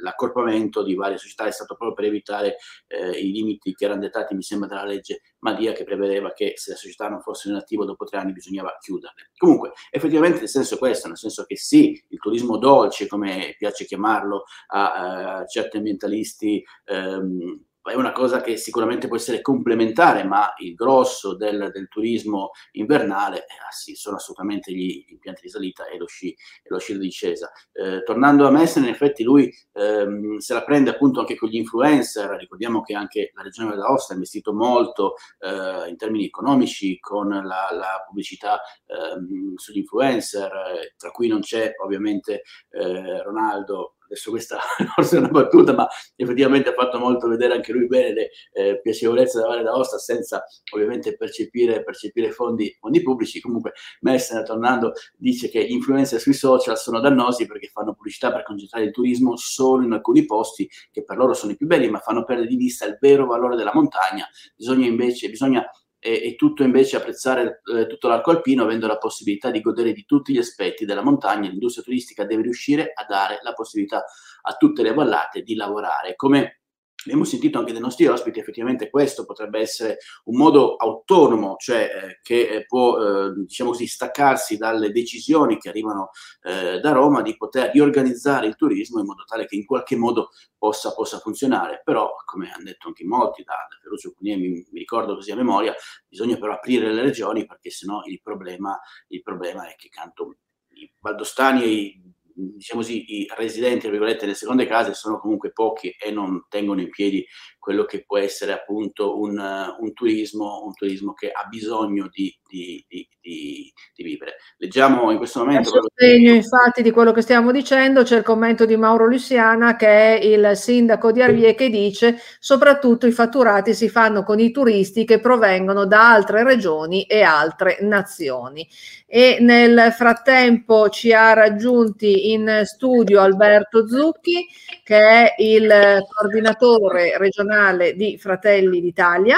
Speaker 12: l'accorpamento di varie società è stato proprio per evitare eh, i limiti che erano dettati, mi sembra, dalla legge Madia che prevedeva che se le società non fossero in attivo dopo tre anni bisognava chiuderle. Comunque, effettivamente il senso questo, nel senso che sì, il turismo dolce, come piace chiamarlo a, certi ambientalisti, ehm, è una cosa che sicuramente può essere complementare, ma il grosso del, del turismo invernale eh, ah sì, sono assolutamente gli impianti di salita e lo sci, e lo sci di discesa. Eh, tornando a Messen, in effetti lui ehm, se la prende appunto anche con gli influencer, ricordiamo che anche la regione dell'Aosta ha investito molto eh, in termini economici con la, la pubblicità ehm, sugli influencer, eh, tra cui non c'è ovviamente eh, Ronaldo adesso questa forse è una battuta, ma effettivamente ha fatto molto vedere anche lui bene le eh, piacevolezze della Valle d'Aosta senza ovviamente percepire, percepire fondi, fondi, pubblici. Comunque Messner, tornando, dice che gli influencer sui social sono dannosi perché fanno pubblicità per concentrare il turismo solo in alcuni posti che per loro sono i più belli, ma fanno perdere di vista il vero valore della montagna. Bisogna invece, bisogna e, e tutto invece apprezzare eh, tutto l'arco alpino avendo la possibilità di godere di tutti gli aspetti della montagna. L'industria turistica deve riuscire a dare la possibilità a tutte le vallate di lavorare. Come abbiamo sentito anche dai nostri ospiti, effettivamente questo potrebbe essere un modo autonomo, cioè eh, che eh, può, eh, diciamo così, staccarsi dalle decisioni che arrivano eh, da Roma di poter riorganizzare il turismo in modo tale che in qualche modo possa, possa funzionare. Però, come hanno detto anche molti, da, da Ferruccio Cunie, mi, mi, ricordo così a memoria, bisogna però aprire le regioni perché sennò il problema, il problema è che canto i valdostani e i diciamo così, i residenti delle seconde case sono comunque pochi e non tengono in piedi quello che può essere appunto un, un turismo, un turismo che ha bisogno di, di, di, di vivere. Leggiamo in questo momento...
Speaker 1: A sostegno infatti di quello che stiamo dicendo c'è il commento di Mauro Luciana che è il sindaco di Arvie che dice soprattutto i fatturati si fanno con i turisti che provengono da altre regioni e altre nazioni. E nel frattempo ci ha raggiunti in studio Alberto Zucchi che è il coordinatore regionale nazionale di Fratelli d'Italia.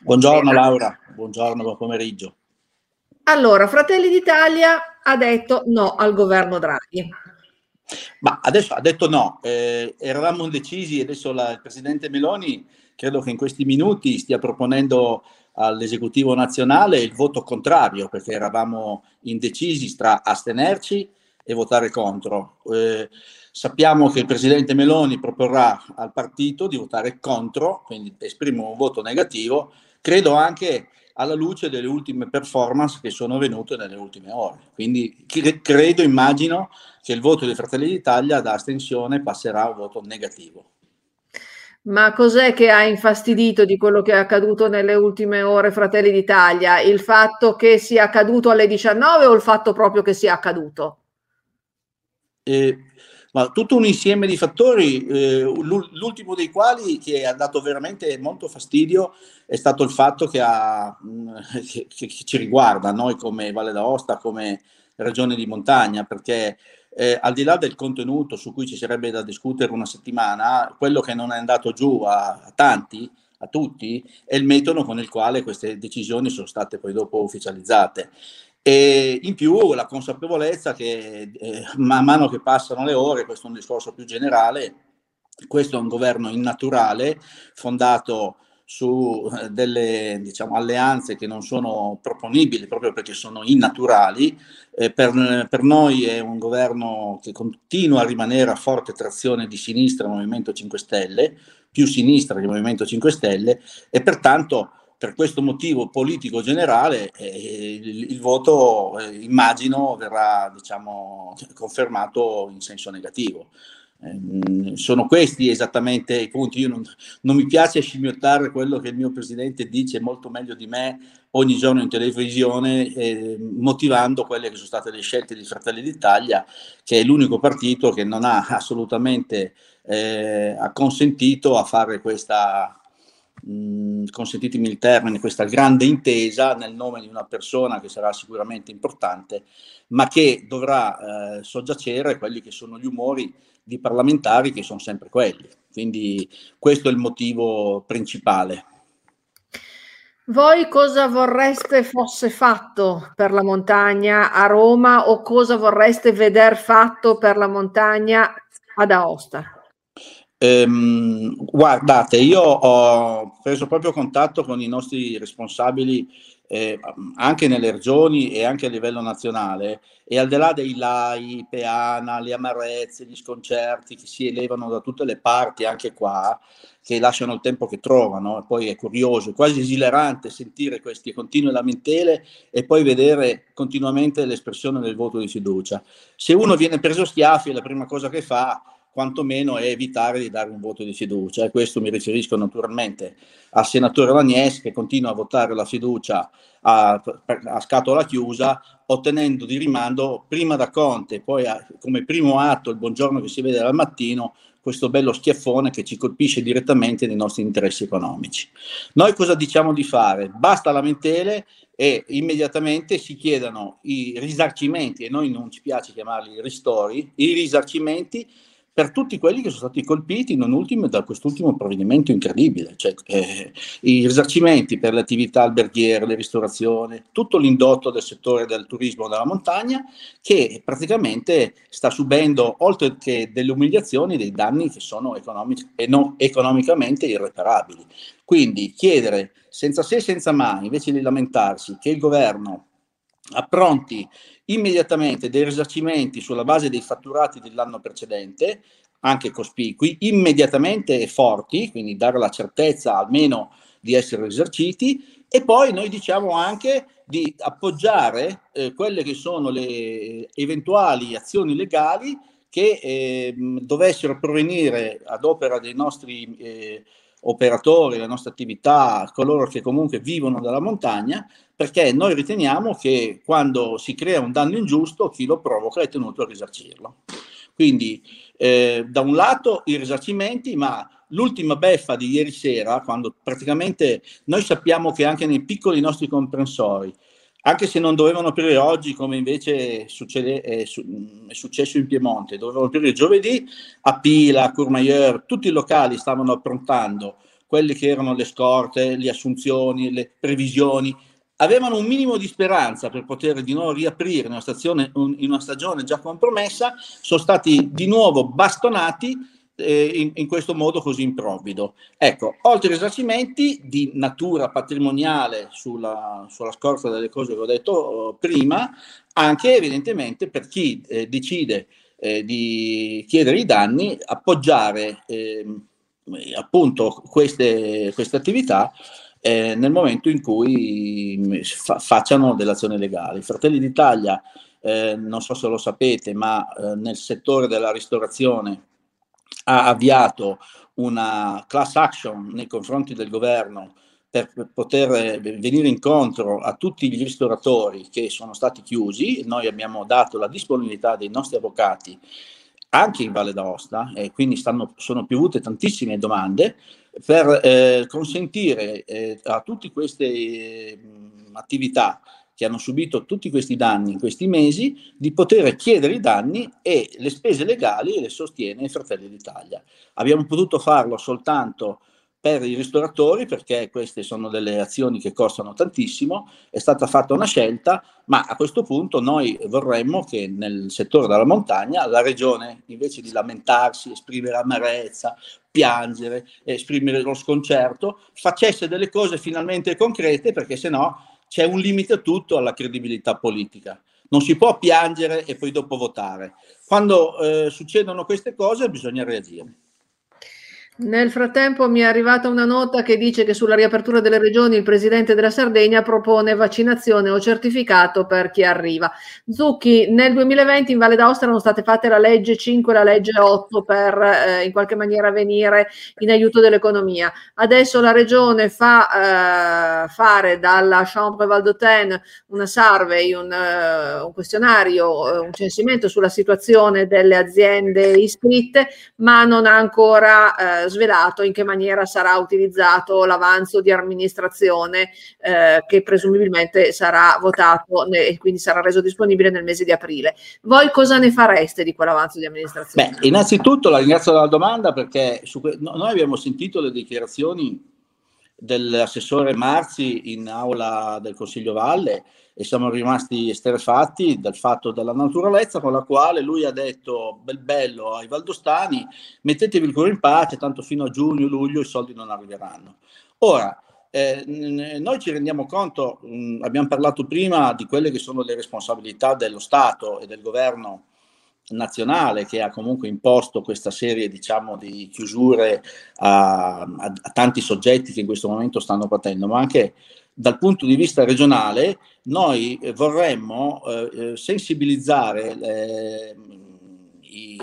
Speaker 18: Buongiorno Laura, buongiorno, buon pomeriggio.
Speaker 1: Allora, Fratelli d'Italia ha detto no al governo Draghi.
Speaker 18: Ma adesso ha detto no, eh, eravamo indecisi adesso la, il Presidente Meloni credo che in questi minuti stia proponendo all'esecutivo nazionale il voto contrario perché eravamo indecisi tra astenerci e votare contro. Eh, Sappiamo che il Presidente Meloni proporrà al partito di votare contro, quindi esprimo un voto negativo, credo anche alla luce delle ultime performance che sono venute nelle ultime ore. Quindi credo, immagino che il voto dei Fratelli d'Italia da astensione passerà a un voto negativo.
Speaker 1: Ma cos'è che ha infastidito di quello che è accaduto nelle ultime ore, Fratelli d'Italia? Il fatto che sia accaduto alle 19 o il fatto proprio che sia accaduto?
Speaker 18: Eh, ma tutto un insieme di fattori, eh, l'ultimo dei quali che ha dato veramente molto fastidio è stato il fatto che, ha, mm, che, che ci riguarda noi come Valle d'Aosta, come regione di montagna, perché eh, al di là del contenuto su cui ci sarebbe da discutere una settimana, quello che non è andato giù a, a tanti, a tutti, è il metodo con il quale queste decisioni sono state poi dopo ufficializzate. E in più la consapevolezza che eh, man mano che passano le ore, questo è un discorso più generale, questo è un governo innaturale fondato su eh, delle diciamo, alleanze che non sono proponibili proprio perché sono innaturali. Eh, per, per, noi è un governo che continua a rimanere a forte trazione di sinistra, Movimento 5 Stelle, più sinistra che Movimento 5 Stelle, e pertanto per questo motivo politico generale eh, il, il, voto eh, immagino verrà diciamo, confermato in senso negativo. Eh, sono questi esattamente i punti. Io non, non, mi piace scimmiottare quello che il mio presidente dice molto meglio di me ogni giorno in televisione, eh, motivando quelle che sono state le scelte di Fratelli d'Italia, che è l'unico partito che non ha assolutamente eh, consentito a fare questa consentitemi il termine, questa grande intesa nel nome di una persona che sarà sicuramente importante, ma che dovrà eh, soggiacere quelli che sono gli umori di parlamentari che sono sempre quelli. Quindi questo è il motivo principale.
Speaker 1: Voi cosa vorreste fosse fatto per la montagna a Roma o cosa vorreste veder fatto per la montagna ad Aosta?
Speaker 18: Ehm, guardate, io ho preso proprio contatto con i nostri responsabili eh, anche nelle regioni e anche a livello nazionale e al di là dei LAI, Peana, le amarezze, gli sconcerti che si elevano da tutte le parti, anche qua, che lasciano il tempo che trovano, e poi è curioso, quasi esilerante sentire queste continue lamentele e poi vedere continuamente l'espressione del voto di fiducia. Se uno viene preso schiaffi, la prima cosa che fa quantomeno è evitare di dare un voto di fiducia. E questo mi riferisco naturalmente al senatore Lagnes che continua a votare la fiducia a, a scatola chiusa, ottenendo di rimando prima da Conte, poi a, come primo atto il buongiorno che si vede dal mattino, questo bello schiaffone che ci colpisce direttamente nei nostri interessi economici. Noi cosa diciamo di fare? Basta lamentele e immediatamente si chiedano i risarcimenti, e noi non ci piace chiamarli ristori, i risarcimenti per tutti quelli che sono stati colpiti, non ultimo da quest'ultimo provvedimento incredibile, cioè eh, i risarcimenti per le attività alberghiere, le ristorazioni, tutto l'indotto del settore del turismo della montagna che praticamente sta subendo, oltre che delle umiliazioni, dei danni che sono economic- non economicamente irreparabili. Quindi chiedere senza se e senza mai, invece di lamentarsi, che il governo appronti immediatamente dei risarcimenti sulla base dei fatturati dell'anno precedente, anche cospicui, immediatamente e forti, quindi dare la certezza almeno di essere risarciti, e poi noi diciamo anche di appoggiare eh, quelle che sono le eventuali azioni legali che eh, dovessero provenire ad opera dei nostri eh, operatori, la nostra attività, coloro che comunque vivono dalla montagna, perché noi riteniamo che quando si crea un danno ingiusto chi lo provoca è tenuto a risarcirlo. Quindi eh, da un lato i risarcimenti, ma l'ultima beffa di ieri sera, quando praticamente noi sappiamo che anche nei piccoli nostri comprensori, anche se non dovevano aprire oggi, come invece succede, è, è, successo in Piemonte, dovevano aprire giovedì, a Pila, a Courmayeur, tutti i locali stavano approntando quelle che erano le scorte, le assunzioni, le previsioni, avevano un minimo di speranza per poter di nuovo riaprire in una, stazione, in una stagione già compromessa, sono stati di nuovo bastonati eh, in, in, questo modo così improvvido. Ecco, oltre ai risarcimenti di natura patrimoniale sulla, sulla scorta delle cose che ho detto eh, prima, anche evidentemente per chi eh, decide eh, di chiedere i danni, appoggiare ehm, appunto queste, queste attività eh, nel momento in cui mm, fa, facciano delle azioni legali. Fratelli d'Italia, eh, non so se lo sapete, ma nel settore della ristorazione ha avviato una class action nei confronti del governo per poter venire incontro a tutti gli ristoratori che sono stati chiusi. Noi abbiamo dato la disponibilità dei nostri avvocati anche in Valle d'Aosta e quindi stanno, sono piovute tantissime domande per eh, consentire eh, a tutte queste eh, attività che hanno subito tutti questi danni in questi mesi di poter chiedere i danni e le spese legali le sostiene Fratelli d'Italia. Abbiamo potuto farlo soltanto per i ristoratori perché queste sono delle azioni che costano tantissimo, è stata fatta una scelta, ma a questo punto noi vorremmo che nel settore della montagna la regione invece di lamentarsi, esprimere amarezza, piangere, esprimere lo sconcerto, facesse delle cose finalmente concrete perché se no c'è un limite a tutto alla credibilità politica. Non si può piangere e poi dopo votare. Quando eh, succedono queste cose bisogna reagire.
Speaker 1: Nel frattempo mi è arrivata una nota che dice che sulla riapertura delle regioni il presidente della Sardegna propone vaccinazione o certificato per chi arriva. Zucchi, nel 2020 in Valle d'Aosta erano state fatte la legge 5 e la legge 8 per eh, in qualche maniera venire in aiuto dell'economia. Adesso la regione fa eh, fare dalla Chambre Val d'Autun una survey, un, uh, un questionario, uh, un censimento sulla situazione delle aziende iscritte, ma non ha ancora uh, svelato in che maniera sarà utilizzato l'avanzo di amministrazione eh, che presumibilmente sarà votato e quindi sarà reso disponibile nel mese di aprile. Voi cosa ne fareste di quell'avanzo di amministrazione?
Speaker 18: Beh, innanzitutto la ringrazio della domanda perché que- no, noi abbiamo sentito le dichiarazioni dell'assessore Marzi in aula del Consiglio Valle e siamo rimasti esterefatti dal fatto della naturalezza con la quale lui ha detto bel bello ai valdostani mettetevi il cuore in pace tanto fino a giugno, luglio i soldi non arriveranno. Ora, eh, noi ci rendiamo conto, mh, abbiamo parlato prima di quelle che sono le responsabilità dello Stato e del governo nazionale che ha comunque imposto questa serie diciamo, di chiusure a, a, a tanti soggetti che in questo momento stanno patendo, ma anche dal punto di vista regionale noi vorremmo eh, eh sensibilizzare eh,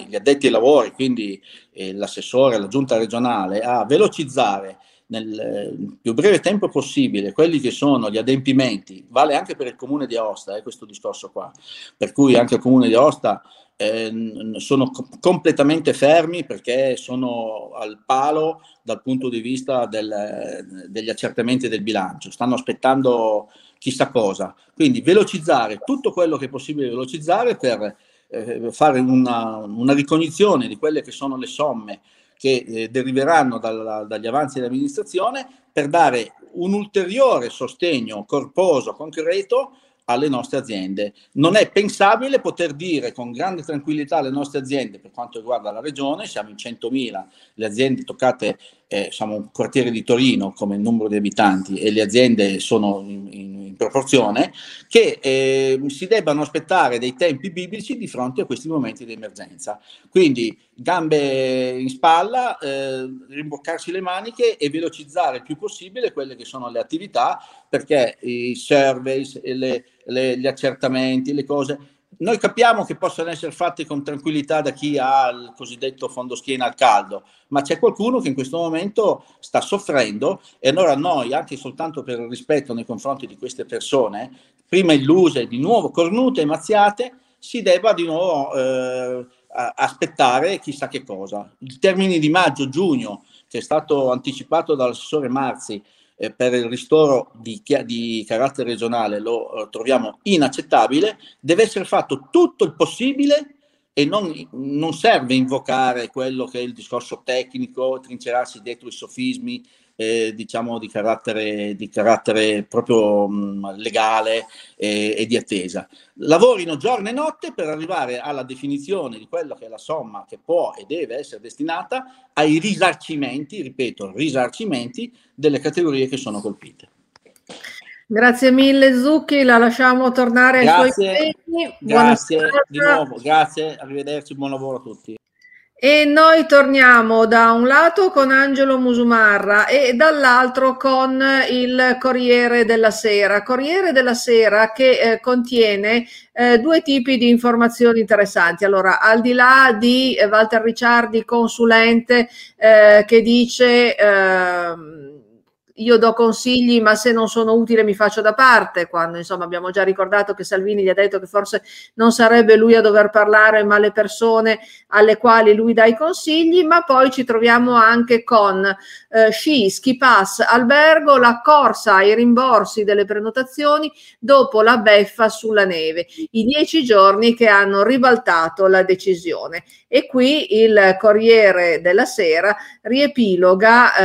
Speaker 18: gli addetti ai lavori, quindi eh, l'assessore, la giunta regionale, a velocizzare nel eh, più breve tempo possibile quelli che sono gli adempimenti, vale anche per il comune di Aosta, eh, questo discorso qua, per cui anche il comune di Aosta eh, sono co- completamente fermi perché sono al palo dal punto di vista del, degli accertamenti del bilancio, stanno aspettando chissà cosa. Quindi velocizzare tutto quello che è possibile velocizzare per eh, fare una, una, ricognizione di quelle che sono le somme che eh, deriveranno dal, dagli avanzi dell'amministrazione per dare un ulteriore sostegno corposo, concreto alle nostre aziende. Non è pensabile poter dire con grande tranquillità alle nostre aziende, per quanto riguarda la regione, siamo in 100.000, le aziende toccate, eh, siamo un quartiere di Torino come numero di abitanti e le aziende sono in, in, in proporzione, che eh, si debbano aspettare dei tempi biblici di fronte a questi momenti di emergenza. Quindi gambe in spalla, eh, rimboccarsi le maniche e velocizzare il più possibile quelle che sono le attività perché i surveys, le, le, gli accertamenti, le cose, noi capiamo che possono essere fatti con tranquillità da chi ha il cosiddetto fondo schiena al caldo, ma c'è qualcuno che in questo momento sta soffrendo e allora noi, anche soltanto per il rispetto nei confronti di queste persone, prima illuse, di nuovo cornute e mazziate, si debba di nuovo eh, aspettare chissà che cosa. Il termine di maggio-giugno, che è stato anticipato dall'assessore Marzi eh, per il ristoro di, di carattere regionale, lo eh, troviamo inaccettabile, deve essere fatto tutto il possibile e non, non, serve invocare quello che è il discorso tecnico, trincerarsi dietro i sofismi eh, diciamo di carattere, di carattere proprio mh, legale e, e, di attesa. Lavorino giorno e notte per arrivare alla definizione di quello che è la somma che può e deve essere destinata ai risarcimenti, ripeto, risarcimenti delle categorie che sono colpite.
Speaker 1: Grazie mille Zucchi, la lasciamo tornare
Speaker 18: grazie,
Speaker 1: ai suoi impegni.
Speaker 18: Grazie di nuovo, grazie, arrivederci, buon lavoro a tutti.
Speaker 1: E noi torniamo da un lato con Angelo Musumarra e dall'altro con il Corriere della Sera. Corriere della Sera che eh, contiene eh, due tipi di informazioni interessanti. Allora, al di là di eh, Walter Ricciardi, consulente, eh, che dice ehm, io do consigli, ma se non sono utile mi faccio da parte, quando insomma abbiamo già ricordato che Salvini gli ha detto che forse non sarebbe lui a dover parlare, ma le persone alle quali lui dà i consigli, ma poi ci troviamo anche con eh, sci, ski pass, albergo, la corsa ai rimborsi delle prenotazioni dopo la beffa sulla neve, i dieci giorni che hanno ribaltato la decisione. E qui il Corriere della Sera riepiloga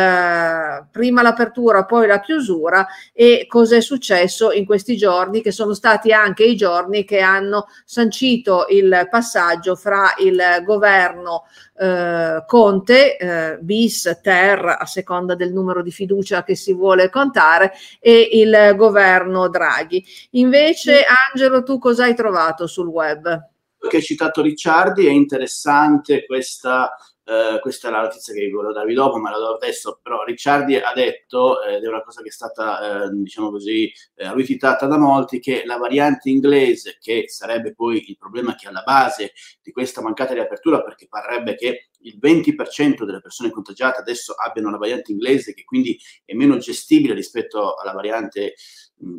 Speaker 1: eh, prima l'apertura l'apertura, poi la chiusura e cos'è successo in questi giorni che sono stati anche i giorni che hanno sancito il passaggio fra il governo eh, Conte, eh, bis, ter, a seconda del numero di fiducia che si vuole contare, e il governo Draghi. Invece, Angelo, tu cosa hai trovato sul web?
Speaker 12: Che hai citato Ricciardi, è interessante questa Uh, questa è la notizia che volevo darvi dopo, ma la do adesso. Però Ricciardi ha detto, eh, ed è una cosa che è stata, eh, diciamo così, eh, rifiutata da molti, che la variante inglese, che sarebbe poi il problema che è alla base di questa mancata riapertura, perché parrebbe che il 20% delle persone contagiate adesso abbiano la variante inglese, che quindi è meno gestibile rispetto alla variante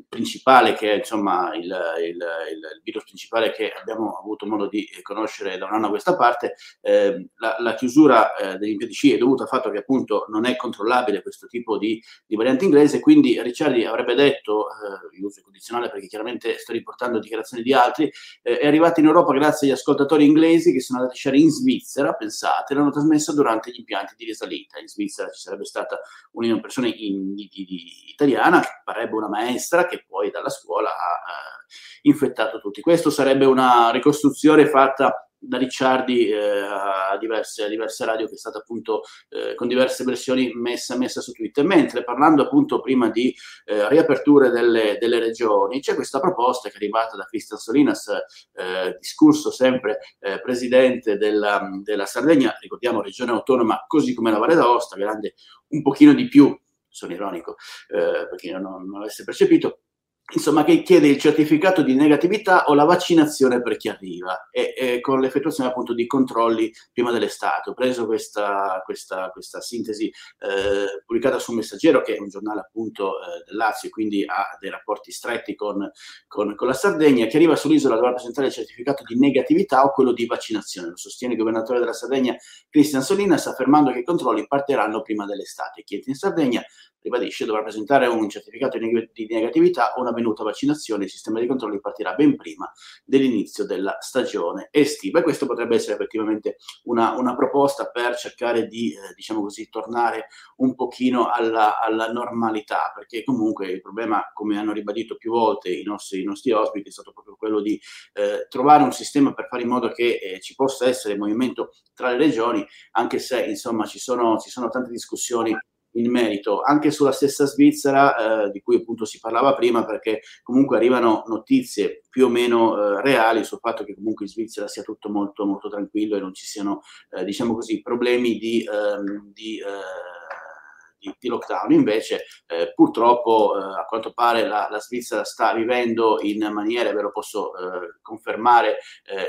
Speaker 12: principale che è insomma il, il, il, virus principale che abbiamo avuto modo di conoscere da un anno a questa parte, eh, la, la, chiusura eh, degli impianti è dovuta al fatto che appunto non è controllabile questo tipo di, di variante inglese, quindi Ricciardi avrebbe detto, eh, uso condizionale perché chiaramente sto riportando dichiarazioni di altri, eh, è arrivato in Europa grazie agli ascoltatori inglesi che sono andati a sciare in Svizzera, pensate, l'hanno trasmessa durante gli impianti di risalita. In Svizzera ci sarebbe stata una persona in, di, di, italiana, che parebbe una maestra, maestra che poi dalla scuola ha eh, infettato tutti. Questo sarebbe una ricostruzione fatta da Ricciardi eh, a, diverse, a, diverse, radio che è stata appunto eh, con diverse versioni messa, messa, su Twitter. Mentre parlando appunto prima di eh, riaperture delle, delle, regioni, c'è questa proposta che è arrivata da Cristian Solinas, eh, discusso sempre eh, presidente della, della, Sardegna, ricordiamo regione autonoma così come la Valle d'Aosta, grande un pochino di più sono ironico eh, perché non, non l'avesse percepito, insomma, che chiede il certificato di negatività o la vaccinazione per chi arriva e, e con l'effettuazione appunto di controlli prima dell'estate. Ho preso questa, questa, questa sintesi eh, pubblicata su Messaggero, che è un giornale appunto eh, del Lazio, quindi ha dei rapporti stretti con, con, con la Sardegna. Chi arriva sull'isola dovrà presentare il certificato di negatività o quello di vaccinazione. Lo sostiene il governatore della Sardegna Cristian Solinas, affermando che i controlli partiranno prima dell'estate. Chi entra in Sardegna ribadisce dovrà presentare un certificato di negatività o una avvenuta vaccinazione, il sistema di controlli partirà ben prima dell'inizio della stagione estiva. E questo potrebbe essere effettivamente una, una proposta per cercare di, eh, diciamo così, tornare un pochino alla, alla, normalità, perché comunque il problema, come hanno ribadito più volte i nostri, i nostri ospiti, è stato proprio quello di eh, trovare un sistema per fare in modo che eh, ci possa essere movimento tra le regioni, anche se insomma ci sono, ci sono tante discussioni in merito, anche sulla stessa Svizzera, eh, di cui appunto si parlava prima, perché comunque arrivano notizie più o meno eh, reali sul fatto che comunque in Svizzera sia tutto molto, molto tranquillo e non ci siano, eh, diciamo così, problemi di, ehm, di eh, di, lockdown. Invece, eh, purtroppo, eh, a quanto pare, la, la, Svizzera sta vivendo in maniera, ve lo posso eh, confermare,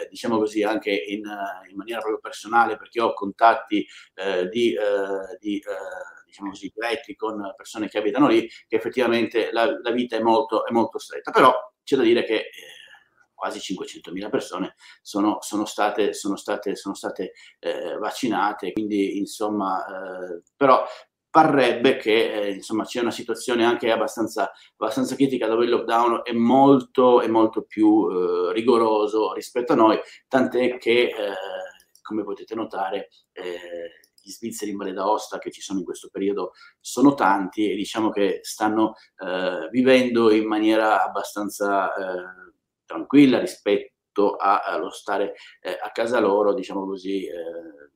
Speaker 12: diciamo così, anche in, in, maniera proprio personale, perché ho contatti di, di diciamo così, diretti con persone che abitano lì, che effettivamente la, la vita è molto, è molto, stretta. Però c'è da dire che eh, quasi 500.000 persone sono, sono state, sono state, sono state eh, vaccinate, quindi insomma, eh, però parrebbe che eh, insomma c'è una situazione anche abbastanza, abbastanza, critica dove il lockdown è molto, è molto più eh, rigoroso rispetto a noi, tant'è che, eh, come potete notare, eh, gli svizzeri in Valle d'Aosta che ci sono in questo periodo sono tanti e diciamo che stanno eh, vivendo in maniera abbastanza eh, tranquilla rispetto allo stare eh, a casa loro, diciamo così. Eh,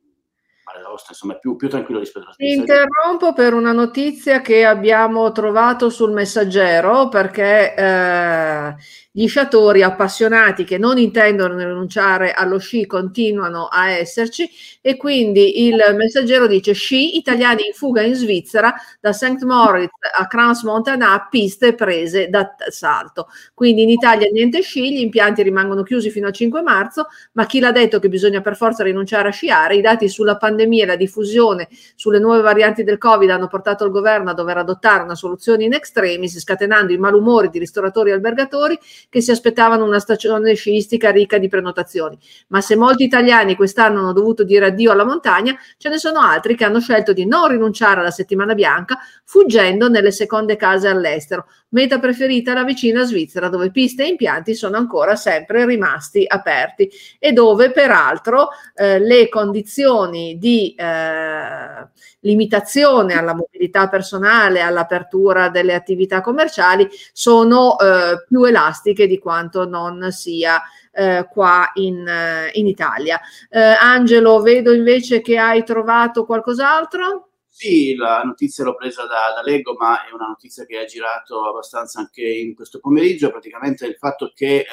Speaker 12: Valle d'Aosta insomma più, più tranquillo rispetto alla
Speaker 1: Svizzera. Interrompo per una notizia che abbiamo trovato sul messaggero perché eh, gli sciatori appassionati che non intendono rinunciare allo sci continuano a esserci e quindi il messaggero dice sci italiani in fuga in Svizzera da St. Moritz a Crans Montana piste prese da salto. Quindi in Italia niente sci, gli impianti rimangono chiusi fino al 5 marzo, ma chi l'ha detto che bisogna per forza rinunciare a sciare? I dati sulla pandemia e la diffusione sulle nuove varianti del Covid hanno portato il governo a dover adottare una soluzione in extremis, scatenando i malumori di ristoratori e albergatori che si aspettavano una stagione sciistica ricca di prenotazioni. Ma se molti italiani quest'anno hanno dovuto dire addio alla montagna, ce ne sono altri che hanno scelto di non rinunciare alla settimana bianca, fuggendo nelle seconde case all'estero. Meta preferita la vicina Svizzera, dove piste e impianti sono ancora sempre rimasti aperti e dove peraltro eh, le condizioni di eh, limitazione alla mobilità personale, all'apertura delle attività commerciali sono eh, più elastiche di quanto non sia eh, qua in, eh, in Italia. Eh, Angelo, vedo invece che hai trovato qualcos'altro.
Speaker 12: Sì, la notizia l'ho presa da, da Lego, ma è una notizia che ha girato abbastanza anche in questo pomeriggio. Praticamente il fatto che eh,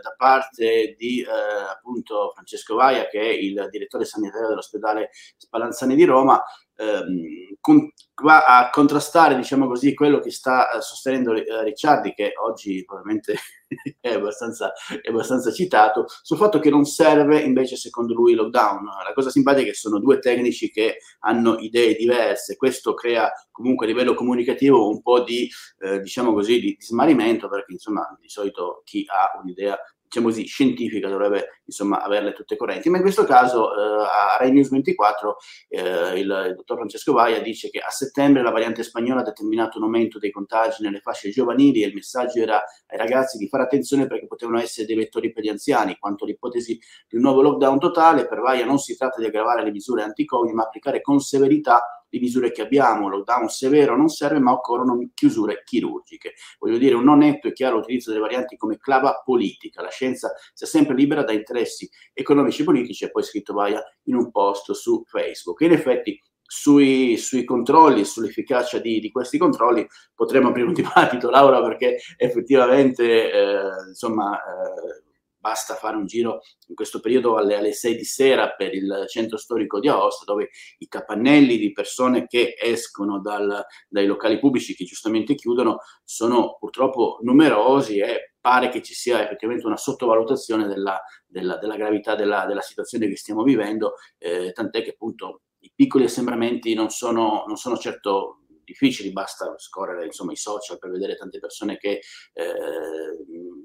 Speaker 12: da parte di eh, appunto Francesco Vaia, che è il direttore sanitario dell'ospedale Spallanzani di Roma, ehm, con, a contrastare, diciamo così, quello che sta eh, sostenendo eh, Ricciardi, che oggi probabilmente è abbastanza, è abbastanza, citato, sul fatto che non serve invece, secondo lui, lockdown. La cosa simpatica è che sono due tecnici che hanno idee diverse, questo crea comunque a livello comunicativo un po' di, eh, diciamo così, di smarrimento, perché insomma di solito chi ha un'idea diciamo così, scientifica dovrebbe insomma averle tutte correnti, ma in questo caso eh, a Rai News 24 eh, il, il, dottor Francesco Vaia dice che a settembre la variante spagnola ha determinato un aumento dei contagi nelle fasce giovanili e il messaggio era ai ragazzi di fare attenzione perché potevano essere dei vettori per gli anziani, quanto all'ipotesi di un nuovo lockdown totale, per Vaia non si tratta di aggravare le misure anti-Covid, ma applicare con severità le misure che abbiamo, lockdown severo non serve, ma occorrono chiusure chirurgiche. Voglio dire, un non netto e chiaro utilizzo delle varianti come clava politica. La scienza sia sempre libera da interessi economici e politici, e poi scritto Vaia in un post su Facebook. in effetti sui, sui, controlli e sull'efficacia di, di, questi controlli potremmo aprire un dibattito, Laura, perché effettivamente eh, insomma, eh, basta fare un giro in questo periodo alle, alle 6 di sera per il centro storico di Aosta, dove i capannelli di persone che escono dal, dai locali pubblici che giustamente chiudono sono purtroppo numerosi e pare che ci sia effettivamente una sottovalutazione della, della, della gravità della, della, situazione che stiamo vivendo, eh, tant'è che appunto i piccoli assembramenti non sono, non sono certo difficili, basta scorrere insomma, i social per vedere tante persone che eh,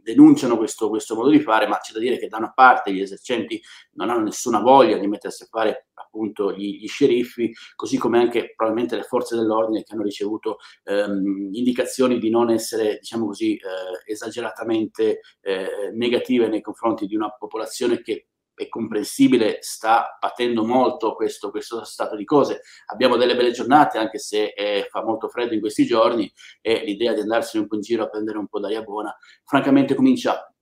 Speaker 12: denunciano questo, questo, modo di fare, ma c'è da dire che da una parte gli esercenti non hanno nessuna voglia di mettersi a fare appunto gli, gli sceriffi, così come anche probabilmente le forze dell'ordine che hanno ricevuto ehm, indicazioni di non essere, diciamo così, eh, esageratamente eh, negative nei confronti di una popolazione che è comprensibile, sta patendo molto questo, questo, stato di cose. Abbiamo delle belle giornate, anche se eh, fa molto freddo in questi giorni, e l'idea di andarsene un po' in giro a prendere un po' d'aria buona, francamente comincia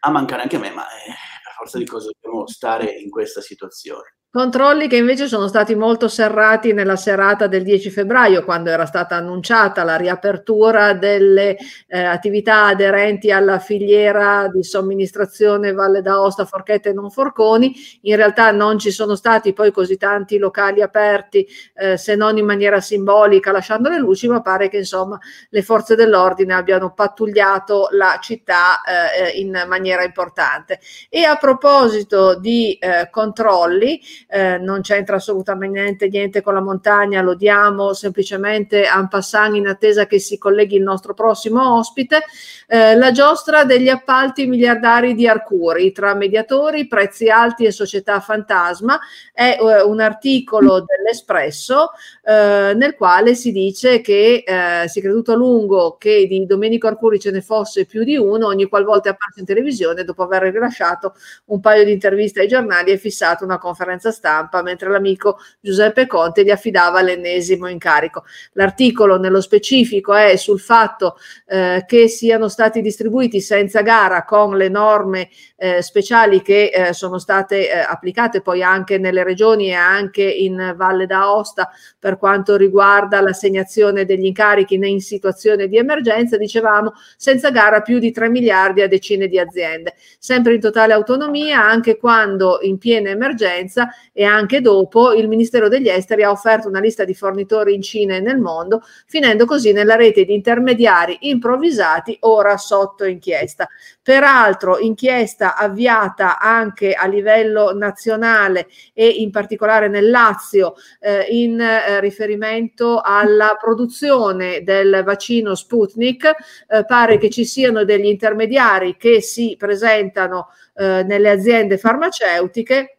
Speaker 12: a mancare anche a me, ma eh, per forza di cose dobbiamo stare in questa situazione.
Speaker 1: Controlli che invece sono stati molto serrati nella serata del 10 febbraio, quando era stata annunciata la riapertura delle eh, attività aderenti alla filiera di somministrazione Valle d'Aosta, Forchette e non Forconi. In realtà non ci sono stati poi così tanti locali aperti, eh, se non in maniera simbolica, lasciando le luci, ma pare che insomma le forze dell'ordine abbiano pattugliato la città eh, in maniera importante. E a proposito di eh, controlli, eh, non c'entra assolutamente niente con la montagna, lo diamo semplicemente en passant in attesa che si colleghi il nostro prossimo ospite, eh, la giostra degli appalti miliardari di Arcuri tra mediatori, prezzi alti e società fantasma è eh, un articolo dell'Espresso eh, nel quale si dice che eh, si è creduto a lungo che di Domenico Arcuri ce ne fosse più di uno, ogni qualvolta è apparso in televisione dopo aver rilasciato un paio di interviste ai giornali e fissato una conferenza stampa mentre l'amico Giuseppe Conte gli affidava l'ennesimo incarico. L'articolo nello specifico è sul fatto eh, che siano stati distribuiti senza gara con le norme eh, speciali che eh, sono state eh, applicate poi anche nelle regioni e anche in Valle d'Aosta per quanto riguarda l'assegnazione degli incarichi in situazione di emergenza, dicevamo senza gara più di 3 miliardi a decine di aziende, sempre in totale autonomia anche quando in piena emergenza e anche dopo il Ministero degli Esteri ha offerto una lista di fornitori in Cina e nel mondo, finendo così nella rete di intermediari improvvisati ora sotto inchiesta. Peraltro inchiesta avviata anche a livello nazionale e in particolare nel Lazio eh, in eh, riferimento alla produzione del vaccino Sputnik. Eh, pare che ci siano degli intermediari che si presentano eh, nelle aziende farmaceutiche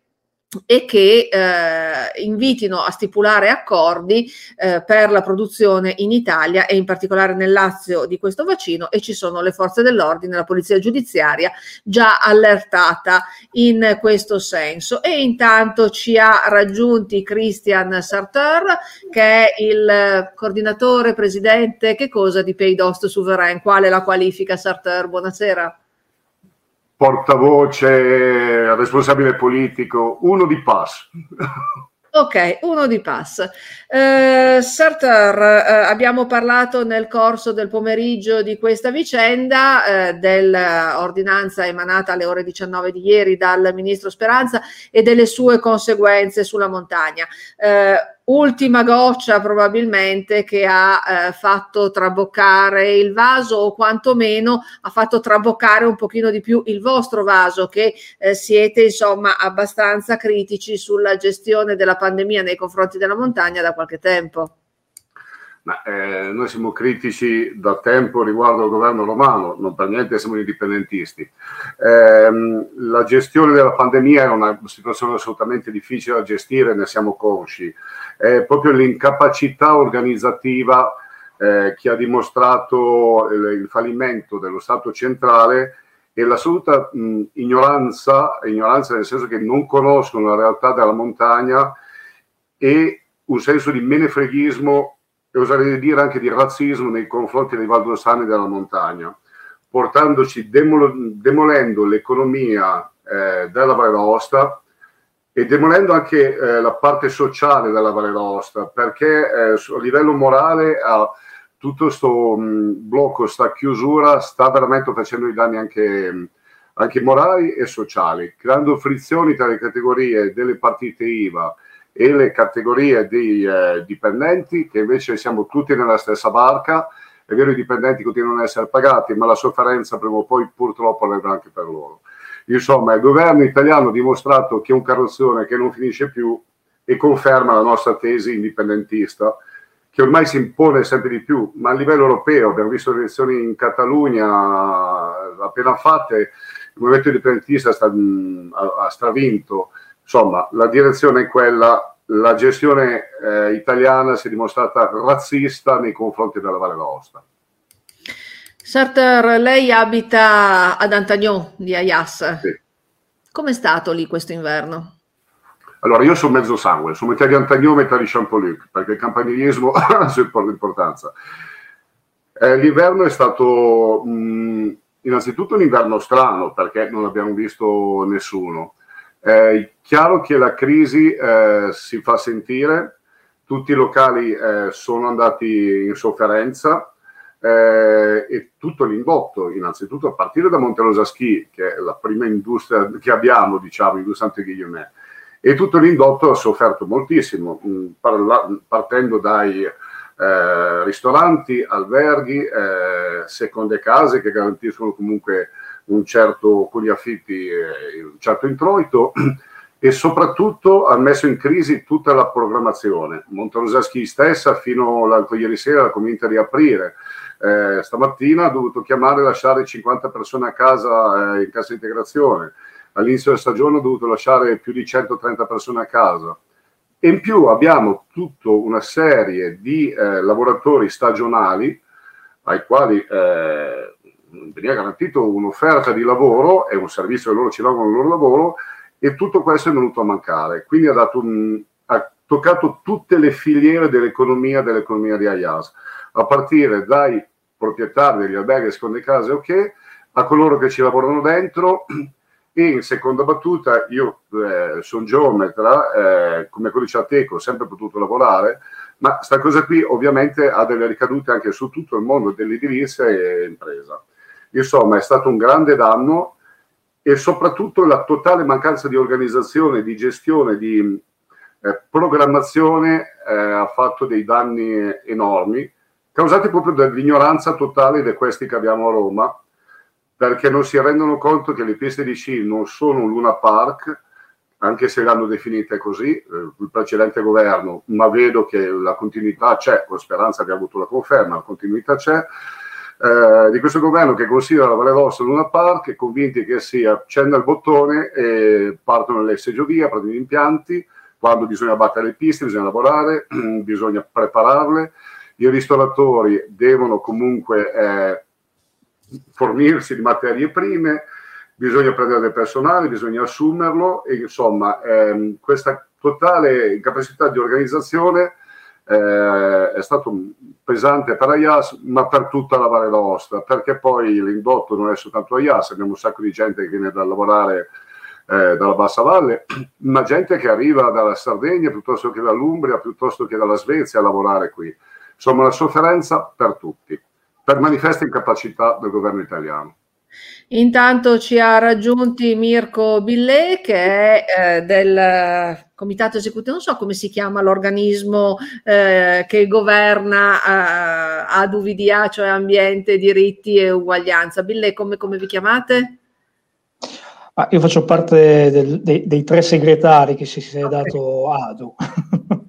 Speaker 1: e che eh, invitino a stipulare accordi eh, per la produzione in Italia e in particolare nel Lazio di questo vaccino e ci sono le forze dell'ordine, la polizia giudiziaria già allertata in questo senso e intanto ci ha raggiunti Christian Sartor che è il coordinatore presidente che cosa di Paydost Souverain, quale la qualifica Sartor? Buonasera
Speaker 19: portavoce, responsabile politico, uno di pass.
Speaker 1: Ok, uno di pass. Eh, Sartor, eh, abbiamo parlato nel corso del pomeriggio di questa vicenda, eh, dell'ordinanza emanata alle ore 19 di ieri dal ministro Speranza e delle sue conseguenze sulla montagna. Eh, ultima goccia probabilmente che ha eh, fatto traboccare il vaso o quantomeno ha fatto traboccare un pochino di più il vostro vaso che eh, siete insomma abbastanza critici sulla gestione della pandemia nei confronti della montagna da qualche tempo.
Speaker 19: Ma, eh, noi siamo critici da tempo riguardo al governo romano, non per niente siamo indipendentisti. Eh, la gestione della pandemia era una situazione assolutamente difficile da gestire, ne siamo consci. È proprio l'incapacità organizzativa eh, che ha dimostrato il, il, fallimento dello Stato centrale e l'assoluta mh, ignoranza, ignoranza nel senso che non conoscono la realtà della montagna e un senso di menefreghismo e oserei dire anche di razzismo nei confronti dei valdostani della montagna, portandoci, demol- demolendo l'economia eh, della Valle d'Aosta e demolendo anche eh, la parte sociale della Valle d'Aosta, perché eh, a livello morale a tutto questo blocco, questa chiusura, sta veramente facendo i danni anche, anche morali e sociali, creando frizioni tra le categorie delle partite IVA, e le categorie di eh, dipendenti, che invece siamo tutti nella stessa barca. È vero, i dipendenti continuano ad essere pagati, ma la sofferenza prima o poi purtroppo arriva anche per loro. Insomma, il governo italiano ha dimostrato che è un carrozzone che non finisce più e conferma la nostra tesi indipendentista, che ormai si impone sempre di più, ma a livello europeo, abbiamo visto le elezioni in Catalogna, appena fatte, il movimento indipendentista sta, mh, ha, ha stravinto, insomma la direzione è quella, la gestione eh, italiana si è dimostrata razzista nei confronti della Valle d'Aosta.
Speaker 1: Sarter, lei abita ad Antagnon di Ayas.
Speaker 19: Sì.
Speaker 1: Com'è stato lì questo inverno?
Speaker 19: Allora, io sono mezzo sangue, sono metà di Antagnon, metà di Champoluc, perché il campanilismo ha la sua importanza. Eh, l'inverno è stato mh, innanzitutto un inverno strano, perché non abbiamo visto nessuno. È chiaro che la crisi eh, si fa sentire, tutti i locali eh, sono andati in sofferenza eh, e tutto l'indotto, innanzitutto a partire da Monterosa Ski, che è la prima industria che abbiamo, diciamo, industria antighilliomet, e tutto l'indotto ha sofferto moltissimo, mh, parla- partendo dai eh, ristoranti, alberghi, eh, seconde case che garantiscono comunque un certo, con gli affitti, eh, un certo introito e soprattutto ha messo in crisi tutta la programmazione. Monteroseschi stessa fino all'altro ieri sera comincia a riaprire. Eh, stamattina ha dovuto chiamare e lasciare 50 persone a casa eh, in cassa integrazione. All'inizio della stagione ha dovuto lasciare più di 130 persone a casa. E in più abbiamo tutta una serie di eh, lavoratori stagionali ai quali eh, veniva garantito un'offerta di lavoro e un servizio che loro ci lavorano il loro lavoro e tutto questo è venuto a mancare. Quindi ha, un, ha toccato tutte le filiere dell'economia, dell'economia di Ayas, a partire dai proprietari degli alberghi e seconde case, ok, a coloro che ci lavorano dentro e in seconda battuta io eh, sono geometra, eh, come quello di Teco, ho sempre potuto lavorare, ma questa cosa qui ovviamente ha delle ricadute anche su tutto il mondo dell'edilizia e impresa. Insomma, è stato un grande danno e soprattutto la totale mancanza di organizzazione, di gestione, di eh, programmazione eh, ha fatto dei danni enormi, causati proprio dall'ignoranza totale di questi che abbiamo a Roma, perché non si rendono conto che le piste di sci non sono un Luna Park, anche se l'hanno definite così, eh, il precedente governo, ma vedo che la continuità c'è, con speranza ha avuto la conferma, la continuità c'è, eh, di questo governo che considera la Valle d'Aosta Luna Park, convinti che sia accenda il bottone e partono le seggiovie, prendono gli impianti, quando bisogna battere le piste, bisogna lavorare, bisogna prepararle, i ristoratori devono comunque eh, fornirsi di materie prime, bisogna prendere del personale, bisogna assumerlo e insomma ehm, questa totale incapacità di organizzazione eh, è stato pesante per Ayas, ma per tutta la Valle d'Aosta, perché poi l'indotto non è soltanto Ayas, abbiamo un sacco di gente che viene da lavorare eh, dalla Bassa Valle, ma gente che arriva dalla Sardegna piuttosto che dall'Umbria, piuttosto che dalla Svezia a lavorare qui. Insomma, una sofferenza per tutti, per manifesta incapacità del governo italiano.
Speaker 1: Intanto ci ha raggiunti Mirko Billè che è eh, del comitato esecutivo, non so come si chiama l'organismo eh, che governa eh, ad UVDA, cioè Ambiente, Diritti e Uguaglianza. Billè, come, come vi chiamate?
Speaker 20: Ah, io faccio parte del, dei, dei, tre segretari che si, si è dato ADU.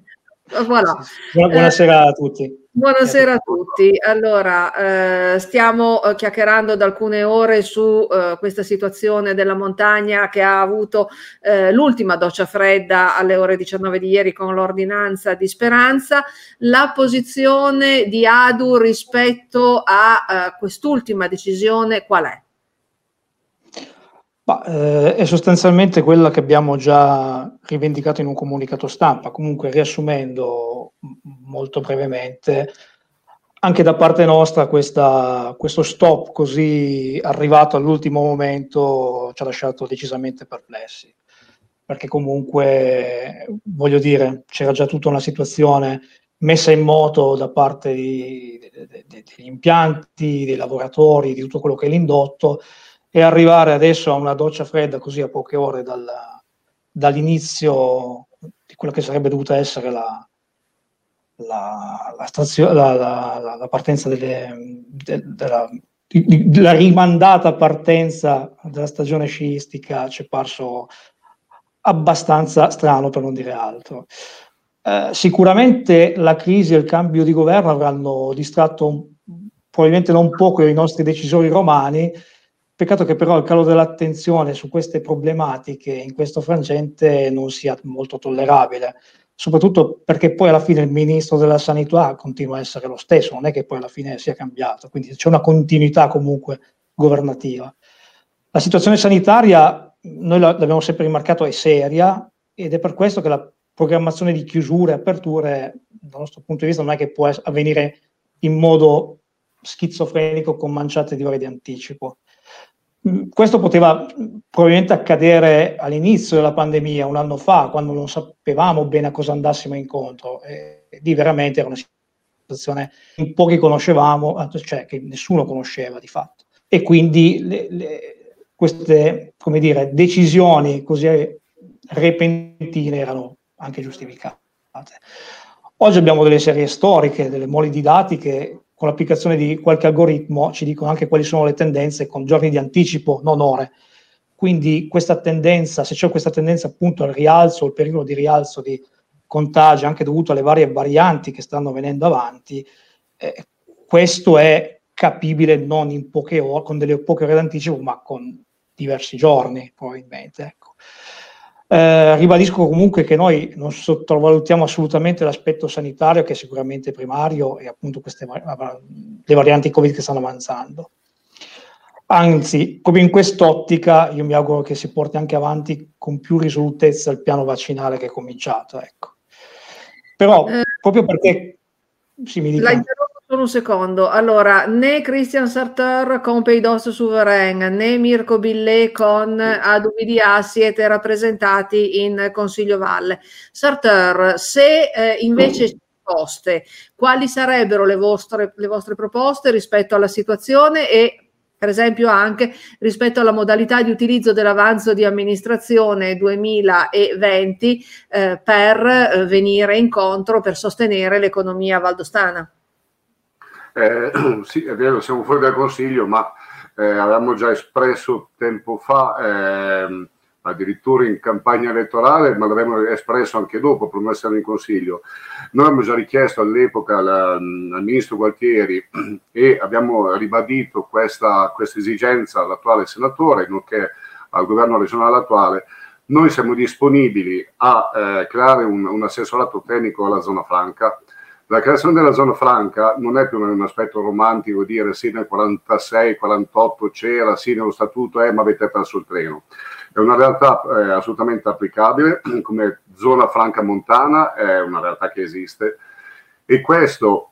Speaker 1: Voilà.
Speaker 20: Buonasera a tutti.
Speaker 1: Buonasera a tutti. Allora, eh, stiamo eh, chiacchierando da alcune ore su eh, questa situazione della montagna che ha avuto eh, l'ultima doccia fredda alle ore 19 di ieri con l'ordinanza di Speranza. La posizione di Adu rispetto a eh, quest'ultima decisione qual è?
Speaker 20: Ma, eh, è sostanzialmente quella che abbiamo già rivendicato in un comunicato stampa. Comunque, riassumendo molto brevemente, anche da parte nostra questa, questo stop così arrivato all'ultimo momento ci ha lasciato decisamente perplessi. Perché comunque, voglio dire, c'era già tutta una situazione messa in moto da parte di, de, de, de, degli impianti, dei lavoratori, di tutto quello che è l'indotto, e arrivare adesso a una doccia fredda così a poche ore dal, dall'inizio di quella che sarebbe dovuta essere la, la, la, stazio, la, partenza delle, de, della, di, la rimandata partenza della stagione sciistica ci è parso abbastanza strano per non dire altro. Eh, sicuramente la crisi e il cambio di governo avranno distratto probabilmente non poco i nostri decisori romani, Peccato che però il calo dell'attenzione su queste problematiche in questo frangente non sia molto tollerabile, soprattutto perché poi alla fine il ministro della sanità continua a essere lo stesso, non è che poi alla fine sia cambiato, quindi c'è una continuità comunque governativa. La situazione sanitaria, noi l'abbiamo sempre rimarcato, è seria ed è per questo che la programmazione di chiusure e aperture, dal nostro punto di vista, non è che può avvenire in modo schizofrenico con manciate di ore di anticipo. Mm, questo poteva probabilmente accadere all'inizio della pandemia, un anno fa, quando non sapevamo bene a cosa andassimo incontro. E lì veramente era una situazione che pochi conoscevamo, cioè che nessuno conosceva di fatto. E quindi le, le, queste dire, decisioni così repentine erano anche giustificate. Oggi abbiamo delle serie storiche, delle moli di dati che con l'applicazione di qualche algoritmo ci dicono anche quali sono le tendenze con giorni di anticipo, non ore. Quindi questa tendenza, se c'è questa tendenza appunto al rialzo, il pericolo di rialzo di contagi anche dovuto alle varie varianti che stanno venendo avanti, eh, questo è capibile non in poche ore, con delle poche ore d'anticipo, ma con diversi giorni probabilmente. Eh, ribadisco comunque che noi non sottovalutiamo assolutamente l'aspetto sanitario che è sicuramente primario e appunto queste le varianti Covid che stanno avanzando. Anzi, proprio in quest'ottica io mi auguro che si porti anche avanti con più risolutezza il piano vaccinale che è cominciato. Ecco. Però eh, proprio perché... Sì, mi dica.
Speaker 1: Solo un secondo. Allora, né Christian Sarteur con Peidos Souverain né Mirko Billet con Adubidia siete rappresentati in Consiglio Valle. Sarteur, se eh, invece proposte, quali sarebbero le vostre, le vostre proposte rispetto alla situazione e per esempio anche rispetto alla modalità di utilizzo dell'avanzo di amministrazione 2020 eh, per eh, venire incontro, per sostenere l'economia valdostana.
Speaker 19: Eh, sì, è vero, siamo fuori dal Consiglio, ma eh, avevamo già espresso tempo fa, eh, addirittura in campagna elettorale, ma l'abbiamo espresso anche dopo, prima di essere in Consiglio. Noi abbiamo già richiesto all'epoca la, al Ministro Gualtieri e abbiamo ribadito questa, questa esigenza all'attuale senatore, nonché al governo regionale attuale, noi siamo disponibili a eh, creare un, un assessorato tecnico alla zona franca la creazione della zona franca non è più un aspetto romantico dire sì nel 46, 48 c'era, sì nello statuto, eh, ma avete perso il treno. È una realtà eh, assolutamente applicabile come zona franca montana, è una realtà che esiste e questo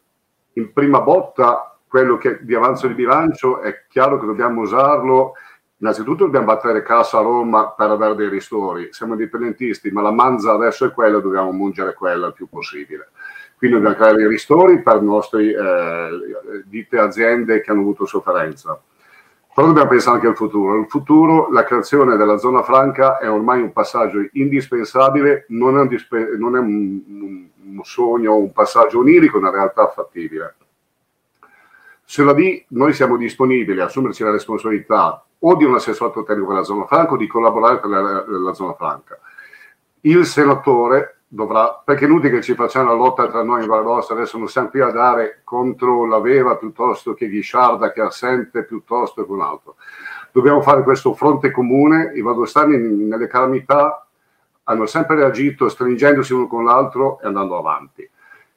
Speaker 19: in prima botta, quello che di avanzo di bilancio, è chiaro che dobbiamo usarlo Innanzitutto dobbiamo battere cassa a Roma per avere dei ristori. Siamo indipendentisti, ma la manza adesso è quella, dobbiamo mungere quella il più possibile. Quindi dobbiamo creare i ristori per le nostre eh, ditte aziende che hanno avuto sofferenza. Però dobbiamo pensare anche al futuro. Il futuro, la creazione della zona franca è ormai un passaggio indispensabile, non è un, non è un, un, un sogno, un passaggio onirico, una realtà fattibile. Sulla D noi siamo disponibili a assumerci la responsabilità o di un assessorato tecnico della zona franca o di collaborare per la, la zona franca. Il senatore dovrà, perché è inutile che ci facciamo la lotta tra noi in Valdosta, adesso non siamo qui a dare contro la Veva piuttosto che Ghisciarda che è assente piuttosto che un altro. Dobbiamo fare questo fronte comune, i valdostani nelle calamità hanno sempre reagito stringendosi uno con l'altro e andando avanti.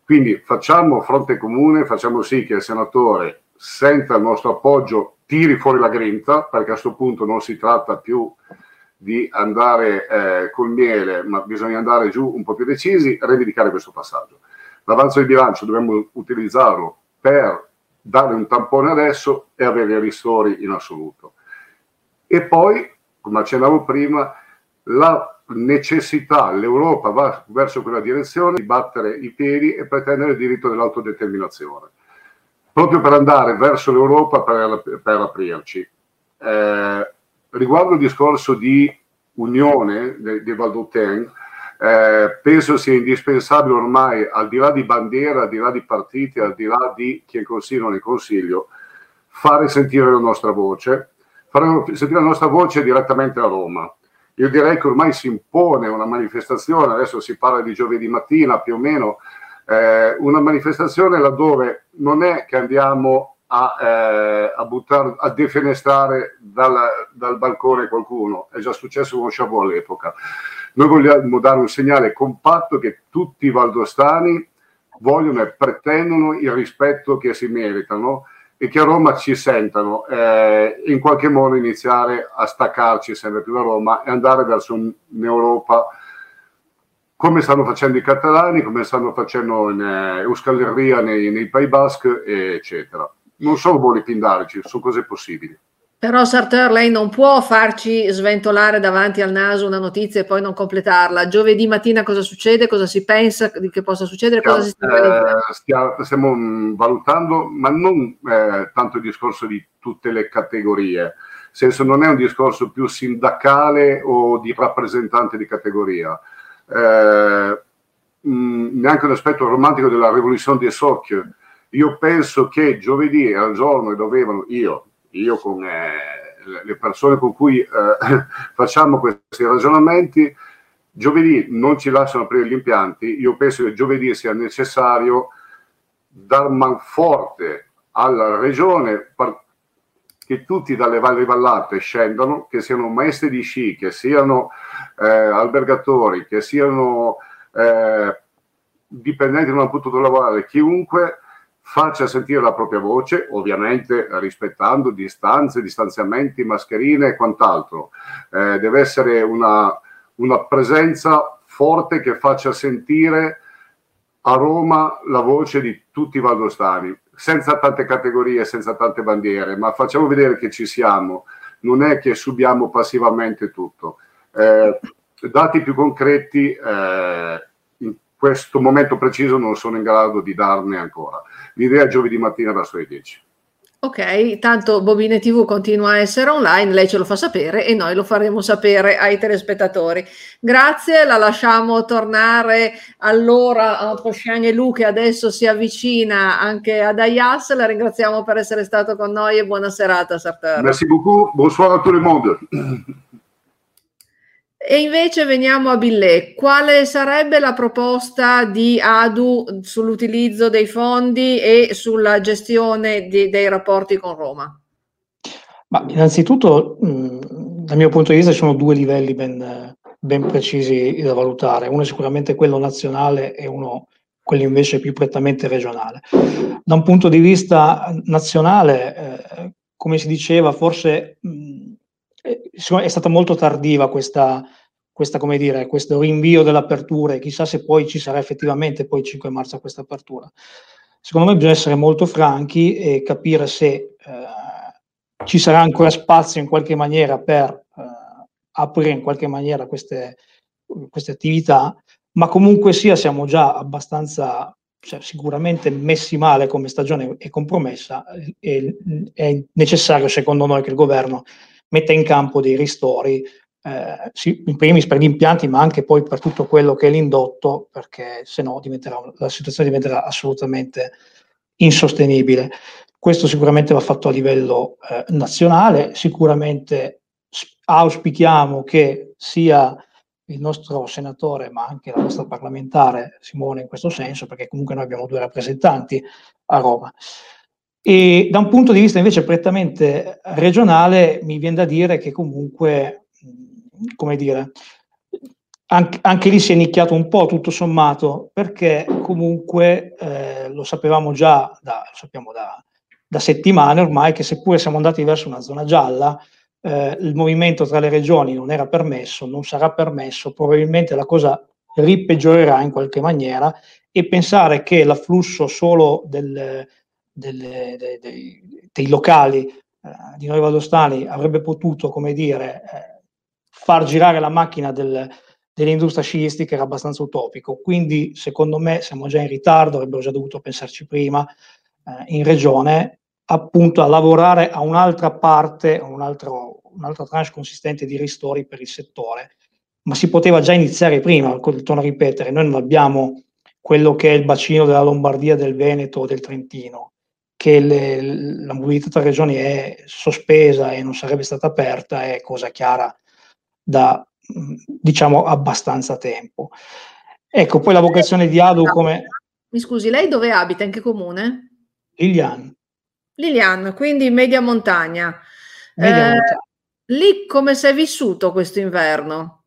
Speaker 19: Quindi facciamo fronte comune, facciamo sì che il senatore senta il nostro appoggio, tiri fuori la grinta, perché a questo punto non si tratta più di andare eh, col miele, ma bisogna andare giù un po' più decisi, rivendicare questo passaggio. L'avanzo di bilancio dobbiamo utilizzarlo per dare un tampone adesso e avere ristori in assoluto. E poi, come accennavo prima, la necessità, l'Europa va verso quella direzione di battere i piedi e pretendere il diritto dell'autodeterminazione, proprio per andare verso l'Europa per, per aprirci. Eh, riguardo il discorso di unione di Valdotene, eh, penso sia indispensabile ormai, al di là di bandiera, al di là di partiti, al di là di chi è consiglio o non è consiglio, fare sentire la nostra voce, fare sentire la nostra voce direttamente a Roma. Io direi che ormai si impone una manifestazione, adesso si parla di giovedì mattina più o meno, eh, una manifestazione laddove non è che andiamo a, eh, a, buttar, a defenestrare dal, dal balcone qualcuno. È già successo con Chabot all'epoca. Noi vogliamo dare un segnale compatto che tutti i valdostani vogliono e pretendono il rispetto che si meritano e che a Roma ci sentano eh, in qualche modo iniziare a staccarci sempre più da Roma e andare verso un'Europa come stanno facendo i catalani, come stanno facendo in eh, Euskal Herria nei, nei Paesi Basque, eccetera. Non sono buoni pindarici, sono cose possibili.
Speaker 1: Però Sartor, lei non può farci sventolare davanti al naso una notizia e poi non completarla. Giovedì mattina cosa succede? Cosa si pensa di che possa succedere?
Speaker 19: Stiamo,
Speaker 1: cosa si sta
Speaker 19: eh, stia, stiamo mm, valutando, ma non eh, tanto il discorso di tutte le categorie, nel senso non è un discorso più sindacale o di rappresentante di categoria. Eh, mh, mm, neanche un aspetto romantico della rivoluzione dei Soc. Io penso che giovedì il giorno e dovevano, io, io con eh, le persone con cui eh, facciamo questi ragionamenti, giovedì non ci lasciano aprire gli impianti, io penso che giovedì sia necessario dar manforte alla regione che tutti dalle valli vallate scendano, che siano maestri di sci, che siano eh, albergatori, che siano eh, dipendenti che non hanno potuto lavorare, chiunque faccia sentire la propria voce, ovviamente rispettando distanze, distanziamenti, mascherine e quant'altro. Eh, deve essere una, una presenza forte che faccia sentire a Roma la voce di tutti i valdostani, senza tante categorie, senza tante bandiere, ma facciamo vedere che ci siamo, non è che subiamo passivamente tutto. Eh, dati più concreti eh, in questo momento preciso non sono in grado di darne ancora. L'idea giovedì mattina verso le 10.
Speaker 1: Ok, tanto Bobine TV continua a essere online, lei ce lo fa sapere e noi lo faremo sapere ai telespettatori. Grazie, la lasciamo tornare allora a Posciani Lu che adesso si avvicina anche ad Ayas. La ringraziamo per essere stato con noi e buona serata, Sartor.
Speaker 19: Merci beaucoup, bonsoir a tout le monde.
Speaker 1: E invece veniamo a Billè. Quale sarebbe la proposta di ADU sull'utilizzo dei fondi e sulla gestione di, dei rapporti con Roma?
Speaker 20: Ma innanzitutto, mh, dal mio punto di vista, ci sono due livelli ben, ben, precisi da valutare. Uno è sicuramente quello nazionale e uno quello invece più prettamente regionale. Da un punto di vista nazionale, eh, come si diceva, forse mh, è stata molto tardiva questa, questa, come dire, questo rinvio dell'apertura e chissà se poi ci sarà effettivamente poi il 5 marzo questa apertura. Secondo me bisogna essere molto franchi e capire se eh, ci sarà ancora spazio in qualche maniera per eh, aprire in qualche maniera queste, queste attività, ma comunque sia siamo già abbastanza cioè, sicuramente messi male come stagione e compromessa è necessario secondo noi che il governo metta in campo dei ristori, eh, in primis per gli impianti, ma anche poi per tutto quello che è l'indotto, perché se no la situazione diventerà assolutamente insostenibile. Questo sicuramente va fatto a livello eh, nazionale, sicuramente auspichiamo che sia il nostro senatore, ma anche la nostra parlamentare si muove in questo senso, perché comunque noi abbiamo due rappresentanti a Roma. E da un punto di vista invece prettamente regionale mi viene da dire che comunque, come dire, anche, anche lì si è nicchiato un po' tutto sommato, perché comunque eh, lo sapevamo già, da, lo da, da, settimane ormai, che seppure siamo andati verso una zona gialla, eh, il movimento tra le regioni non era permesso, non sarà permesso, probabilmente la cosa ripeggiorerà in qualche maniera e pensare che l'afflusso solo del delle, dei, dei, dei, locali eh, di Noi Valdostani avrebbe potuto, come dire, eh, far girare la macchina del, dell'industria sciistica era abbastanza utopico. Quindi, secondo me, siamo già in ritardo, avrebbero già dovuto pensarci prima eh, in regione, appunto a lavorare a un'altra parte, a un altro, un'altra tranche consistente di ristori per il settore. Ma si poteva già iniziare prima, torno a ripetere, noi non abbiamo quello che è il bacino della Lombardia, del Veneto o del Trentino che le, la mobilità tra regioni è sospesa e non sarebbe stata aperta è cosa chiara da diciamo abbastanza tempo. Ecco, poi la vocazione di Adu come...
Speaker 1: Mi scusi, lei dove abita? In che comune?
Speaker 20: Lilian.
Speaker 1: Lilian, quindi media montagna.
Speaker 20: Media
Speaker 1: Eh,
Speaker 20: montagna.
Speaker 1: lì come si è vissuto questo inverno?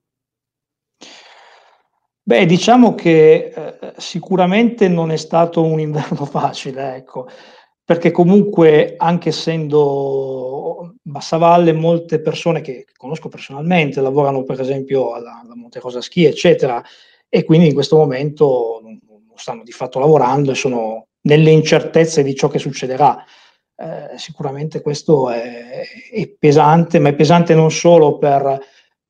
Speaker 20: Beh, diciamo che eh, sicuramente non è stato un inverno facile, ecco, perché comunque anche essendo Bassavalle, molte persone che conosco personalmente lavorano per esempio alla, alla Monte Rosa Ski, eccetera, e quindi in questo momento non, non stanno di fatto lavorando e sono nelle incertezze di ciò che succederà. Eh, sicuramente questo è, è pesante, ma è pesante non solo per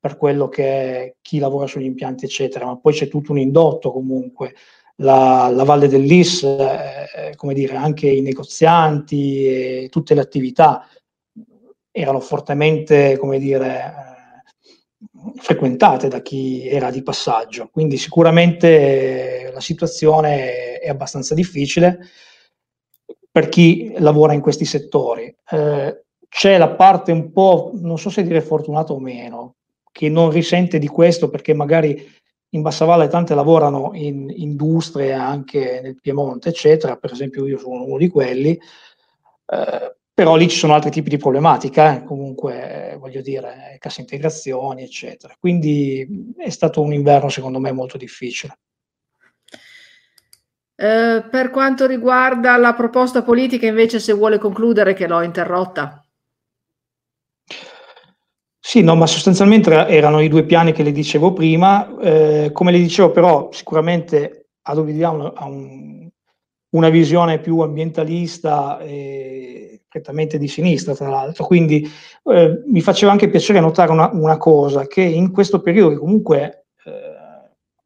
Speaker 20: per quello che è chi lavora sugli impianti, eccetera, ma poi c'è tutto un indotto comunque. La, la Valle dell'Is, eh, come dire, anche i negozianti e tutte le attività erano fortemente, come dire, eh, frequentate da chi era di passaggio. Quindi sicuramente la situazione è abbastanza difficile per chi lavora in questi settori. Eh, c'è la parte un po', non so se dire fortunata o meno, che non risente di questo perché magari in Bassavalle tante lavorano in industrie anche nel Piemonte, eccetera, per esempio io sono uno di quelli, eh, però lì ci sono altri tipi di problematica, eh, comunque eh, voglio dire, cassa integrazioni, eccetera. Quindi è stato un inverno secondo me molto difficile.
Speaker 1: Eh, per quanto riguarda la proposta politica, invece, se vuole concludere, che l'ho interrotta.
Speaker 20: Sì, no, ma sostanzialmente erano i due piani che le dicevo prima. Eh, come le dicevo, però, sicuramente Adobe ha un, una visione più ambientalista e prettamente di sinistra, tra l'altro. Quindi eh, mi faceva anche piacere notare una, una, cosa, che in questo periodo che comunque eh,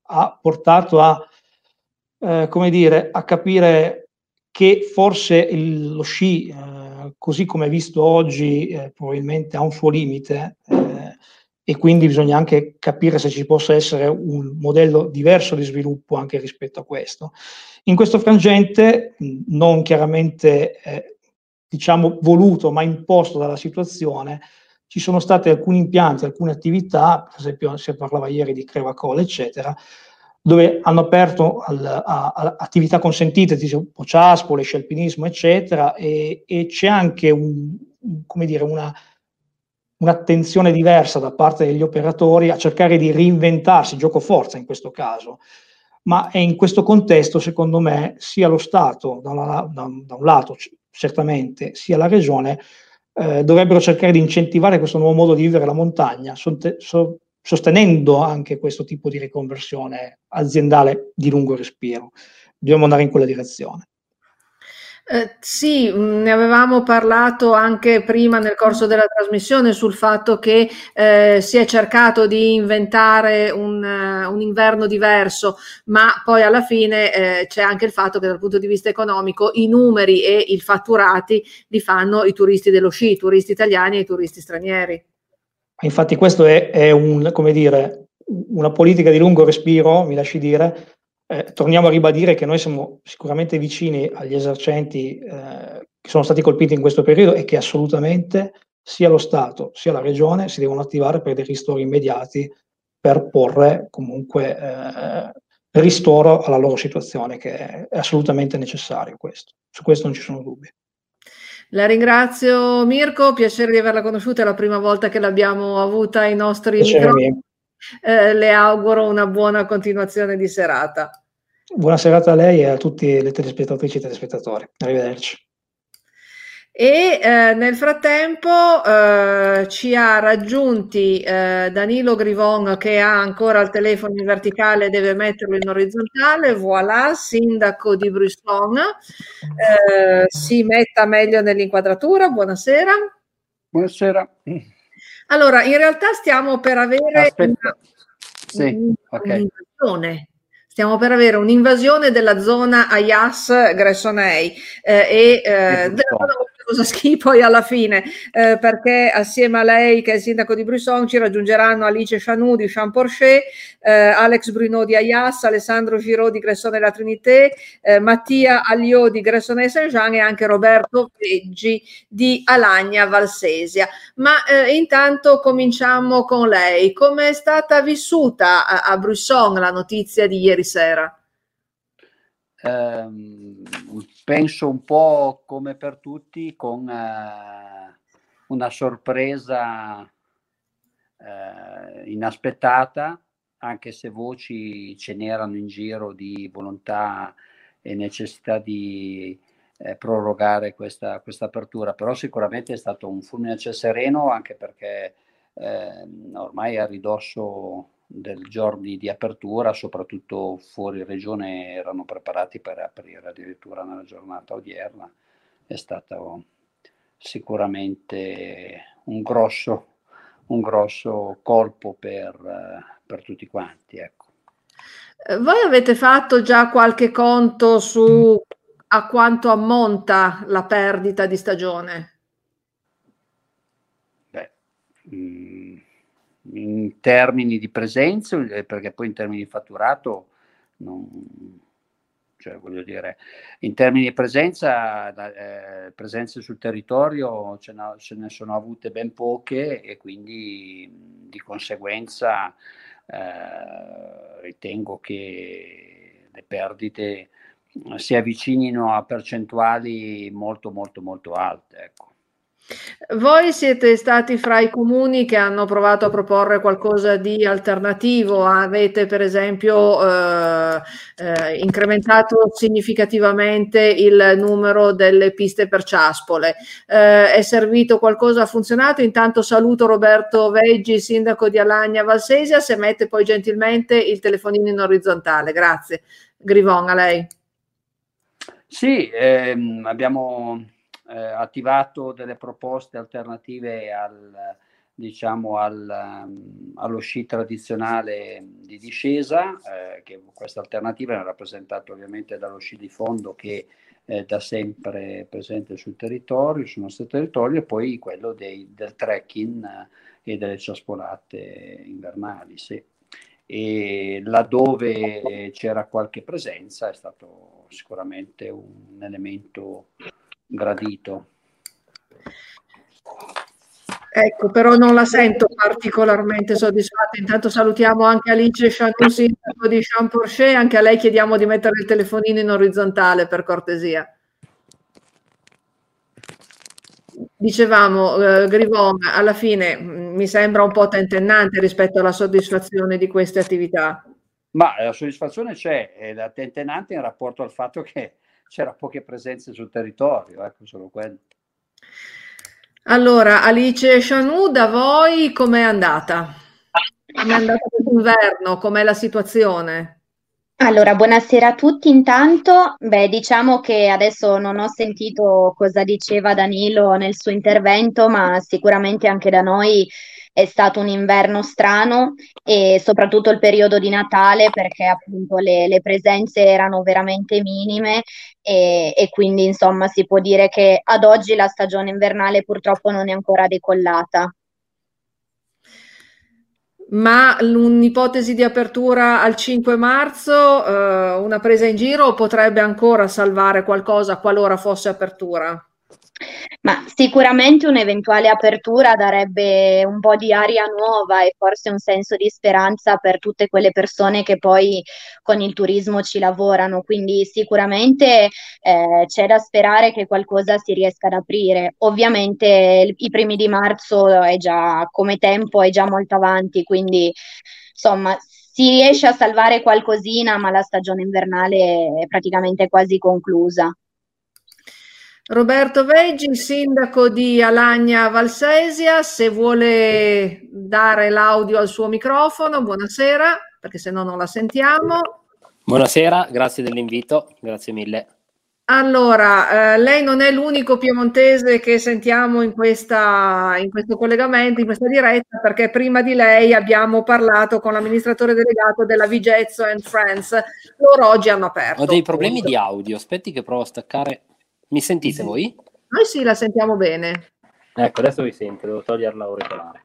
Speaker 20: ha portato a, eh, come dire, a capire che forse il, lo sci eh, così come visto oggi, eh, probabilmente ha un suo limite eh, e quindi bisogna anche capire se ci possa essere un modello diverso di sviluppo anche rispetto a questo. In questo frangente, non chiaramente eh, diciamo voluto, ma imposto dalla situazione, ci sono stati alcuni impianti, alcune attività, per esempio si parlava ieri di Crevacol, eccetera, dove hanno aperto al, a, a, attività consentite, tipo ciaspole, scialpinismo, eccetera, e, e c'è anche un, dire, una, un'attenzione diversa da parte degli operatori a cercare di reinventarsi, gioco forza in questo caso, ma è in questo contesto, secondo me, sia lo Stato, da, una, da, da un lato certamente, sia la Regione, eh, dovrebbero cercare di incentivare questo nuovo modo di vivere la montagna, sonte, so, sostenendo anche questo tipo di riconversione aziendale di lungo respiro. Dobbiamo andare in quella direzione.
Speaker 1: Eh, sì, mm, ne avevamo parlato anche prima nel corso della trasmissione sul fatto che eh, si è cercato di inventare un, uh, un, inverno diverso, ma poi alla fine eh, c'è anche il fatto che dal punto di vista economico i numeri e i fatturati li fanno i turisti dello sci, i turisti italiani e i turisti stranieri.
Speaker 20: Infatti questo è, è un, dire, una politica di lungo respiro, mi lasci dire. Eh, torniamo a ribadire che noi siamo sicuramente vicini agli esercenti eh, che sono stati colpiti in questo periodo e che assolutamente sia lo Stato sia la Regione si devono attivare per dei ristori immediati per porre comunque eh, ristoro alla loro situazione, che è assolutamente necessario questo. Su questo non ci sono dubbi.
Speaker 1: La ringrazio Mirko, piacere di averla conosciuta, è la prima volta che l'abbiamo avuta ai nostri microfoni. Eh, le auguro una buona continuazione di serata.
Speaker 20: Buona serata a lei e a tutti le telespettatrici e telespettatori. Arrivederci.
Speaker 1: E eh, nel frattempo eh, ci ha raggiunti eh, Danilo Grivon che ha ancora il telefono in verticale e deve metterlo in orizzontale. Voilà, sindaco di Brisson. Eh, si metta meglio nell'inquadratura. Buonasera.
Speaker 21: Buonasera.
Speaker 1: Allora, in realtà stiamo per avere
Speaker 21: Aspetta.
Speaker 1: una,
Speaker 21: sì, okay.
Speaker 1: un'invasione. Stiamo per avere un'invasione della zona Ayas Gressonei eh, e eh, della zona cosa schi poi alla fine, eh, perché assieme a lei, che è il sindaco di Brisson, ci raggiungeranno Alice Chanou di Champorcher, eh, Alex Bruno di Ayas, Alessandro Giraud di Gressone la Trinité, eh, Mattia Aglio di Gressone Saint-Jean e anche Roberto Veggi di Alagna Valsesia. Ma eh, intanto cominciamo con lei. Come è stata vissuta a, a Brisson la notizia di ieri sera?
Speaker 21: Um, penso un po' come per tutti, con eh, una sorpresa eh, inaspettata, anche se voci ce n'erano in giro di volontà e necessità di eh, prorogare questa, apertura, però sicuramente è stato un fulmine a ciel sereno anche perché eh, ormai a ridosso del giorno di apertura, soprattutto fuori regione, erano preparati per aprire addirittura nella giornata odierna. È stato sicuramente un grosso, un grosso colpo per, per tutti quanti. Ecco.
Speaker 1: Eh, voi avete fatto già qualche conto su a quanto ammonta la perdita di stagione?
Speaker 21: Beh, mm, in termini di presenza, eh, perché poi in termini di fatturato, non, cioè voglio dire, in termini di presenza, eh, presenze sul territorio ce ne, ce ne, sono avute ben poche e quindi di conseguenza eh, ritengo che le perdite si avvicinino a percentuali molto molto molto alte. Ecco.
Speaker 1: Voi siete stati fra i comuni che hanno provato a proporre qualcosa di alternativo, avete per esempio eh, eh, incrementato significativamente il numero delle piste per ciaspole, eh, è servito qualcosa, ha funzionato? Intanto saluto Roberto Veggi, sindaco di Alagna Valsesia, se mette poi gentilmente il telefonino in orizzontale, grazie. Grivon, a lei.
Speaker 21: Sì, ehm, abbiamo eh, attivato delle proposte alternative al, diciamo, al, um, allo sci tradizionale di discesa, eh, che questa alternativa è rappresentata ovviamente dallo sci di fondo che è da sempre presente sul territorio, sul nostro territorio, e poi quello dei, del trekking e delle ciaspolate invernali. Sì. E laddove c'era qualche presenza è stato sicuramente un elemento gradito.
Speaker 1: Ecco, però non la sento particolarmente soddisfatta. Intanto salutiamo anche Alice Chanou, sindaco di Champorcher, anche a lei chiediamo di mettere il telefonino in orizzontale per cortesia. Dicevamo, eh, Grivon, alla fine mm, mi sembra un po' tentennante rispetto alla soddisfazione di queste attività.
Speaker 21: Ma la soddisfazione c'è, è la tentenante in rapporto al fatto che c'era poche presenze sul territorio, ecco solo quello.
Speaker 1: Allora, Alice Chanou, da voi com'è andata? Com'è andata quest'inverno? Com'è la situazione?
Speaker 22: Allora, buonasera a tutti intanto. Beh, diciamo che adesso non ho sentito cosa diceva Danilo nel suo intervento, ma sicuramente anche da noi è stato un inverno strano e soprattutto il periodo di Natale perché appunto le, le presenze erano veramente minime e, e, quindi insomma si può dire che ad oggi la stagione invernale purtroppo non è ancora decollata.
Speaker 1: Ma un'ipotesi di apertura al 5 marzo, eh, una presa in giro potrebbe ancora salvare qualcosa qualora fosse apertura?
Speaker 22: Ma sicuramente un'eventuale apertura darebbe un po' di aria nuova e forse un senso di speranza per tutte quelle persone che poi con il turismo ci lavorano. Quindi sicuramente eh, c'è da sperare che qualcosa si riesca ad aprire. Ovviamente i primi di marzo è già come tempo è già molto avanti, quindi insomma si riesce a salvare qualcosina, ma la stagione invernale è praticamente quasi conclusa.
Speaker 1: Roberto Veggi, sindaco di Alagna Valsesia, se vuole dare l'audio al suo microfono, buonasera, perché se no non la sentiamo.
Speaker 23: Buonasera, grazie dell'invito, grazie mille.
Speaker 1: Allora, eh, lei non è l'unico piemontese che sentiamo in, questa, in questo collegamento, in questa diretta, perché prima di lei abbiamo parlato con l'amministratore delegato della Vigezzo and Friends. Loro oggi hanno aperto.
Speaker 23: Ho dei problemi di audio, aspetti che provo a staccare. Mi sentite voi?
Speaker 1: Noi sì, la sentiamo bene.
Speaker 23: Ecco, adesso vi sento, devo togliere l'auricolare.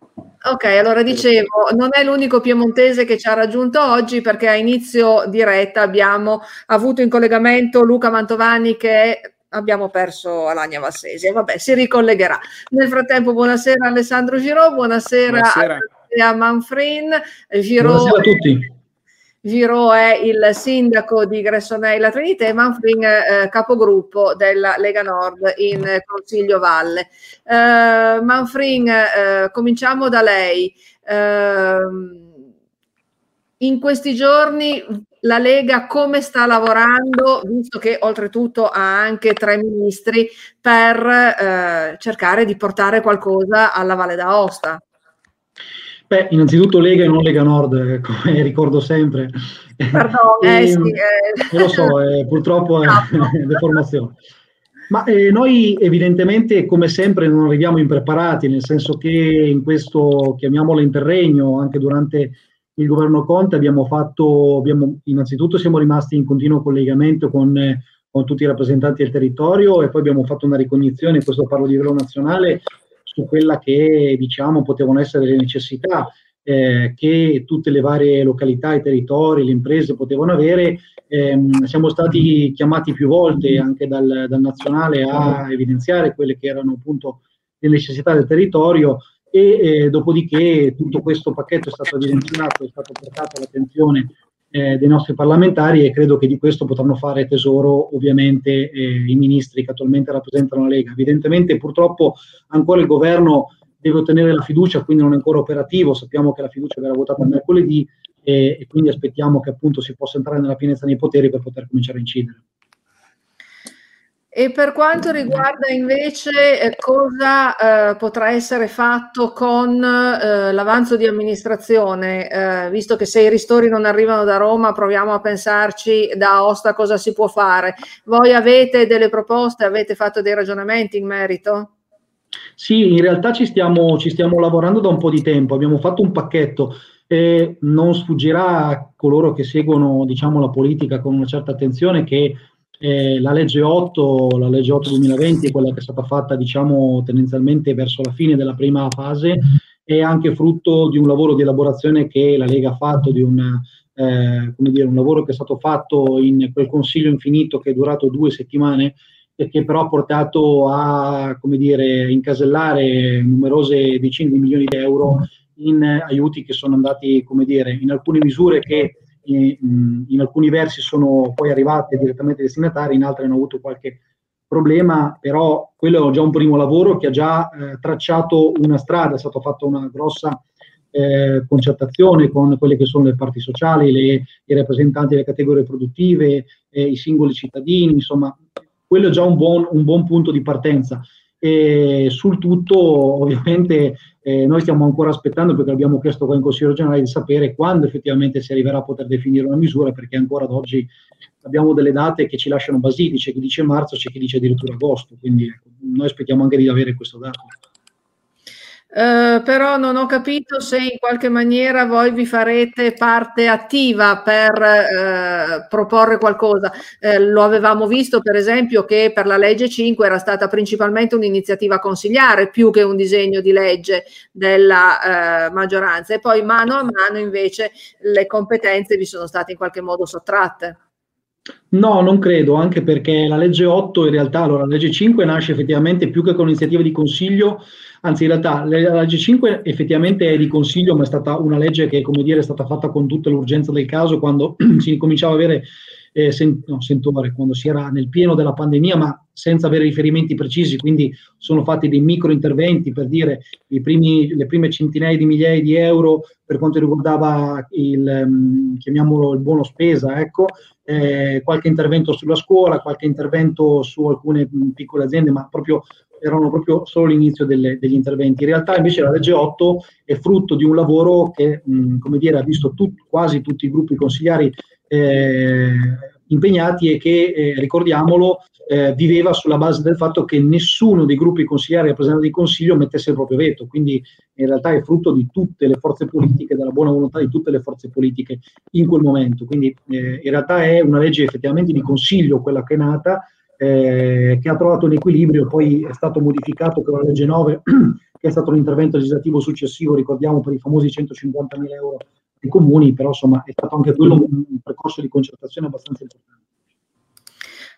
Speaker 1: Ok, allora dicevo, non è l'unico piemontese che ci ha raggiunto oggi perché a inizio diretta abbiamo avuto in collegamento Luca Mantovani che abbiamo perso Alagna Valsesi. Vabbè, si ricollegherà. Nel frattempo, buonasera Alessandro Giro, buonasera, buonasera. a Manfrin. Giro, buonasera a tutti. Viro è il sindaco di Gressonella Trinité e Manfrin eh, capogruppo della Lega Nord in Consiglio Valle. Eh, Manfrin, eh, cominciamo da lei. Ehm, in questi giorni la Lega come sta lavorando, visto che oltretutto ha anche tre ministri, per eh, cercare di portare qualcosa alla Valle d'Aosta?
Speaker 24: Beh, innanzitutto Lega e non Lega Nord, come ricordo sempre.
Speaker 1: Pardon, eh, sì,
Speaker 24: eh. lo so, eh, purtroppo è deformazione. Ma eh, noi evidentemente, come sempre, non arriviamo impreparati, nel senso che in questo, chiamiamolo interregno, anche durante il governo Conte abbiamo fatto, abbiamo, innanzitutto siamo rimasti in continuo collegamento con, con, tutti i rappresentanti del territorio e poi abbiamo fatto una ricognizione, questo parlo di livello nazionale, su quella che diciamo potevano essere le necessità eh, che tutte le varie località, i territori, le imprese potevano avere. Eh, siamo stati chiamati più volte anche dal, dal nazionale a evidenziare quelle che erano appunto le necessità del territorio e eh, dopodiché tutto questo pacchetto è stato evidenziato, è stato portato all'attenzione eh, dei nostri parlamentari e credo che di questo potranno fare tesoro ovviamente eh, i ministri che attualmente rappresentano la Lega. Evidentemente purtroppo ancora il governo deve ottenere la fiducia, quindi non è ancora operativo, sappiamo che la fiducia verrà votata mercoledì e quindi aspettiamo che appunto si possa entrare nella pienezza dei poteri per poter cominciare a incidere.
Speaker 1: E per quanto riguarda invece eh, cosa eh, potrà essere fatto con eh, l'avanzo di amministrazione, eh, visto che se i ristori non arrivano da Roma, proviamo a pensarci da Aosta cosa si può fare. Voi avete delle proposte, avete fatto dei ragionamenti in merito?
Speaker 24: Sì, in realtà ci stiamo, ci stiamo lavorando da un po' di tempo, abbiamo fatto un pacchetto. non sfuggirà a coloro che seguono diciamo, la politica con una certa attenzione che eh, la legge 8, la legge 8 2020 è quella che è stata fatta diciamo tendenzialmente verso la fine della prima fase, è anche frutto di un lavoro di elaborazione che la Lega ha fatto, di un, eh, dire, un lavoro che è stato fatto in quel consiglio infinito che è durato due settimane e che però ha portato a dire, incasellare numerose decine di milioni di euro in aiuti che sono andati dire, in alcune misure che in, in alcuni versi sono poi arrivate direttamente ai destinatari, in altri hanno avuto qualche problema, però quello è già un primo lavoro che ha già eh, tracciato una strada, è stata fatta una grossa eh, concertazione con quelle che sono le parti sociali, le, i rappresentanti delle categorie produttive, eh, i singoli cittadini, insomma, quello è già un buon, un buon punto di partenza. E sul tutto, ovviamente, eh, noi stiamo ancora aspettando, perché abbiamo chiesto qua in Consiglio regionale, di sapere quando effettivamente si arriverà a poter definire una misura, perché ancora ad oggi abbiamo delle date che ci lasciano basiti, c'è chi dice marzo, c'è chi dice addirittura agosto, quindi ecco, noi aspettiamo anche di avere questo dato.
Speaker 1: Uh, però non ho capito se in qualche maniera voi vi farete parte attiva per uh, proporre qualcosa. Uh, lo avevamo visto per esempio che per la legge 5 era stata principalmente un'iniziativa consigliare più che un disegno di legge della maggioranza e poi mano a mano invece le competenze vi sono state in qualche modo sottratte.
Speaker 24: No, non credo, anche perché la legge 8 in realtà, allora la legge 5 nasce effettivamente più che con iniziativa di consiglio, anzi in realtà la legge 5 effettivamente è di consiglio, ma è stata una legge che, come dire, è stata fatta con tutta l'urgenza del caso quando si cominciava a avere eh, sen- no, sentore, quando si era nel pieno della pandemia, ma senza avere riferimenti precisi, quindi sono fatti dei micro interventi per dire primi, le prime centinaia di migliaia di euro per quanto riguardava il, um, chiamiamolo il buono spesa, ecco, eh, qualche intervento sulla scuola, qualche intervento su alcune mh, piccole aziende, ma proprio erano proprio solo l'inizio delle, degli interventi. In realtà invece la legge 8 è frutto di un lavoro che, mh, come dire, ha visto tut, quasi tutti i gruppi consigliari eh, impegnati e che, eh, ricordiamolo, eh, viveva sulla base del fatto che nessuno dei gruppi consigliari rappresentanti di consiglio mettesse il proprio veto, quindi in realtà è frutto di tutte le forze politiche, della buona volontà di tutte le forze politiche in quel momento, quindi eh, in realtà è una legge effettivamente di consiglio quella che è nata, eh, che ha trovato un equilibrio, poi è stato modificato con la legge 9, che è stato un intervento legislativo successivo, ricordiamo per i famosi 150 mila euro dei comuni, però insomma è stato anche quello un, un percorso di concertazione abbastanza importante.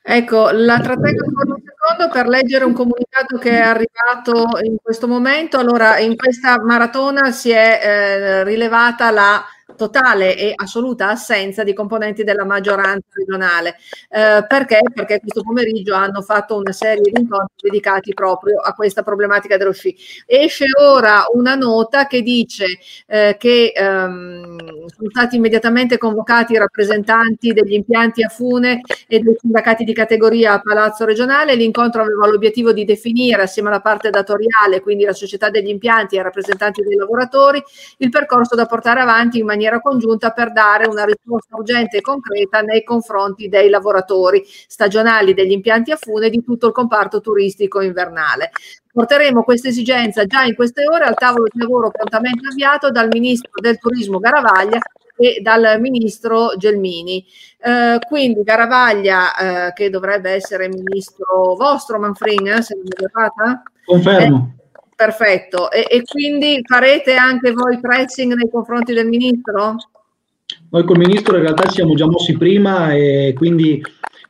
Speaker 1: Ecco, la trattengo ancora un secondo per leggere un comunicato che è arrivato in questo momento. Allora, in questa maratona si è eh, rilevata la totale e assoluta assenza di componenti della maggioranza regionale. Eh, perché? Perché questo pomeriggio hanno fatto una serie di incontri dedicati proprio a questa problematica dello sci. Esce ora una nota che dice eh, che ehm, sono stati immediatamente convocati i rappresentanti degli impianti a fune e dei sindacati di categoria a Palazzo regionale. L'incontro aveva l'obiettivo di definire assieme alla parte datoriale, quindi la società degli impianti e i rappresentanti dei lavoratori, il percorso da portare avanti in maniera congiunta per dare una risposta urgente e concreta nei confronti dei lavoratori stagionali degli impianti a fune e di tutto il comparto turistico invernale. Porteremo questa esigenza già in queste ore al tavolo di lavoro prontamente avviato dal Ministro del Turismo Garavaglia e dal Ministro Gelmini. Eh, quindi Garavaglia, eh, che dovrebbe essere Ministro vostro, Manfrin, eh, se non mi errata?
Speaker 24: Confermo.
Speaker 1: Perfetto. E, e quindi farete anche voi pressing nei confronti del Ministro?
Speaker 24: Noi col Ministro in realtà ci siamo già mossi prima e quindi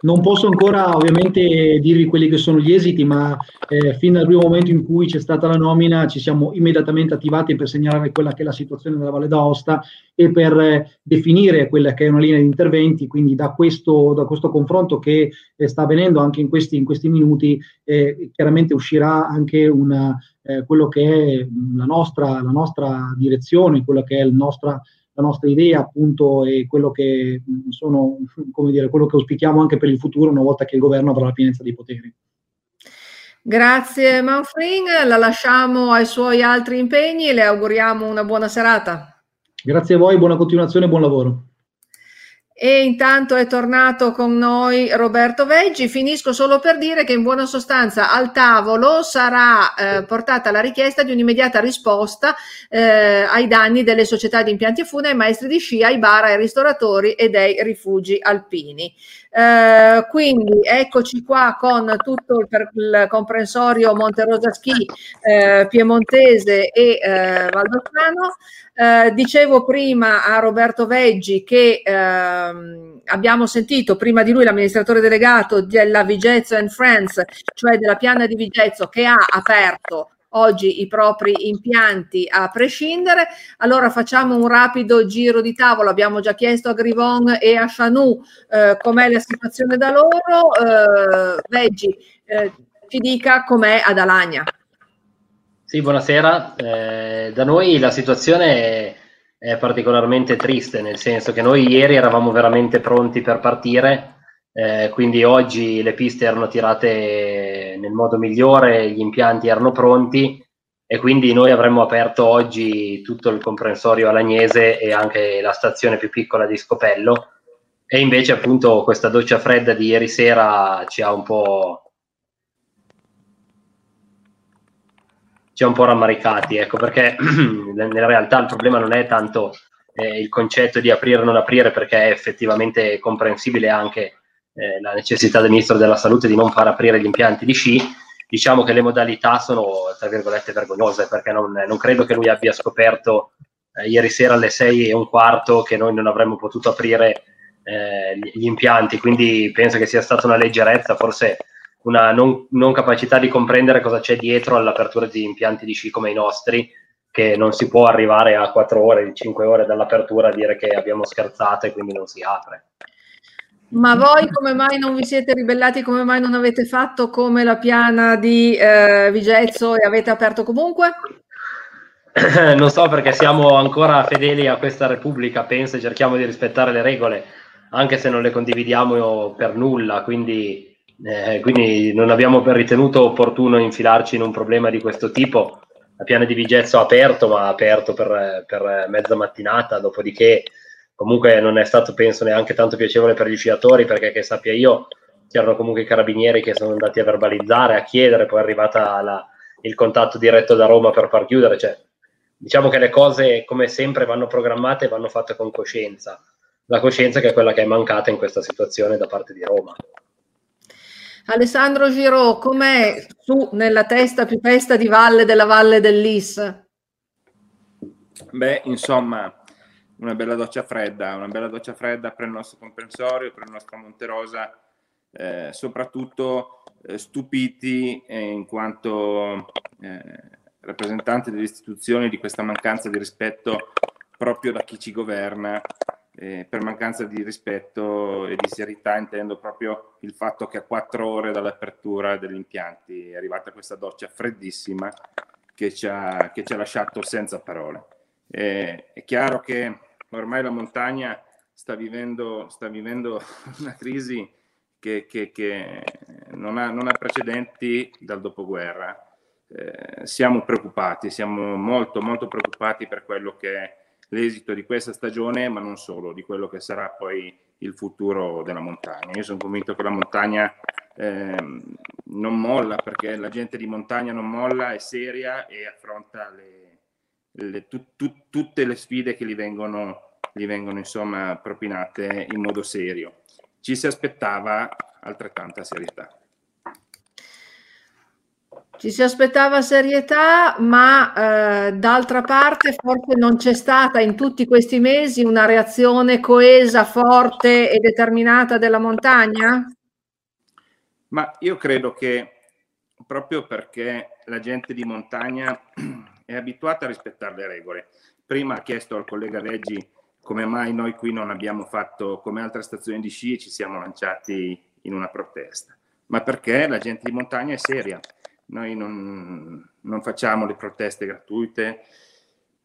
Speaker 24: non posso ancora ovviamente dirvi quelli che sono gli esiti, ma eh, fin dal primo momento in cui c'è stata la nomina ci siamo immediatamente attivati per segnalare quella che è la situazione della Valle d'Aosta e per eh, definire quella che è una linea di interventi. Quindi da questo, da questo confronto che eh, sta avvenendo anche in questi, in questi minuti, eh, chiaramente uscirà anche una, eh, quello che è la nostra, la nostra direzione, quello che è il nostro la nostra idea appunto e quello che sono, come dire, quello che auspichiamo anche per il futuro una volta che il governo avrà la pienezza dei poteri.
Speaker 1: Grazie Manfring, la lasciamo ai suoi altri impegni e le auguriamo una buona serata.
Speaker 24: Grazie a voi, buona continuazione e buon lavoro.
Speaker 1: E intanto è tornato con noi Roberto Veggi. Finisco solo per dire che in buona sostanza al tavolo sarà eh, portata la richiesta di un'immediata risposta eh, ai danni delle società di impianti fune, ai maestri di sci, ai bar, ai ristoratori e dei rifugi alpini. Eh, quindi eccoci qua con tutto il, il comprensorio Monterosa Ski, eh, Piemontese e eh, Valdostano. Eh, dicevo prima a Roberto Veggi che ehm, abbiamo sentito prima di lui l'amministratore delegato della Vigezzo and Friends, cioè della piana di Vigezzo, che ha aperto oggi i propri impianti a prescindere. Allora facciamo un rapido giro di tavolo. Abbiamo già chiesto a Grivon e a Chanou eh, com'è la situazione da loro. Eh, Veggi, eh, ci dica com'è ad Alagna.
Speaker 25: Sì, buonasera. Eh, da noi la situazione è, è, particolarmente triste, nel senso che noi ieri eravamo veramente pronti per partire, eh, quindi oggi le piste erano tirate nel modo migliore, gli impianti erano pronti e quindi noi avremmo aperto oggi tutto il comprensorio alagnese e anche la stazione più piccola di Scopello. E invece appunto questa doccia fredda di ieri sera ci ha un po' ci ha un po' rammaricati, ecco, perché nella realtà il problema non è tanto eh, il concetto di aprire o non aprire, perché è effettivamente comprensibile anche eh, la necessità del Ministro della Salute di non far aprire gli impianti di sci. Diciamo che le modalità sono, tra virgolette, vergognose, perché non, non credo che lui abbia scoperto eh, ieri sera alle sei e un quarto che noi non avremmo potuto aprire eh, gli impianti, quindi penso che sia stata una leggerezza, forse una non, non capacità di comprendere cosa c'è dietro all'apertura di impianti di sci come i nostri, che non si può arrivare a 4 ore, 5 ore dall'apertura a dire che abbiamo scherzato e quindi non si apre.
Speaker 1: Ma voi come mai non vi siete ribellati? Come mai non avete fatto come la piana di eh, Vigezzo e avete aperto comunque?
Speaker 25: non so perché siamo ancora fedeli a questa Repubblica, penso e cerchiamo di rispettare le regole, anche se non le condividiamo per nulla, quindi eh, quindi non abbiamo ritenuto opportuno infilarci in un problema di questo tipo. La piana di Vigezzo ha aperto, ma ha aperto per, per mezza mattinata, dopodiché comunque non è stato, penso, neanche tanto piacevole per gli sciatori, perché che sappia io, c'erano comunque i carabinieri che sono andati a verbalizzare, a chiedere, poi è arrivata la, il contatto diretto da Roma per far chiudere. Cioè, diciamo che le cose, come sempre, vanno programmate e vanno fatte con coscienza. La coscienza che è quella che è mancata in questa situazione da parte di Roma.
Speaker 1: Alessandro Giro, com'è su nella testa più festa di valle della valle dell'Is?
Speaker 26: Beh, insomma, una bella doccia fredda, una bella doccia fredda per il nostro comprensorio, per il nostro Monterosa, eh, soprattutto eh, stupiti eh, in quanto eh, rappresentanti delle istituzioni di questa mancanza di rispetto proprio da chi ci governa eh, per mancanza di rispetto e di serietà intendo proprio il fatto che a quattro ore dall'apertura degli impianti è arrivata questa doccia freddissima che ci ha, che ci ha lasciato senza parole. Eh, è chiaro che ormai la montagna sta vivendo, sta vivendo una crisi che, che, che non, ha, non, ha, precedenti dal dopoguerra. Eh, siamo preoccupati, siamo molto molto preoccupati per quello che è l'esito di questa stagione, ma non solo, di quello che sarà poi il futuro della montagna. Io sono convinto che la montagna eh, non molla perché la gente di montagna non molla, è seria e affronta le, le, tu, tu, tutte le sfide che gli vengono, gli vengono insomma propinate in modo serio. Ci si aspettava altrettanta serietà.
Speaker 1: Ci si aspettava serietà, ma eh, d'altra parte forse non c'è stata in tutti questi mesi una reazione coesa, forte e determinata della montagna?
Speaker 26: Ma io credo che proprio perché la gente di montagna è abituata a rispettare le regole. Prima ha chiesto al collega Reggi come mai noi qui non abbiamo fatto come altre stazioni di sci e ci siamo lanciati in una protesta. Ma perché la gente di montagna è seria noi non, non facciamo le proteste gratuite,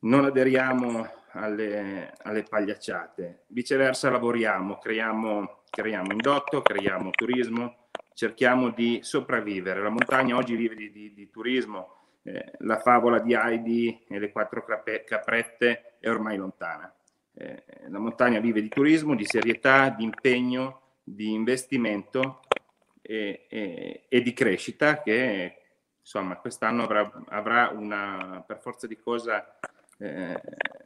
Speaker 26: non aderiamo alle, alle pagliacciate, viceversa lavoriamo, creiamo, creiamo indotto, creiamo turismo, cerchiamo di sopravvivere. La montagna oggi vive di, di, di turismo, eh, la favola di Heidi e le quattro caprette è ormai lontana. Eh, la montagna vive di turismo, di serietà, di impegno, di investimento e, e, e di crescita che insomma quest'anno avrà, avrà una, per forza di cosa eh,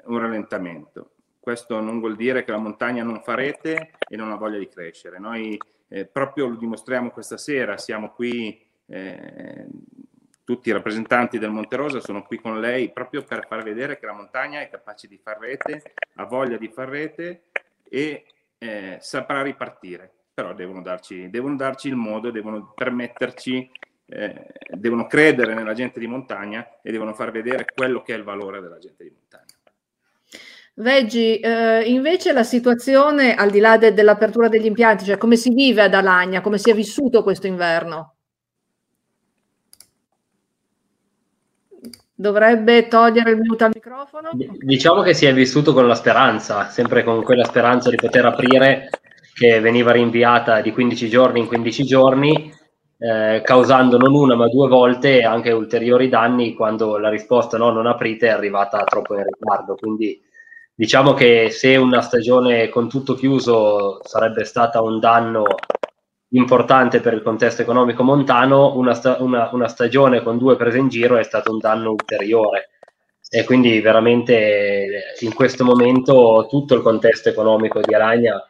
Speaker 26: un rallentamento. Questo non vuol dire che la montagna non fa rete e non ha voglia di crescere. Noi eh, proprio lo dimostriamo questa sera, siamo qui, eh, tutti i rappresentanti del Monte Rosa sono qui con lei proprio per far vedere che la montagna è capace di far rete, ha voglia di far rete e eh, saprà ripartire. Però devono darci, devono darci il modo, devono permetterci eh, devono credere nella gente di montagna e devono far vedere quello che è il valore della gente di montagna.
Speaker 1: Veggi, eh, invece la situazione al di là de- dell'apertura degli impianti, cioè come si vive ad Alagna, come si è vissuto questo inverno? Dovrebbe togliere il mute al microfono?
Speaker 25: Diciamo che si è vissuto con la speranza, sempre con quella speranza di poter aprire che veniva rinviata di 15 giorni in 15 giorni eh, causando non una ma due volte anche ulteriori danni quando la risposta no, non aprite è arrivata troppo in ritardo. Quindi diciamo che se una stagione con tutto chiuso sarebbe stata un danno importante per il contesto economico montano, una, sta- una, una stagione con due prese in giro è stato un danno ulteriore. E quindi veramente in questo momento tutto il contesto economico di Aragna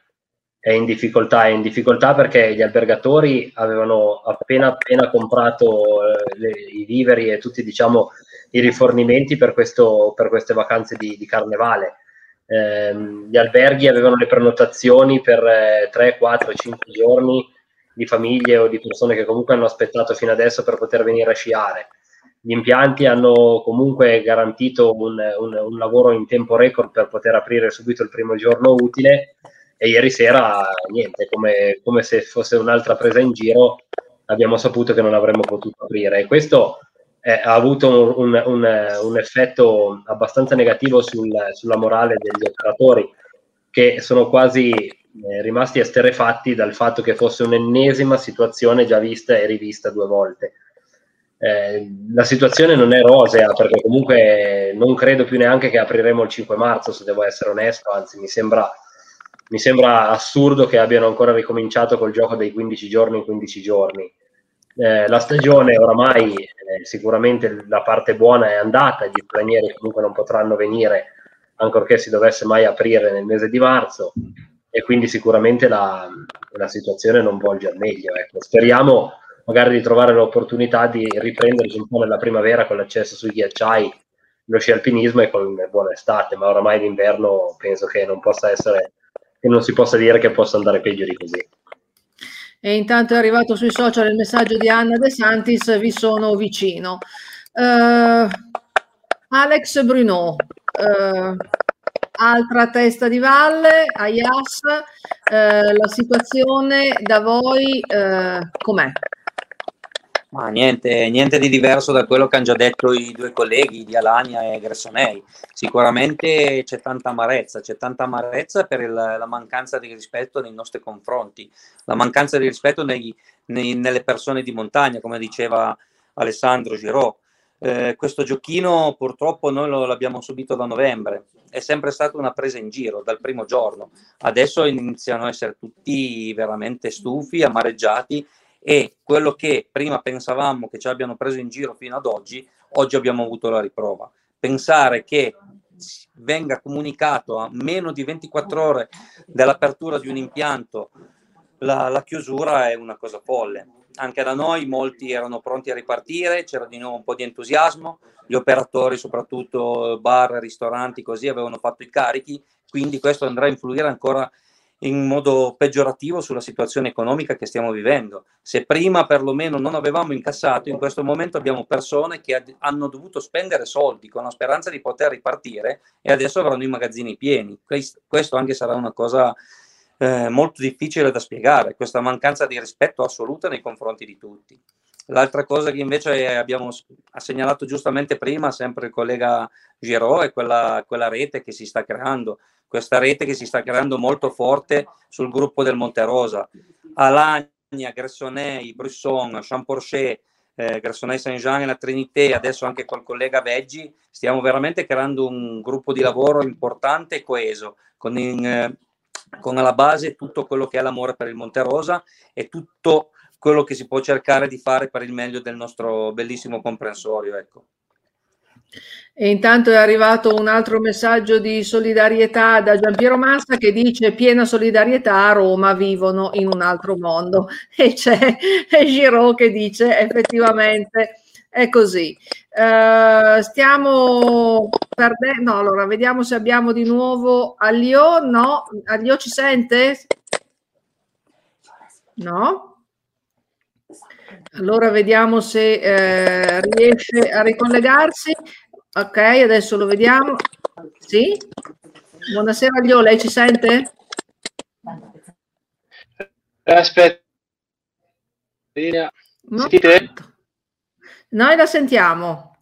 Speaker 25: è in difficoltà, è in difficoltà perché gli albergatori avevano appena, appena comprato eh, le, i viveri e tutti diciamo, i rifornimenti per, questo, per queste vacanze di, di carnevale. Eh, gli alberghi avevano le prenotazioni per eh, 3, 4, 5 giorni di famiglie o di persone che comunque hanno aspettato fino adesso per poter venire a sciare. Gli impianti hanno comunque garantito un, un, un lavoro in tempo record per poter aprire subito il primo giorno utile e ieri sera niente, come, come se fosse un'altra presa in giro, abbiamo saputo che non avremmo potuto aprire e questo eh, ha avuto un, un, un, effetto abbastanza negativo sul, sulla morale degli operatori che sono quasi eh, rimasti esterefatti dal fatto che fosse un'ennesima situazione già vista e rivista due volte. Eh, la situazione non è rosea perché comunque non credo più neanche che apriremo il 5 marzo se devo essere onesto, anzi mi sembra mi sembra assurdo che abbiano ancora ricominciato col gioco dei 15 giorni in 15 giorni. Eh, la stagione oramai eh, sicuramente la parte buona è andata, gli stranieri comunque non potranno venire ancorché si dovesse mai aprire nel mese di marzo e quindi sicuramente la, la situazione non volge al meglio. Ecco. Speriamo magari di trovare l'opportunità di riprenderci un po' nella primavera con l'accesso sui ghiacciai, lo sci alpinismo e con buona estate, ma oramai l'inverno penso che non possa essere che non si possa dire che possa andare peggio di così.
Speaker 1: E intanto è arrivato sui social il messaggio di Anna De Santis, vi sono vicino. Uh, Alex Bruno, uh, altra testa di valle, Ayas, eh, la situazione da voi eh, com'è?
Speaker 27: Ma niente, niente di diverso da quello che hanno già detto i due colleghi di Alania e Gressonei. Sicuramente c'è tanta amarezza, c'è tanta amarezza per il, la mancanza di rispetto nei nostri confronti, la mancanza di rispetto nei, nei, nelle persone di montagna, come diceva Alessandro Girò. Eh, questo giochino purtroppo noi lo, l'abbiamo subito da novembre, è sempre stata una presa in giro dal primo giorno. Adesso iniziano a essere tutti veramente stufi, amareggiati e quello che prima pensavamo che ci abbiano preso in giro fino ad oggi, oggi abbiamo avuto la riprova. Pensare che venga comunicato a meno di 24 ore dall'apertura di un impianto la, la chiusura è una cosa folle. Anche da noi molti erano pronti a ripartire, c'era di nuovo un po' di entusiasmo, gli operatori, soprattutto bar, ristoranti, così avevano fatto i carichi, quindi questo andrà a influire ancora in modo peggiorativo sulla situazione economica che stiamo vivendo. Se prima perlomeno non avevamo incassato, in questo momento abbiamo persone che ad- hanno dovuto spendere soldi con la speranza di poter ripartire e adesso avranno i magazzini pieni. Questo anche sarà una cosa eh, molto difficile da spiegare, questa mancanza di rispetto assoluta nei confronti di tutti. L'altra cosa che invece abbiamo segnalato giustamente prima, sempre il collega Giraud, è quella, quella rete che si sta creando questa rete che si sta creando molto forte sul gruppo del Monterosa. Alagna, Gressonei, Brusson, Champorchet, eh, Gressonei Saint-Jean e la Trinité, adesso anche col collega Veggi, stiamo veramente creando un gruppo di lavoro importante e coeso, con, in, eh, con alla base tutto quello che è l'amore per il Monterosa e tutto quello che si può cercare di fare per il meglio del nostro bellissimo comprensorio. Ecco.
Speaker 1: E intanto è arrivato un altro messaggio di solidarietà da Giampiero Massa che dice piena solidarietà a Roma vivono in un altro mondo e c'è Giro che dice effettivamente è così. Uh, stiamo perdendo, no, allora vediamo se abbiamo di nuovo Alio, no, Alio ci sente? No? Allora vediamo se eh, riesce a ricollegarsi. Ok, adesso lo vediamo. Sì? Buonasera Lio, lei ci sente?
Speaker 28: Aspetta.
Speaker 1: No. Noi la sentiamo.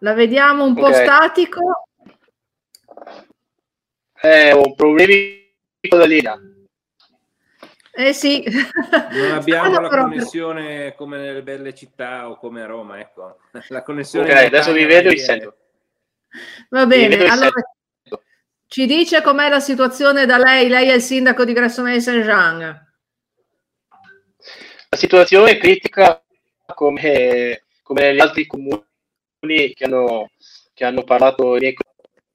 Speaker 1: La vediamo un po' okay. statico.
Speaker 28: È un problema con la linea.
Speaker 1: Eh sì.
Speaker 26: Non abbiamo la connessione per... come nelle belle città o come a Roma, ecco. La connessione
Speaker 28: ok, adesso vi vedo e vi sento.
Speaker 1: Va bene, allora sento. ci dice com'è la situazione da lei, lei è il sindaco di Gressoney Saint-Jean.
Speaker 28: La situazione è critica come, come negli altri comuni che hanno, che hanno parlato i miei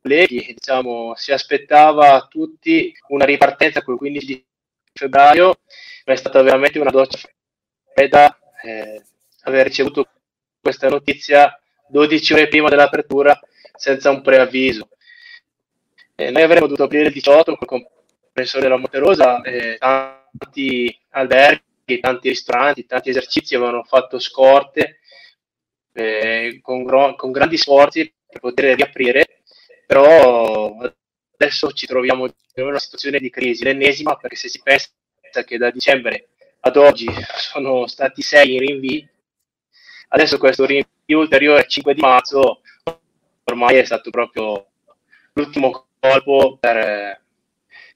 Speaker 28: colleghi, diciamo, si aspettava tutti una ripartenza col 15 di febbraio è stata veramente una doccia fredda eh, aver ricevuto questa notizia 12 ore prima dell'apertura senza un preavviso. Eh, noi avremmo dovuto aprire il 18 con il comprensore della Monterosa, eh, tanti alberghi, tanti ristoranti, tanti esercizi avevano fatto scorte eh, con, gro- con grandi sforzi per poter riaprire, però adesso ci troviamo in una situazione di crisi, l'ennesima, perché se si pensa che da dicembre ad oggi sono stati sei rinvii, adesso questo rinvio ulteriore 5 di marzo ormai è stato proprio l'ultimo colpo per,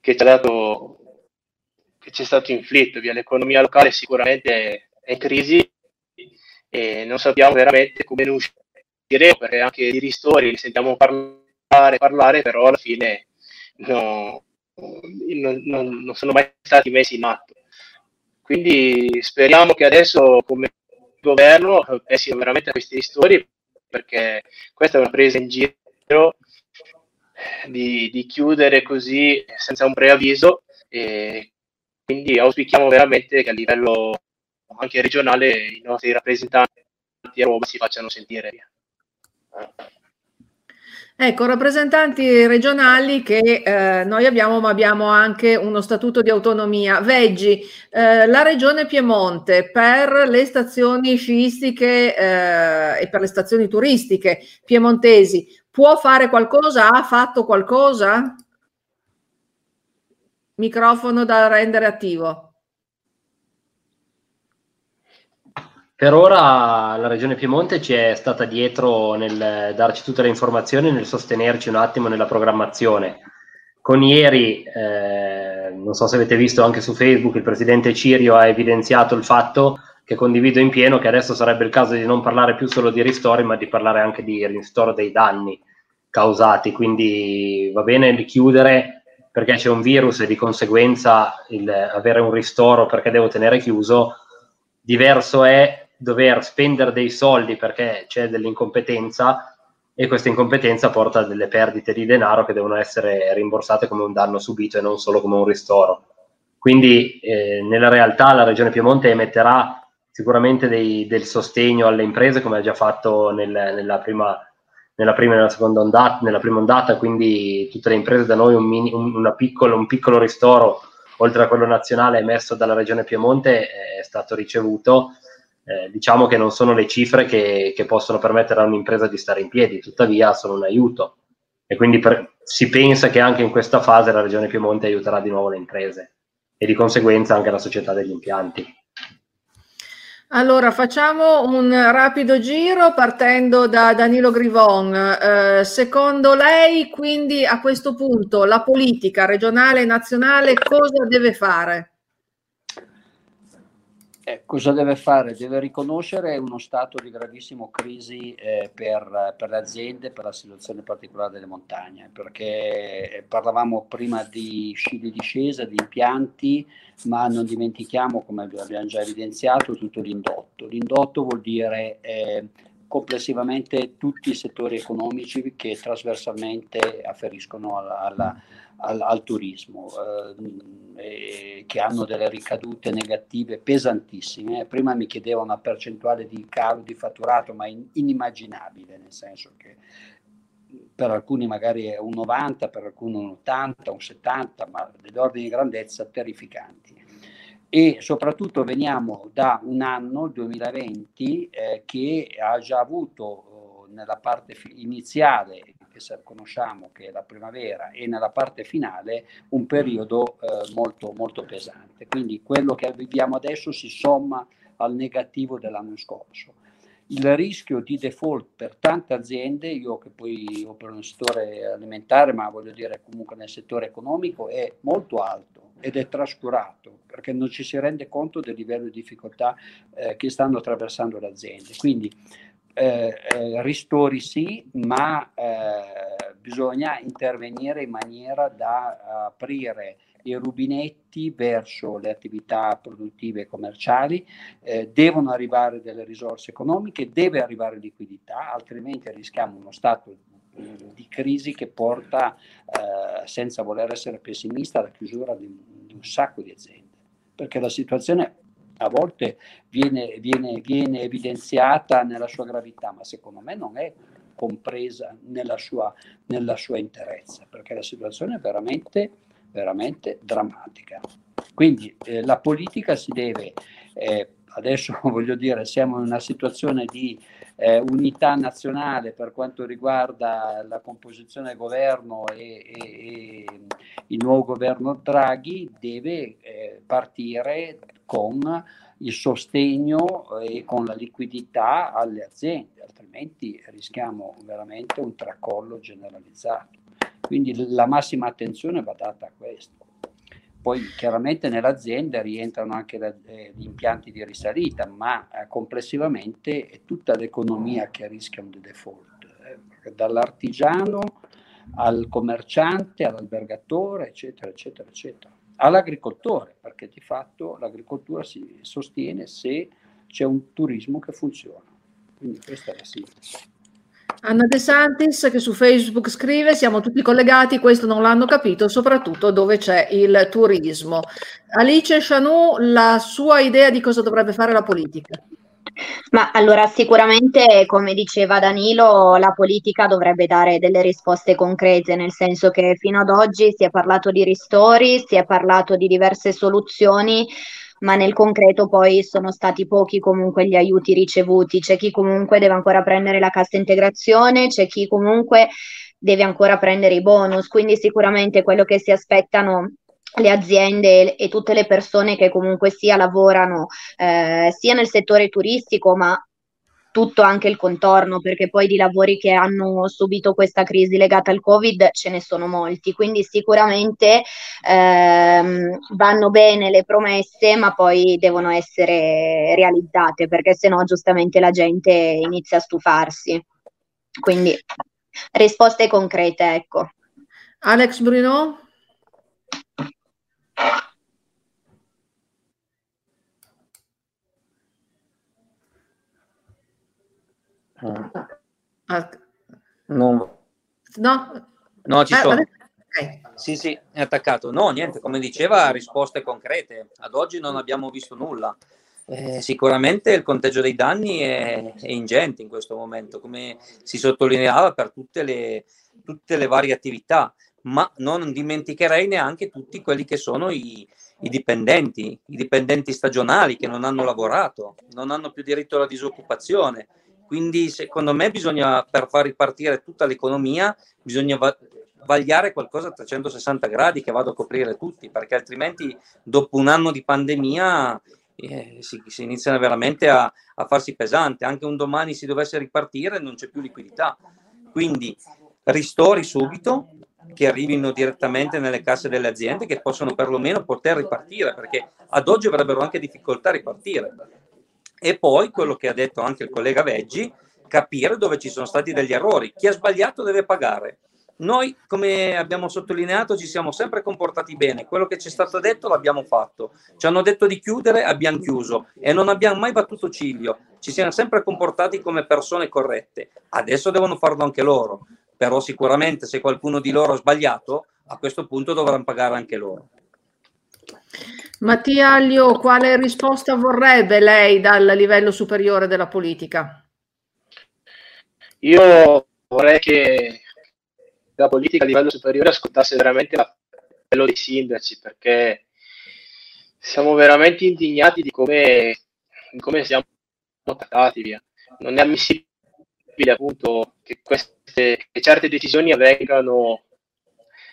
Speaker 28: che ci ha dato che ci è stato inflitto via l'economia locale sicuramente è in crisi e non sappiamo veramente come ne usciremo perché anche di ristori li sentiamo parlare, parlare però alla fine no, non, non, non sono mai stati messi in atto. Quindi speriamo che adesso come governo pensino veramente a questi ristori perché questa è una presa in giro di, di chiudere così senza un preavviso e quindi auspichiamo veramente che a livello anche regionale i nostri rappresentanti a Roma si facciano sentire.
Speaker 1: Ecco, rappresentanti regionali che eh, noi abbiamo, ma abbiamo anche uno statuto di autonomia. Veggi, eh, la regione Piemonte per le stazioni sciistiche eh, e per le stazioni turistiche piemontesi può fare qualcosa? Ha fatto qualcosa? Microfono da rendere attivo.
Speaker 25: Per ora la Regione Piemonte ci è stata dietro nel darci tutte le informazioni, nel sostenerci un attimo nella programmazione. Con ieri, eh, non so se avete visto anche su Facebook, il Presidente Cirio ha evidenziato il fatto che condivido in pieno che adesso sarebbe il caso di non parlare più solo di ristori, ma di parlare anche di ristoro dei danni causati. Quindi va bene chiudere perché c'è un virus e di conseguenza il avere un ristoro perché devo tenere chiuso. Diverso è dover spendere dei soldi perché c'è dell'incompetenza e questa incompetenza porta a delle perdite di denaro che devono essere rimborsate come un danno subito e non solo come un ristoro. Quindi eh, nella realtà la Regione Piemonte emetterà sicuramente dei, del sostegno alle imprese come ha già fatto nel, nella, prima, nella prima e nella seconda ondata, nella prima ondata, quindi tutte le imprese da noi un, mini, un, piccolo, un piccolo ristoro oltre a quello nazionale emesso dalla Regione Piemonte è stato ricevuto eh, diciamo che non sono le cifre che, che, possono permettere a un'impresa di stare in piedi, tuttavia sono un aiuto e quindi per, si pensa che anche in questa fase la Regione Piemonte aiuterà di nuovo le imprese e di conseguenza anche la società degli impianti.
Speaker 1: Allora, facciamo un rapido giro partendo da Danilo Grivon. Eh, secondo lei, quindi, a questo punto la politica regionale e nazionale cosa deve fare?
Speaker 21: Eh, cosa deve fare? Deve riconoscere uno stato di gravissima crisi eh, per, per, le aziende, per la situazione particolare delle montagne, perché eh, parlavamo prima di sci di discesa, di impianti, ma non dimentichiamo, come abbiamo già evidenziato, tutto l'indotto. L'indotto vuol dire eh, complessivamente tutti i settori economici che trasversalmente afferiscono alla, alla al, al turismo, eh, che hanno delle ricadute negative pesantissime. Prima mi chiedeva una percentuale di calo di fatturato, ma in, inimmaginabile, nel senso che per alcuni magari è un 90, per alcuni un 80, un 70, ma degli ordini di grandezza terrificanti. E soprattutto veniamo da un anno, il 2020, eh, che ha già avuto oh, nella parte iniziale che conosciamo che è la primavera e nella parte finale un periodo eh, molto, molto pesante. Quindi quello che viviamo adesso si somma al negativo dell'anno scorso. Il rischio di default per tante aziende, io che poi opero nel settore alimentare, ma voglio dire comunque nel settore economico, è molto alto ed è trascurato perché non ci si rende conto del livello di difficoltà eh, che stanno attraversando le aziende. Quindi eh, eh, ristori sì, ma eh, bisogna intervenire in maniera da aprire i rubinetti verso le attività produttive e commerciali, eh, devono arrivare delle risorse economiche, deve arrivare liquidità, altrimenti rischiamo uno stato di crisi che porta, eh, senza voler essere pessimista, alla chiusura di, di un sacco di aziende, perché la situazione a volte viene, viene, viene evidenziata nella sua gravità, ma secondo me non è compresa nella sua, nella sua interezza, perché la situazione è veramente, veramente drammatica. Quindi eh, la politica si deve, eh, adesso voglio dire, siamo in una situazione di eh, unità nazionale per quanto riguarda la composizione del governo e, e, e il nuovo governo Draghi, deve eh, partire con il sostegno e con la liquidità alle aziende, altrimenti rischiamo veramente un tracollo generalizzato. Quindi la massima attenzione va data a questo. Poi chiaramente nell'azienda rientrano anche la, eh, gli impianti di risalita, ma eh, complessivamente è tutta l'economia che rischia un default, eh, dall'artigiano al commerciante, all'albergatore, eccetera, eccetera, eccetera all'agricoltore, perché di fatto l'agricoltura si sostiene se c'è un turismo che funziona. Quindi questa è la sintesi.
Speaker 1: Anna De Santis che su Facebook scrive siamo tutti collegati, questo non l'hanno capito, soprattutto dove c'è il turismo. Alice Chanou, la sua idea di cosa dovrebbe fare la politica?
Speaker 22: Ma allora sicuramente, come diceva Danilo, la politica dovrebbe dare delle risposte concrete, nel senso che fino ad oggi si è parlato di ristori, si è parlato di diverse soluzioni, ma nel concreto poi sono stati pochi comunque gli aiuti ricevuti. C'è chi comunque deve ancora prendere la cassa integrazione, c'è chi comunque deve ancora prendere i bonus, quindi sicuramente quello che si aspettano le aziende e tutte le persone che comunque sia lavorano eh, sia nel settore turistico ma tutto anche il contorno, perché poi di lavori che hanno subito questa crisi legata al Covid ce ne sono molti, quindi sicuramente ehm, vanno bene le promesse, ma poi devono essere realizzate, perché sennò giustamente la gente inizia a stufarsi. Quindi risposte concrete, ecco.
Speaker 1: Alex Bruno?
Speaker 27: Ah. Non...
Speaker 1: No?
Speaker 27: No, ci
Speaker 1: Eh,
Speaker 27: sono.
Speaker 1: vabbè. Ok.
Speaker 27: Sì, sì, è attaccato. No, niente, come diceva, risposte concrete. Ad oggi non abbiamo visto nulla. Eh, sicuramente il conteggio dei danni è, è ingente in questo momento, come si sottolineava per tutte le, tutte le varie attività, ma non dimenticherei neanche tutti quelli che sono i, i dipendenti, i dipendenti stagionali che non hanno lavorato, non hanno più diritto alla disoccupazione. Quindi secondo me bisogna, per far ripartire tutta l'economia, bisogna va- vagliare qualcosa a 360 gradi che vada a coprire tutti, perché altrimenti dopo un anno di pandemia eh, si, si iniziano veramente a, a farsi pesante. Anche un domani si dovesse ripartire non c'è più liquidità. Quindi ristori subito, che arrivino direttamente nelle casse delle aziende che possono perlomeno poter ripartire, perché ad oggi avrebbero anche difficoltà a ripartire. E poi quello che ha detto anche il collega Veggi, capire dove ci sono stati degli errori. Chi ha sbagliato deve pagare. Noi, come abbiamo sottolineato, ci siamo sempre comportati bene. Quello che ci è stato detto l'abbiamo fatto. Ci hanno detto di chiudere, abbiamo chiuso e non abbiamo mai battuto ciglio. Ci siamo sempre comportati come persone corrette. Adesso devono farlo anche loro. Però sicuramente se qualcuno di loro ha sbagliato, a questo punto dovranno pagare anche loro.
Speaker 1: Mattia Aglio, quale risposta vorrebbe lei dal livello superiore della politica?
Speaker 28: Io vorrei che la politica a livello superiore ascoltasse veramente l'appello dei sindaci perché siamo veramente indignati di come, di come siamo trattati via. Non è ammissibile appunto che, queste, che certe decisioni avvengano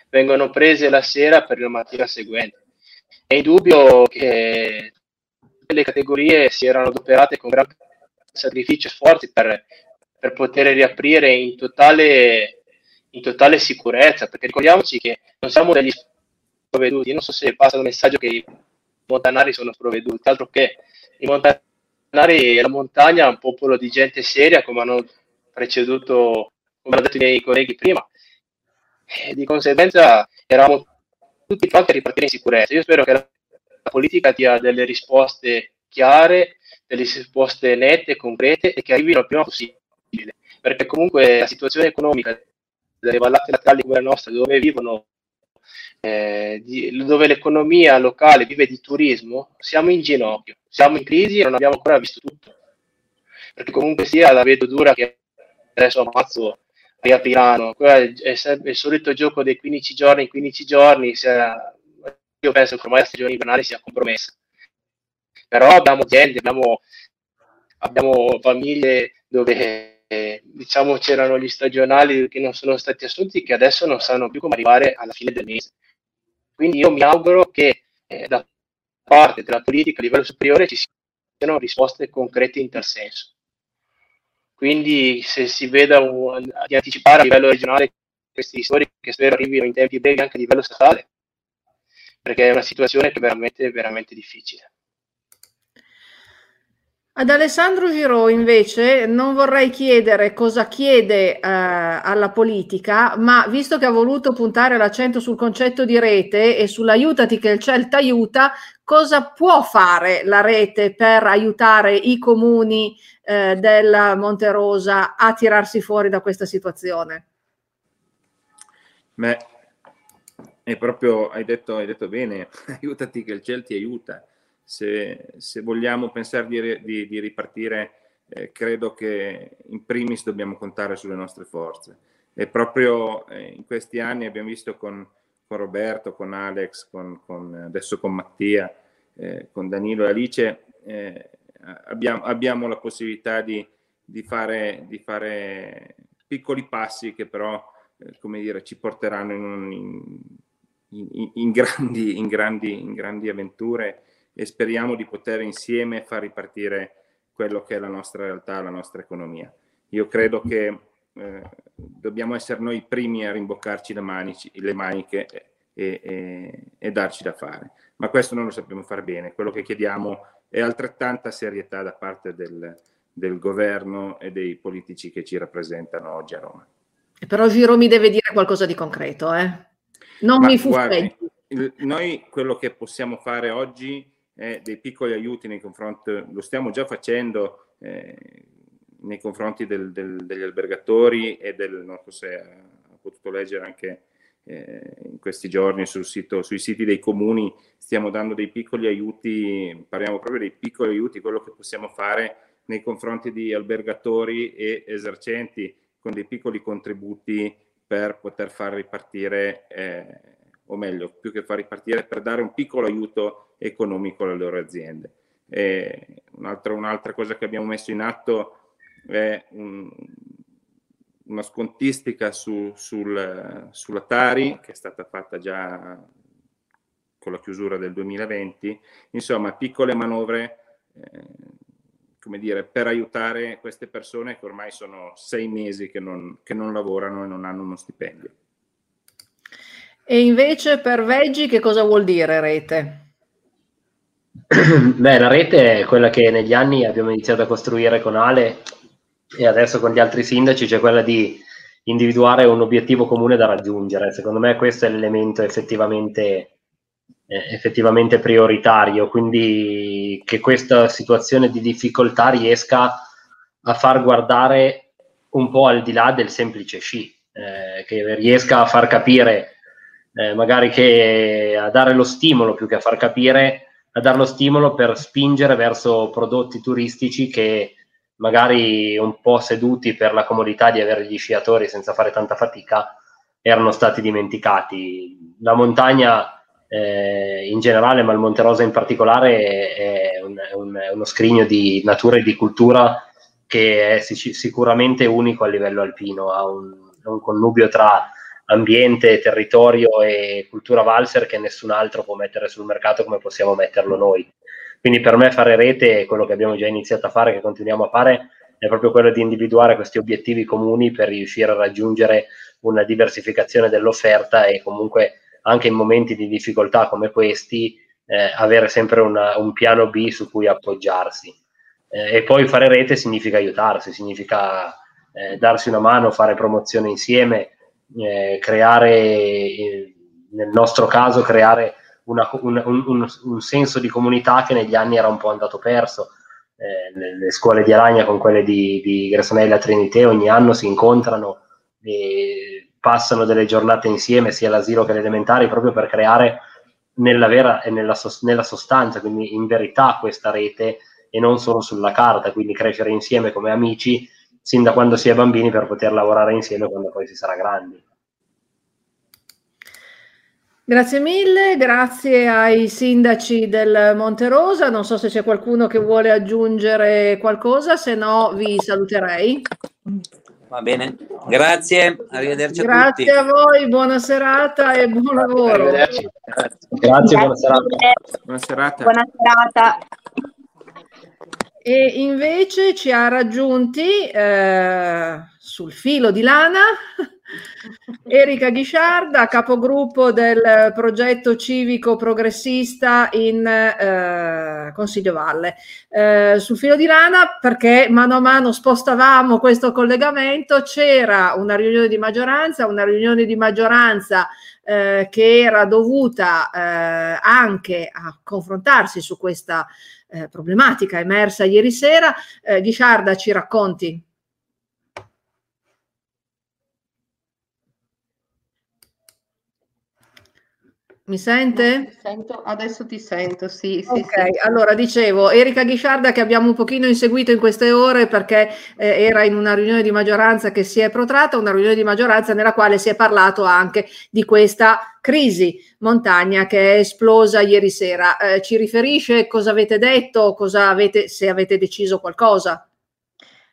Speaker 28: vengono prese la sera per la mattina seguente. È indubbio che le categorie si erano adoperate con grande sacrificio e sforzi per, per poter riaprire in totale, in totale sicurezza, perché ricordiamoci che non siamo degli sprovveduti, non so se passa il messaggio che i montanari sono sprovveduti, altro che i montanari e la montagna è un popolo di gente seria, come hanno preceduto, come hanno detto i miei colleghi prima, e di conseguenza eravamo tutti pronti a ripartire in sicurezza. Io spero che la politica dia delle risposte chiare, delle risposte nette, concrete e che arrivino il prima possibile, perché comunque la situazione economica delle vallate laterali come la nostra, dove vivono, eh, di, dove l'economia locale vive di turismo, siamo in ginocchio, siamo in crisi e non abbiamo ancora visto tutto. Perché comunque sia la vedo dura che adesso a marzo riapriranno. Quello è, sempre il solito gioco dei 15 giorni in 15 giorni. Io penso che ormai la stagione invernale sia compromessa. Però abbiamo aziende, abbiamo, abbiamo famiglie dove eh, diciamo c'erano gli stagionali che non sono stati assunti che adesso non sanno più come arrivare alla fine del mese. Quindi io mi auguro che eh, da parte della politica a livello superiore ci siano risposte concrete in tal senso. Quindi se si veda un, di anticipare a livello regionale questi ristori che spero arrivino in tempi brevi anche a livello statale, perché è una situazione che è veramente, veramente difficile.
Speaker 1: Ad Alessandro Giro invece non vorrei chiedere cosa chiede eh, alla politica, ma visto che ha voluto puntare l'accento sul concetto di rete e sull'aiutati che il CEL t'aiuta, cosa può fare la rete per aiutare i comuni eh, Monte Rosa a tirarsi fuori da questa situazione?
Speaker 26: Beh, è proprio, hai detto, hai detto bene, aiutati che il CEL ti aiuta se, se vogliamo pensare di, di, di ripartire, eh, credo che in primis dobbiamo contare sulle nostre forze. E proprio eh, in questi anni abbiamo visto con, con Roberto, con Alex, con, con, adesso con Mattia, eh, con Danilo e Alice, eh, abbiamo, abbiamo, la possibilità di, di, fare, di, fare, piccoli passi che però, eh, come dire, ci porteranno in, in, in, in grandi, grandi, in grandi avventure e speriamo di poter insieme far ripartire quello che è la nostra realtà, la nostra economia. Io credo che eh, dobbiamo essere noi i primi a rimboccarci le, manici, le maniche e, e, e, darci da fare. Ma questo non lo sappiamo fare bene. Quello che chiediamo è altrettanta serietà da parte del, del governo e dei politici che ci rappresentano oggi a Roma.
Speaker 1: Però Giro mi deve dire qualcosa di concreto, eh? Non
Speaker 26: Ma
Speaker 1: mi
Speaker 26: guardi, il, noi quello che possiamo fare oggi è dei piccoli aiuti nei confronti, lo stiamo già facendo eh, nei confronti del, del, degli albergatori e del, non so se ha potuto leggere anche eh, in questi giorni sul sito, sui siti dei comuni, stiamo dando dei piccoli aiuti, parliamo proprio dei piccoli aiuti, quello che possiamo fare nei confronti di albergatori e esercenti con dei piccoli contributi per poter far ripartire, eh, o meglio, più che far ripartire, per dare un piccolo aiuto economico alle loro aziende. Un'altra, un'altra cosa che abbiamo messo in atto è un, una scontistica su, sul, sulla Tari che è stata fatta già con la chiusura del 2020, insomma piccole manovre eh, come dire, per aiutare queste persone che ormai sono sei mesi che non, che non lavorano e non hanno uno stipendio.
Speaker 1: E invece per Veggi che cosa vuol dire rete?
Speaker 25: Beh, la rete è quella che negli anni abbiamo iniziato a costruire con Ale e adesso con gli altri sindaci c'è quella di individuare un obiettivo comune da raggiungere. Secondo me questo è l'elemento effettivamente, eh, effettivamente prioritario, quindi che questa situazione di difficoltà riesca a far guardare un po' al di là del semplice sci, eh, che riesca a far capire, eh, magari che a dare lo stimolo più che a far capire, a dare lo stimolo per spingere verso prodotti turistici che magari un po' seduti per la comodità di avere gli sciatori senza fare tanta fatica, erano stati dimenticati. La montagna eh, in generale, ma il Monte Rosa in particolare, è, un, è, un, è, uno scrigno di natura e di cultura che è sic- sicuramente unico a livello alpino, ha un, un connubio tra ambiente, territorio e cultura valser che nessun altro può mettere sul mercato come possiamo metterlo noi. Quindi per me fare rete, quello che abbiamo già iniziato a fare, che continuiamo a fare, è proprio quello di individuare questi obiettivi comuni per riuscire a raggiungere una diversificazione dell'offerta e comunque anche in momenti di difficoltà come questi eh, avere sempre una, un piano B su cui appoggiarsi. Eh, e poi fare rete significa aiutarsi, significa eh, darsi una mano, fare promozione insieme, eh, creare, eh, nel nostro caso, creare una, un, un, un, senso di comunità che negli anni era un po' andato perso. Eh, le, scuole di Aragna con quelle di, di Gressonella Trinité ogni anno si incontrano e passano delle giornate insieme, sia all'asilo che alle elementari, proprio per creare nella vera e nella, nella sostanza, quindi in verità questa rete e non solo sulla carta, quindi crescere insieme come amici sin da quando si è bambini per poter lavorare insieme quando poi si sarà grandi.
Speaker 1: Grazie mille, grazie ai sindaci del Monte Rosa. Non so se c'è qualcuno che vuole aggiungere qualcosa, se no vi saluterei.
Speaker 27: Va bene, grazie, arrivederci
Speaker 1: grazie
Speaker 27: a tutti.
Speaker 1: Grazie a voi, buona serata e buon lavoro.
Speaker 25: Grazie, grazie buona serata.
Speaker 26: Buona serata.
Speaker 22: Buona serata.
Speaker 1: E invece ci ha raggiunti eh, sul filo di lana Erika Ghisciarda, capogruppo del progetto civico progressista in eh, Consiglio Valle. Eh, sul filo di lana, perché mano a mano spostavamo questo collegamento, c'era una riunione di maggioranza, una riunione di maggioranza eh, che era dovuta eh, anche a confrontarsi su questa problematica emersa ieri sera. Eh, Ghisciarda, ci racconti? Mi sente?
Speaker 29: Ti sento, adesso ti sento, sì, sì,
Speaker 1: Ok,
Speaker 29: sì.
Speaker 1: allora dicevo, Erika Ghisciarda che abbiamo un pochino inseguito in queste ore perché eh, era in una riunione di maggioranza che si è protratta, una riunione di maggioranza nella quale si è parlato anche di questa crisi montagna che è esplosa ieri sera. Eh, ci riferisce cosa avete detto, cosa avete, se avete deciso qualcosa?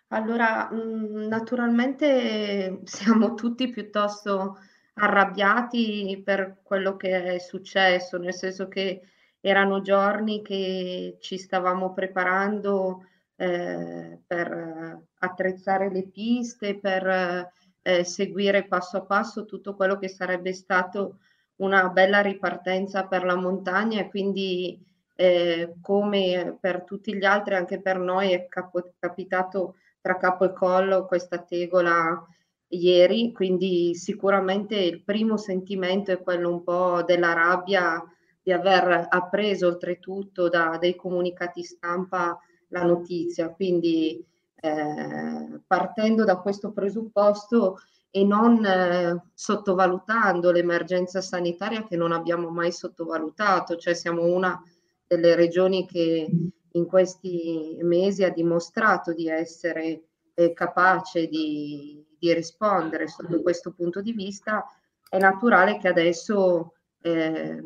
Speaker 29: Allora, mh, naturalmente siamo tutti piuttosto arrabbiati per quello che è successo, nel senso che erano giorni che ci stavamo preparando eh, per attrezzare le piste, per eh, seguire passo a passo tutto quello che sarebbe stato una bella ripartenza per la montagna e quindi eh, come per tutti gli altri anche per noi è capo- capitato tra capo e collo questa tegola ieri, quindi sicuramente il primo sentimento è quello un po' della rabbia di aver appreso oltretutto da dei comunicati stampa la notizia, quindi eh, partendo da questo presupposto e non eh, sottovalutando l'emergenza sanitaria che non abbiamo mai sottovalutato, cioè siamo una delle regioni che in questi mesi ha dimostrato di essere eh, capace di, di, rispondere sotto questo punto di vista, è naturale che adesso eh,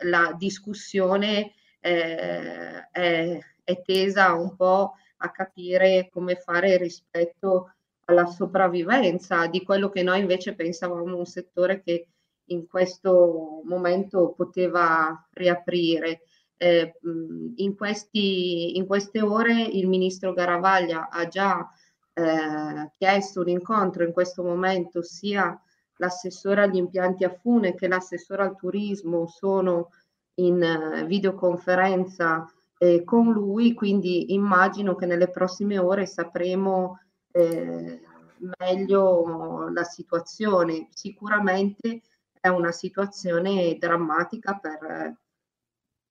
Speaker 29: la discussione eh, è, è tesa un po' a capire come fare rispetto alla sopravvivenza di quello che noi invece pensavamo un settore che in questo momento poteva riaprire. Eh, in, questi, in, queste ore il ministro Garavaglia ha già eh, chiesto un incontro in questo momento sia l'assessore agli impianti a fune che l'assessore al turismo sono in eh, videoconferenza eh, con lui, quindi immagino che nelle prossime ore sapremo eh, meglio la situazione. Sicuramente è una situazione drammatica per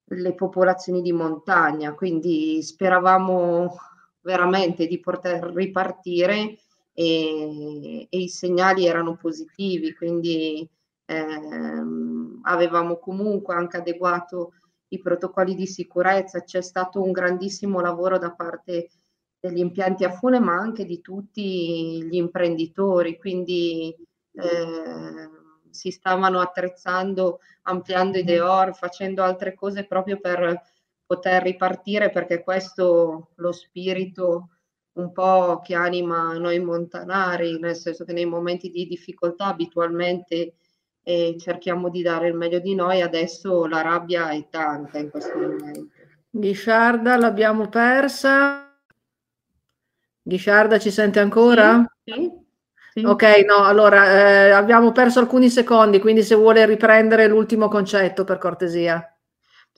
Speaker 29: le popolazioni di montagna, quindi speravamo veramente di poter ripartire e, e i segnali erano positivi, quindi ehm, avevamo comunque anche adeguato i protocolli di sicurezza, c'è stato un grandissimo lavoro da parte degli impianti a fune, ma anche di tutti gli imprenditori, quindi eh, si stavano attrezzando, ampliando i deor, facendo altre cose proprio per poter ripartire, perché questo lo spirito un po' che anima noi montanari, nel senso che nei momenti di difficoltà abitualmente eh, cerchiamo di dare il meglio di noi, adesso la rabbia è tanta in questo momento.
Speaker 1: Ghisciarda l'abbiamo persa. Ghisciarda ci sente ancora?
Speaker 29: Sì, sì. Sì.
Speaker 1: Ok, no, allora eh, abbiamo perso alcuni secondi, quindi se vuole riprendere l'ultimo concetto per cortesia.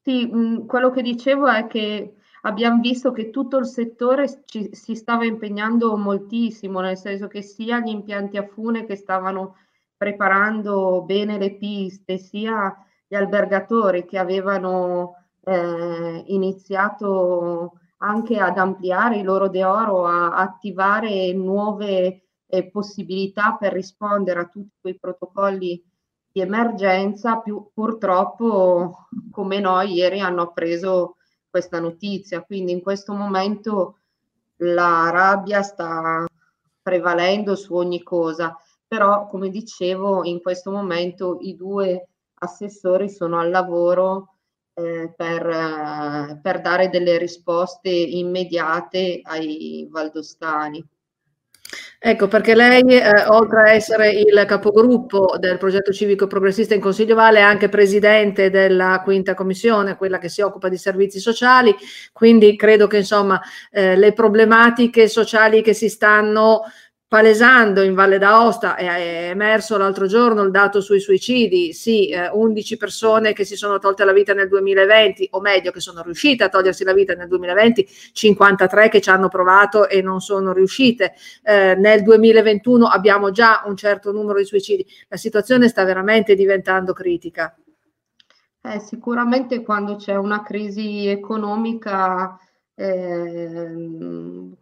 Speaker 29: Sì, mh, quello che dicevo è che abbiamo visto che tutto il settore ci, si stava impegnando moltissimo, nel senso che sia gli impianti a fune che stavano preparando bene le piste, sia gli albergatori che avevano eh, iniziato anche ad ampliare il loro de oro, a attivare nuove eh, possibilità per rispondere a tutti quei protocolli di emergenza, più, purtroppo come noi ieri hanno appreso questa notizia. Quindi in questo momento la rabbia sta prevalendo su ogni cosa, però come dicevo in questo momento i due assessori sono al lavoro eh, per, eh, per dare delle risposte immediate ai valdostani.
Speaker 1: Ecco, perché lei, eh, oltre a essere il capogruppo del progetto civico progressista in Consiglio Valle, è anche presidente della quinta commissione, quella che si occupa di servizi sociali, quindi credo che insomma eh, le problematiche sociali che si stanno palesando in Valle d'Aosta, è emerso l'altro giorno il dato sui suicidi, sì, eh, 11 persone che si sono tolte la vita nel 2020, o meglio che sono riuscite a togliersi la vita nel 2020, 53 che ci hanno provato e non sono riuscite. Eh, nel 2021 abbiamo già un certo numero di suicidi. La situazione sta veramente diventando critica.
Speaker 29: Eh, sicuramente quando c'è una crisi economica eh, il,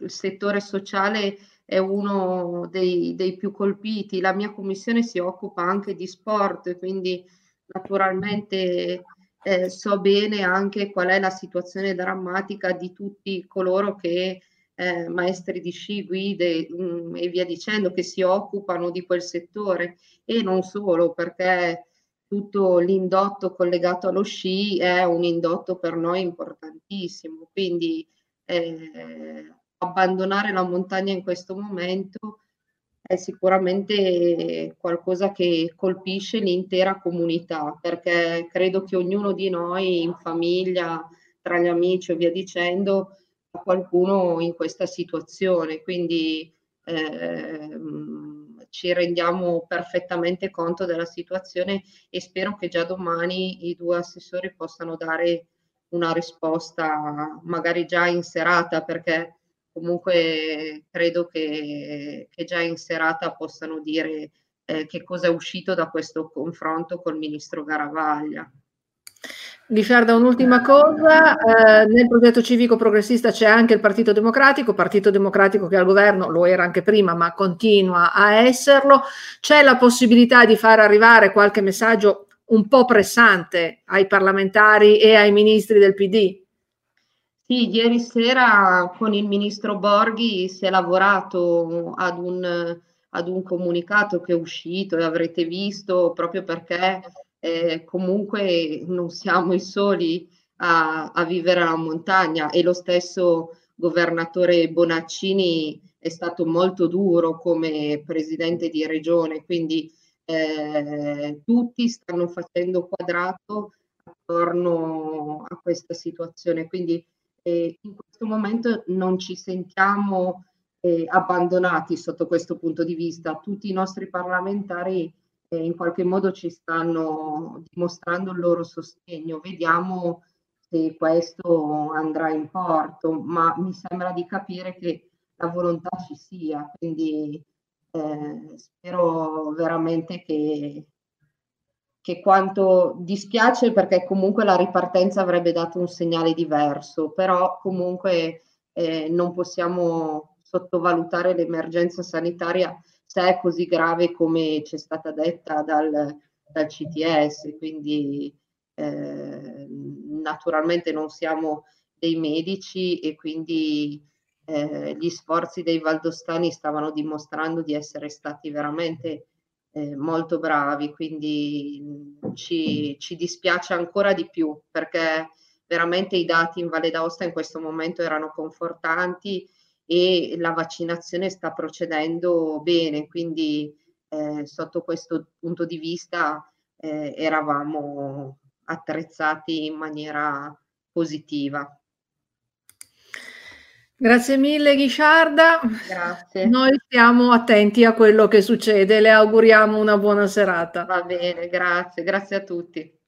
Speaker 29: il, settore sociale è uno dei, dei più colpiti. La mia commissione si occupa anche di sport, quindi naturalmente eh, so bene anche qual è la situazione drammatica di tutti coloro che eh, maestri di sci, guide mh, mm, e via dicendo che si occupano di quel settore e non solo perché tutto l'indotto collegato allo sci è un indotto per noi importantissimo, quindi eh, abbandonare la montagna in questo momento è sicuramente qualcosa che colpisce l'intera comunità, perché credo che ognuno di noi in famiglia, tra gli amici e via dicendo, ha qualcuno in questa situazione, quindi eh, ci rendiamo perfettamente conto della situazione e spero che già domani i due assessori possano dare una risposta magari già in serata perché comunque credo che, che già in serata possano dire eh, che cosa è uscito da questo confronto col ministro Garavaglia.
Speaker 1: Licciarda, un'ultima cosa, eh, nel progetto civico progressista c'è anche il Partito Democratico, Partito Democratico che al governo lo era anche prima ma continua a esserlo, c'è la possibilità di far arrivare qualche messaggio un po' pressante ai parlamentari e ai ministri del PD?
Speaker 29: Sì, ieri sera con il ministro Borghi si è lavorato ad un, ad un comunicato che è uscito e avrete visto proprio perché eh, comunque non siamo i soli a, a, vivere la montagna e lo stesso governatore Bonaccini è stato molto duro come presidente di regione, quindi eh, tutti stanno facendo quadrato attorno a questa situazione. Quindi eh, in questo momento non ci sentiamo eh, abbandonati sotto questo punto di vista. Tutti i nostri parlamentari in qualche modo ci stanno dimostrando il loro sostegno. Vediamo se questo andrà in porto, ma mi sembra di capire che la volontà ci sia, quindi eh, spero veramente che, che quanto dispiace perché comunque la ripartenza avrebbe dato un segnale diverso, però comunque eh, non possiamo sottovalutare l'emergenza sanitaria se è così grave come ci è stata detta dal, dal CTS, quindi eh, naturalmente non siamo dei medici e quindi eh, gli sforzi dei valdostani stavano dimostrando di essere stati veramente eh, molto bravi, quindi mh, ci, ci, dispiace ancora di più perché veramente i dati in Valle d'Aosta in questo momento erano confortanti e la vaccinazione sta procedendo bene, quindi eh, sotto questo punto di vista eh, eravamo attrezzati in maniera positiva.
Speaker 1: Grazie mille Ghisciarda.
Speaker 29: Grazie.
Speaker 1: Noi stiamo attenti a quello che succede, le auguriamo una buona serata.
Speaker 29: Va bene, grazie, grazie a tutti.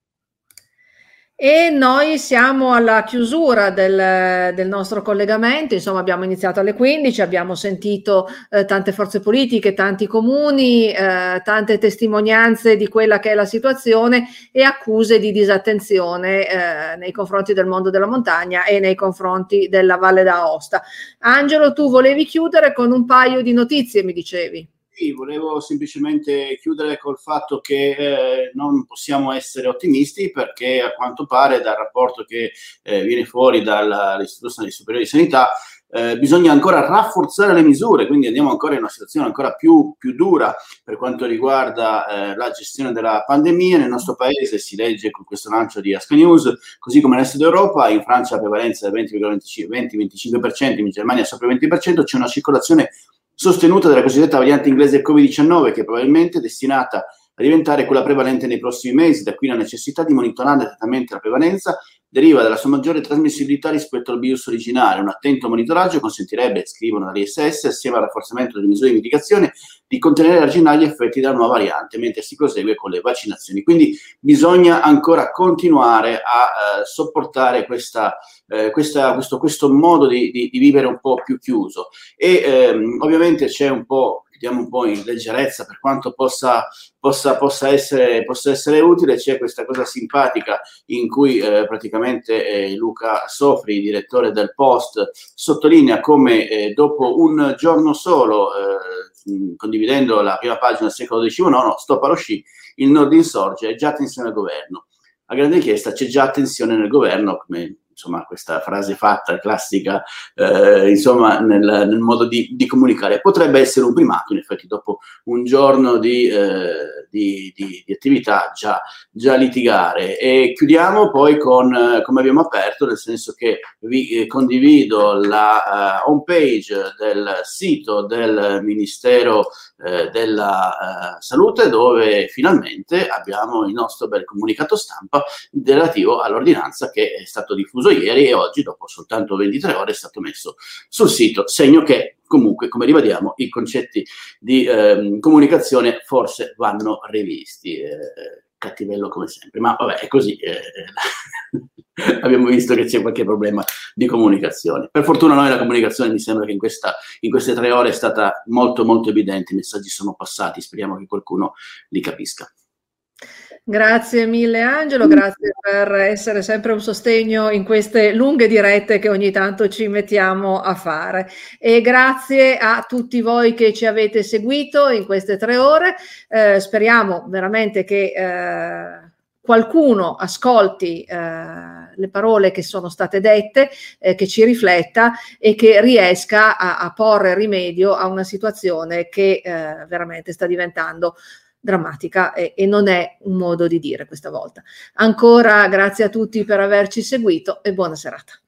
Speaker 1: E noi siamo alla chiusura del, del, nostro collegamento, insomma abbiamo iniziato alle 15, abbiamo sentito eh, tante forze politiche, tanti comuni, eh, tante testimonianze di quella che è la situazione e accuse di disattenzione eh, nei confronti del mondo della montagna e nei confronti della Valle d'Aosta. Angelo, tu volevi chiudere con un paio di notizie, mi dicevi.
Speaker 12: Sì, volevo semplicemente chiudere col fatto che eh, non possiamo essere ottimisti perché a quanto pare dal rapporto che eh, viene fuori dall'Istituto Superiore di Sanità eh, bisogna ancora rafforzare le misure, quindi andiamo ancora in una situazione ancora più, più dura per quanto riguarda eh, la gestione della pandemia. Nel nostro paese si legge con questo lancio di Asca News, così come nel sud Europa, in Francia la prevalenza è del 20-25%, in Germania sopra il 20%, c'è una circolazione sostenuta dalla cosiddetta variante inglese Covid-19 che è probabilmente destinata a diventare quella prevalente nei prossimi mesi, da qui la necessità di monitorare attentamente la prevalenza deriva dalla sua maggiore trasmissibilità rispetto al virus originale. Un attento monitoraggio consentirebbe, scrivono dall'ISS, assieme al rafforzamento delle misure di mitigazione, di contenere e arginare gli effetti della nuova variante, mentre si prosegue con le vaccinazioni. Quindi bisogna ancora continuare a eh, sopportare questa, eh, questa, questo, questo, modo di, di, di, vivere un po' più chiuso. E ehm, ovviamente c'è un po' chiudiamo un po' in leggerezza per quanto possa, possa, possa, essere, possa essere utile, c'è questa cosa simpatica in cui eh, praticamente eh, Luca Sofri, direttore del Post, sottolinea come eh, dopo un giorno solo, eh, condividendo la prima pagina del secolo XIX, stop allo sci, il Nord insorge, è già tensione al governo. A grande richiesta c'è già tensione nel governo, come insomma, questa frase fatta classica, eh, insomma, nel, nel modo di, di, comunicare. Potrebbe essere un primato, in effetti, dopo un giorno di, eh, di, di attività già, già, litigare. E chiudiamo poi con, eh, come abbiamo aperto, nel senso che vi eh, condivido la uh, home page del sito del Ministero della Salute, dove finalmente abbiamo il nostro bel comunicato stampa relativo all'ordinanza che è stato diffuso chiuso ieri e oggi, dopo soltanto 23 ore, è stato messo sul sito, segno che comunque, come ribadiamo, i concetti di eh, comunicazione forse vanno rivisti. Eh, cattivello come sempre, ma vabbè, è così. Eh, abbiamo visto che c'è qualche problema di comunicazione. Per fortuna noi la comunicazione mi sembra che in, questa, in queste tre ore è stata molto molto evidente, i messaggi sono passati, speriamo che qualcuno li capisca.
Speaker 1: Grazie mille Angelo, grazie per essere sempre un sostegno in queste lunghe dirette che ogni tanto ci mettiamo a fare. E grazie a tutti voi che ci avete seguito in queste tre ore. Eh, speriamo veramente che eh, qualcuno ascolti eh, le parole che sono state dette, eh, che ci rifletta e che riesca a, a porre rimedio a una situazione che eh, veramente sta diventando drammatica e, e non è un modo di dire questa volta. Ancora grazie a tutti per averci seguito e buona serata.